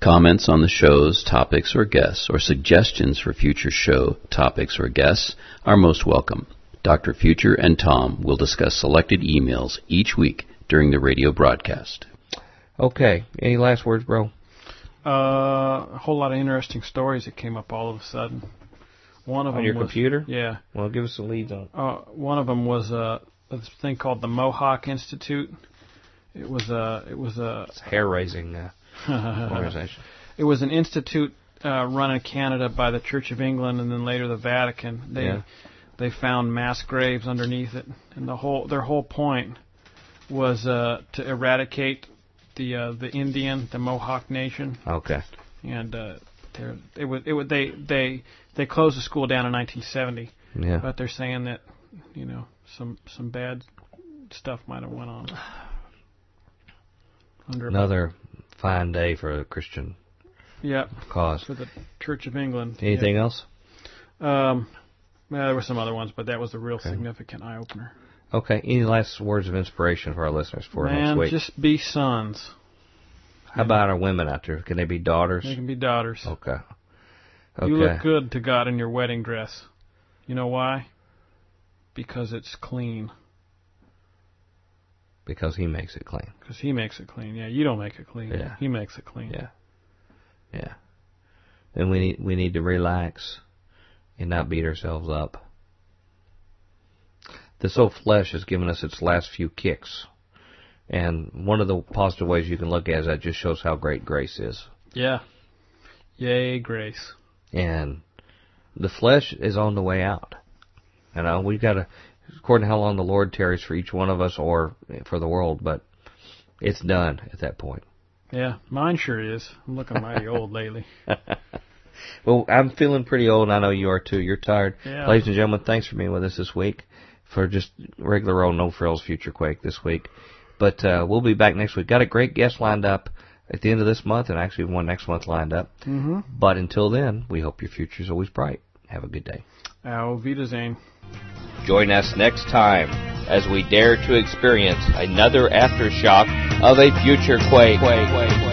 Comments on the show's topics or guests, or suggestions for future show topics or guests are most welcome. Dr. Future and Tom will discuss selected emails each week during the radio broadcast. Okay. Any last words, bro? Uh, a whole lot of interesting stories that came up all of a sudden. One of On them your was, computer? Yeah. Well, give us some leads on. it. Uh, one of them was uh, this thing called the Mohawk Institute. It was a it was a It's a hair-raising uh, [LAUGHS] organization. it was an institute uh, run in Canada by the Church of England and then later the Vatican. They Yeah. they found mass graves underneath it, and the whole their whole point was uh, to eradicate the uh, the Indian, the Mohawk Nation, Okay. and uh, they're, it was it was they they they closed the school down in 1970, Yeah. but they're saying that you know some some bad stuff might have went on. [SIGHS] Under Another fine day for a Christian yeah cause. for the Church of England. Anything else? Yeah. Um, well, there were some other ones, but that was the real Okay. significant eye opener. Okay. Any last words of inspiration for our listeners for Man, next week? just be sons. How about our women out there? Can they be daughters? They can be daughters. Okay. Okay. You look good to God in your wedding dress. You know why? Because it's clean. Because he makes it clean. Because He makes it clean. Yeah, you don't make it clean. Yeah. He makes it clean. Yeah. Yeah. And we need we need to relax and not beat ourselves up. This old flesh has given us its last few kicks. And one of the positive ways you can look at it is that just shows how great grace is. Yeah. Yay, grace. And the flesh is on the way out. You know, we've got to, according to how long the Lord tarries for each one of us or for the world, but it's done at that point. Yeah, mine sure is. I'm looking mighty [LAUGHS] old lately. [LAUGHS] Well, I'm feeling pretty old, and I know you are too. You're tired. Yeah. Ladies and gentlemen, thanks for being with us this week for just regular old No Frills Future Quake this week. But uh, we'll be back next week. Got a great guest lined up at the end of this month, and actually one next month lined up. Mm-hmm. But until then, we hope your future's always bright. Have a good day. Auf Wiedersehen. Join us next time as we dare to experience another aftershock of a future quake. quake, quake.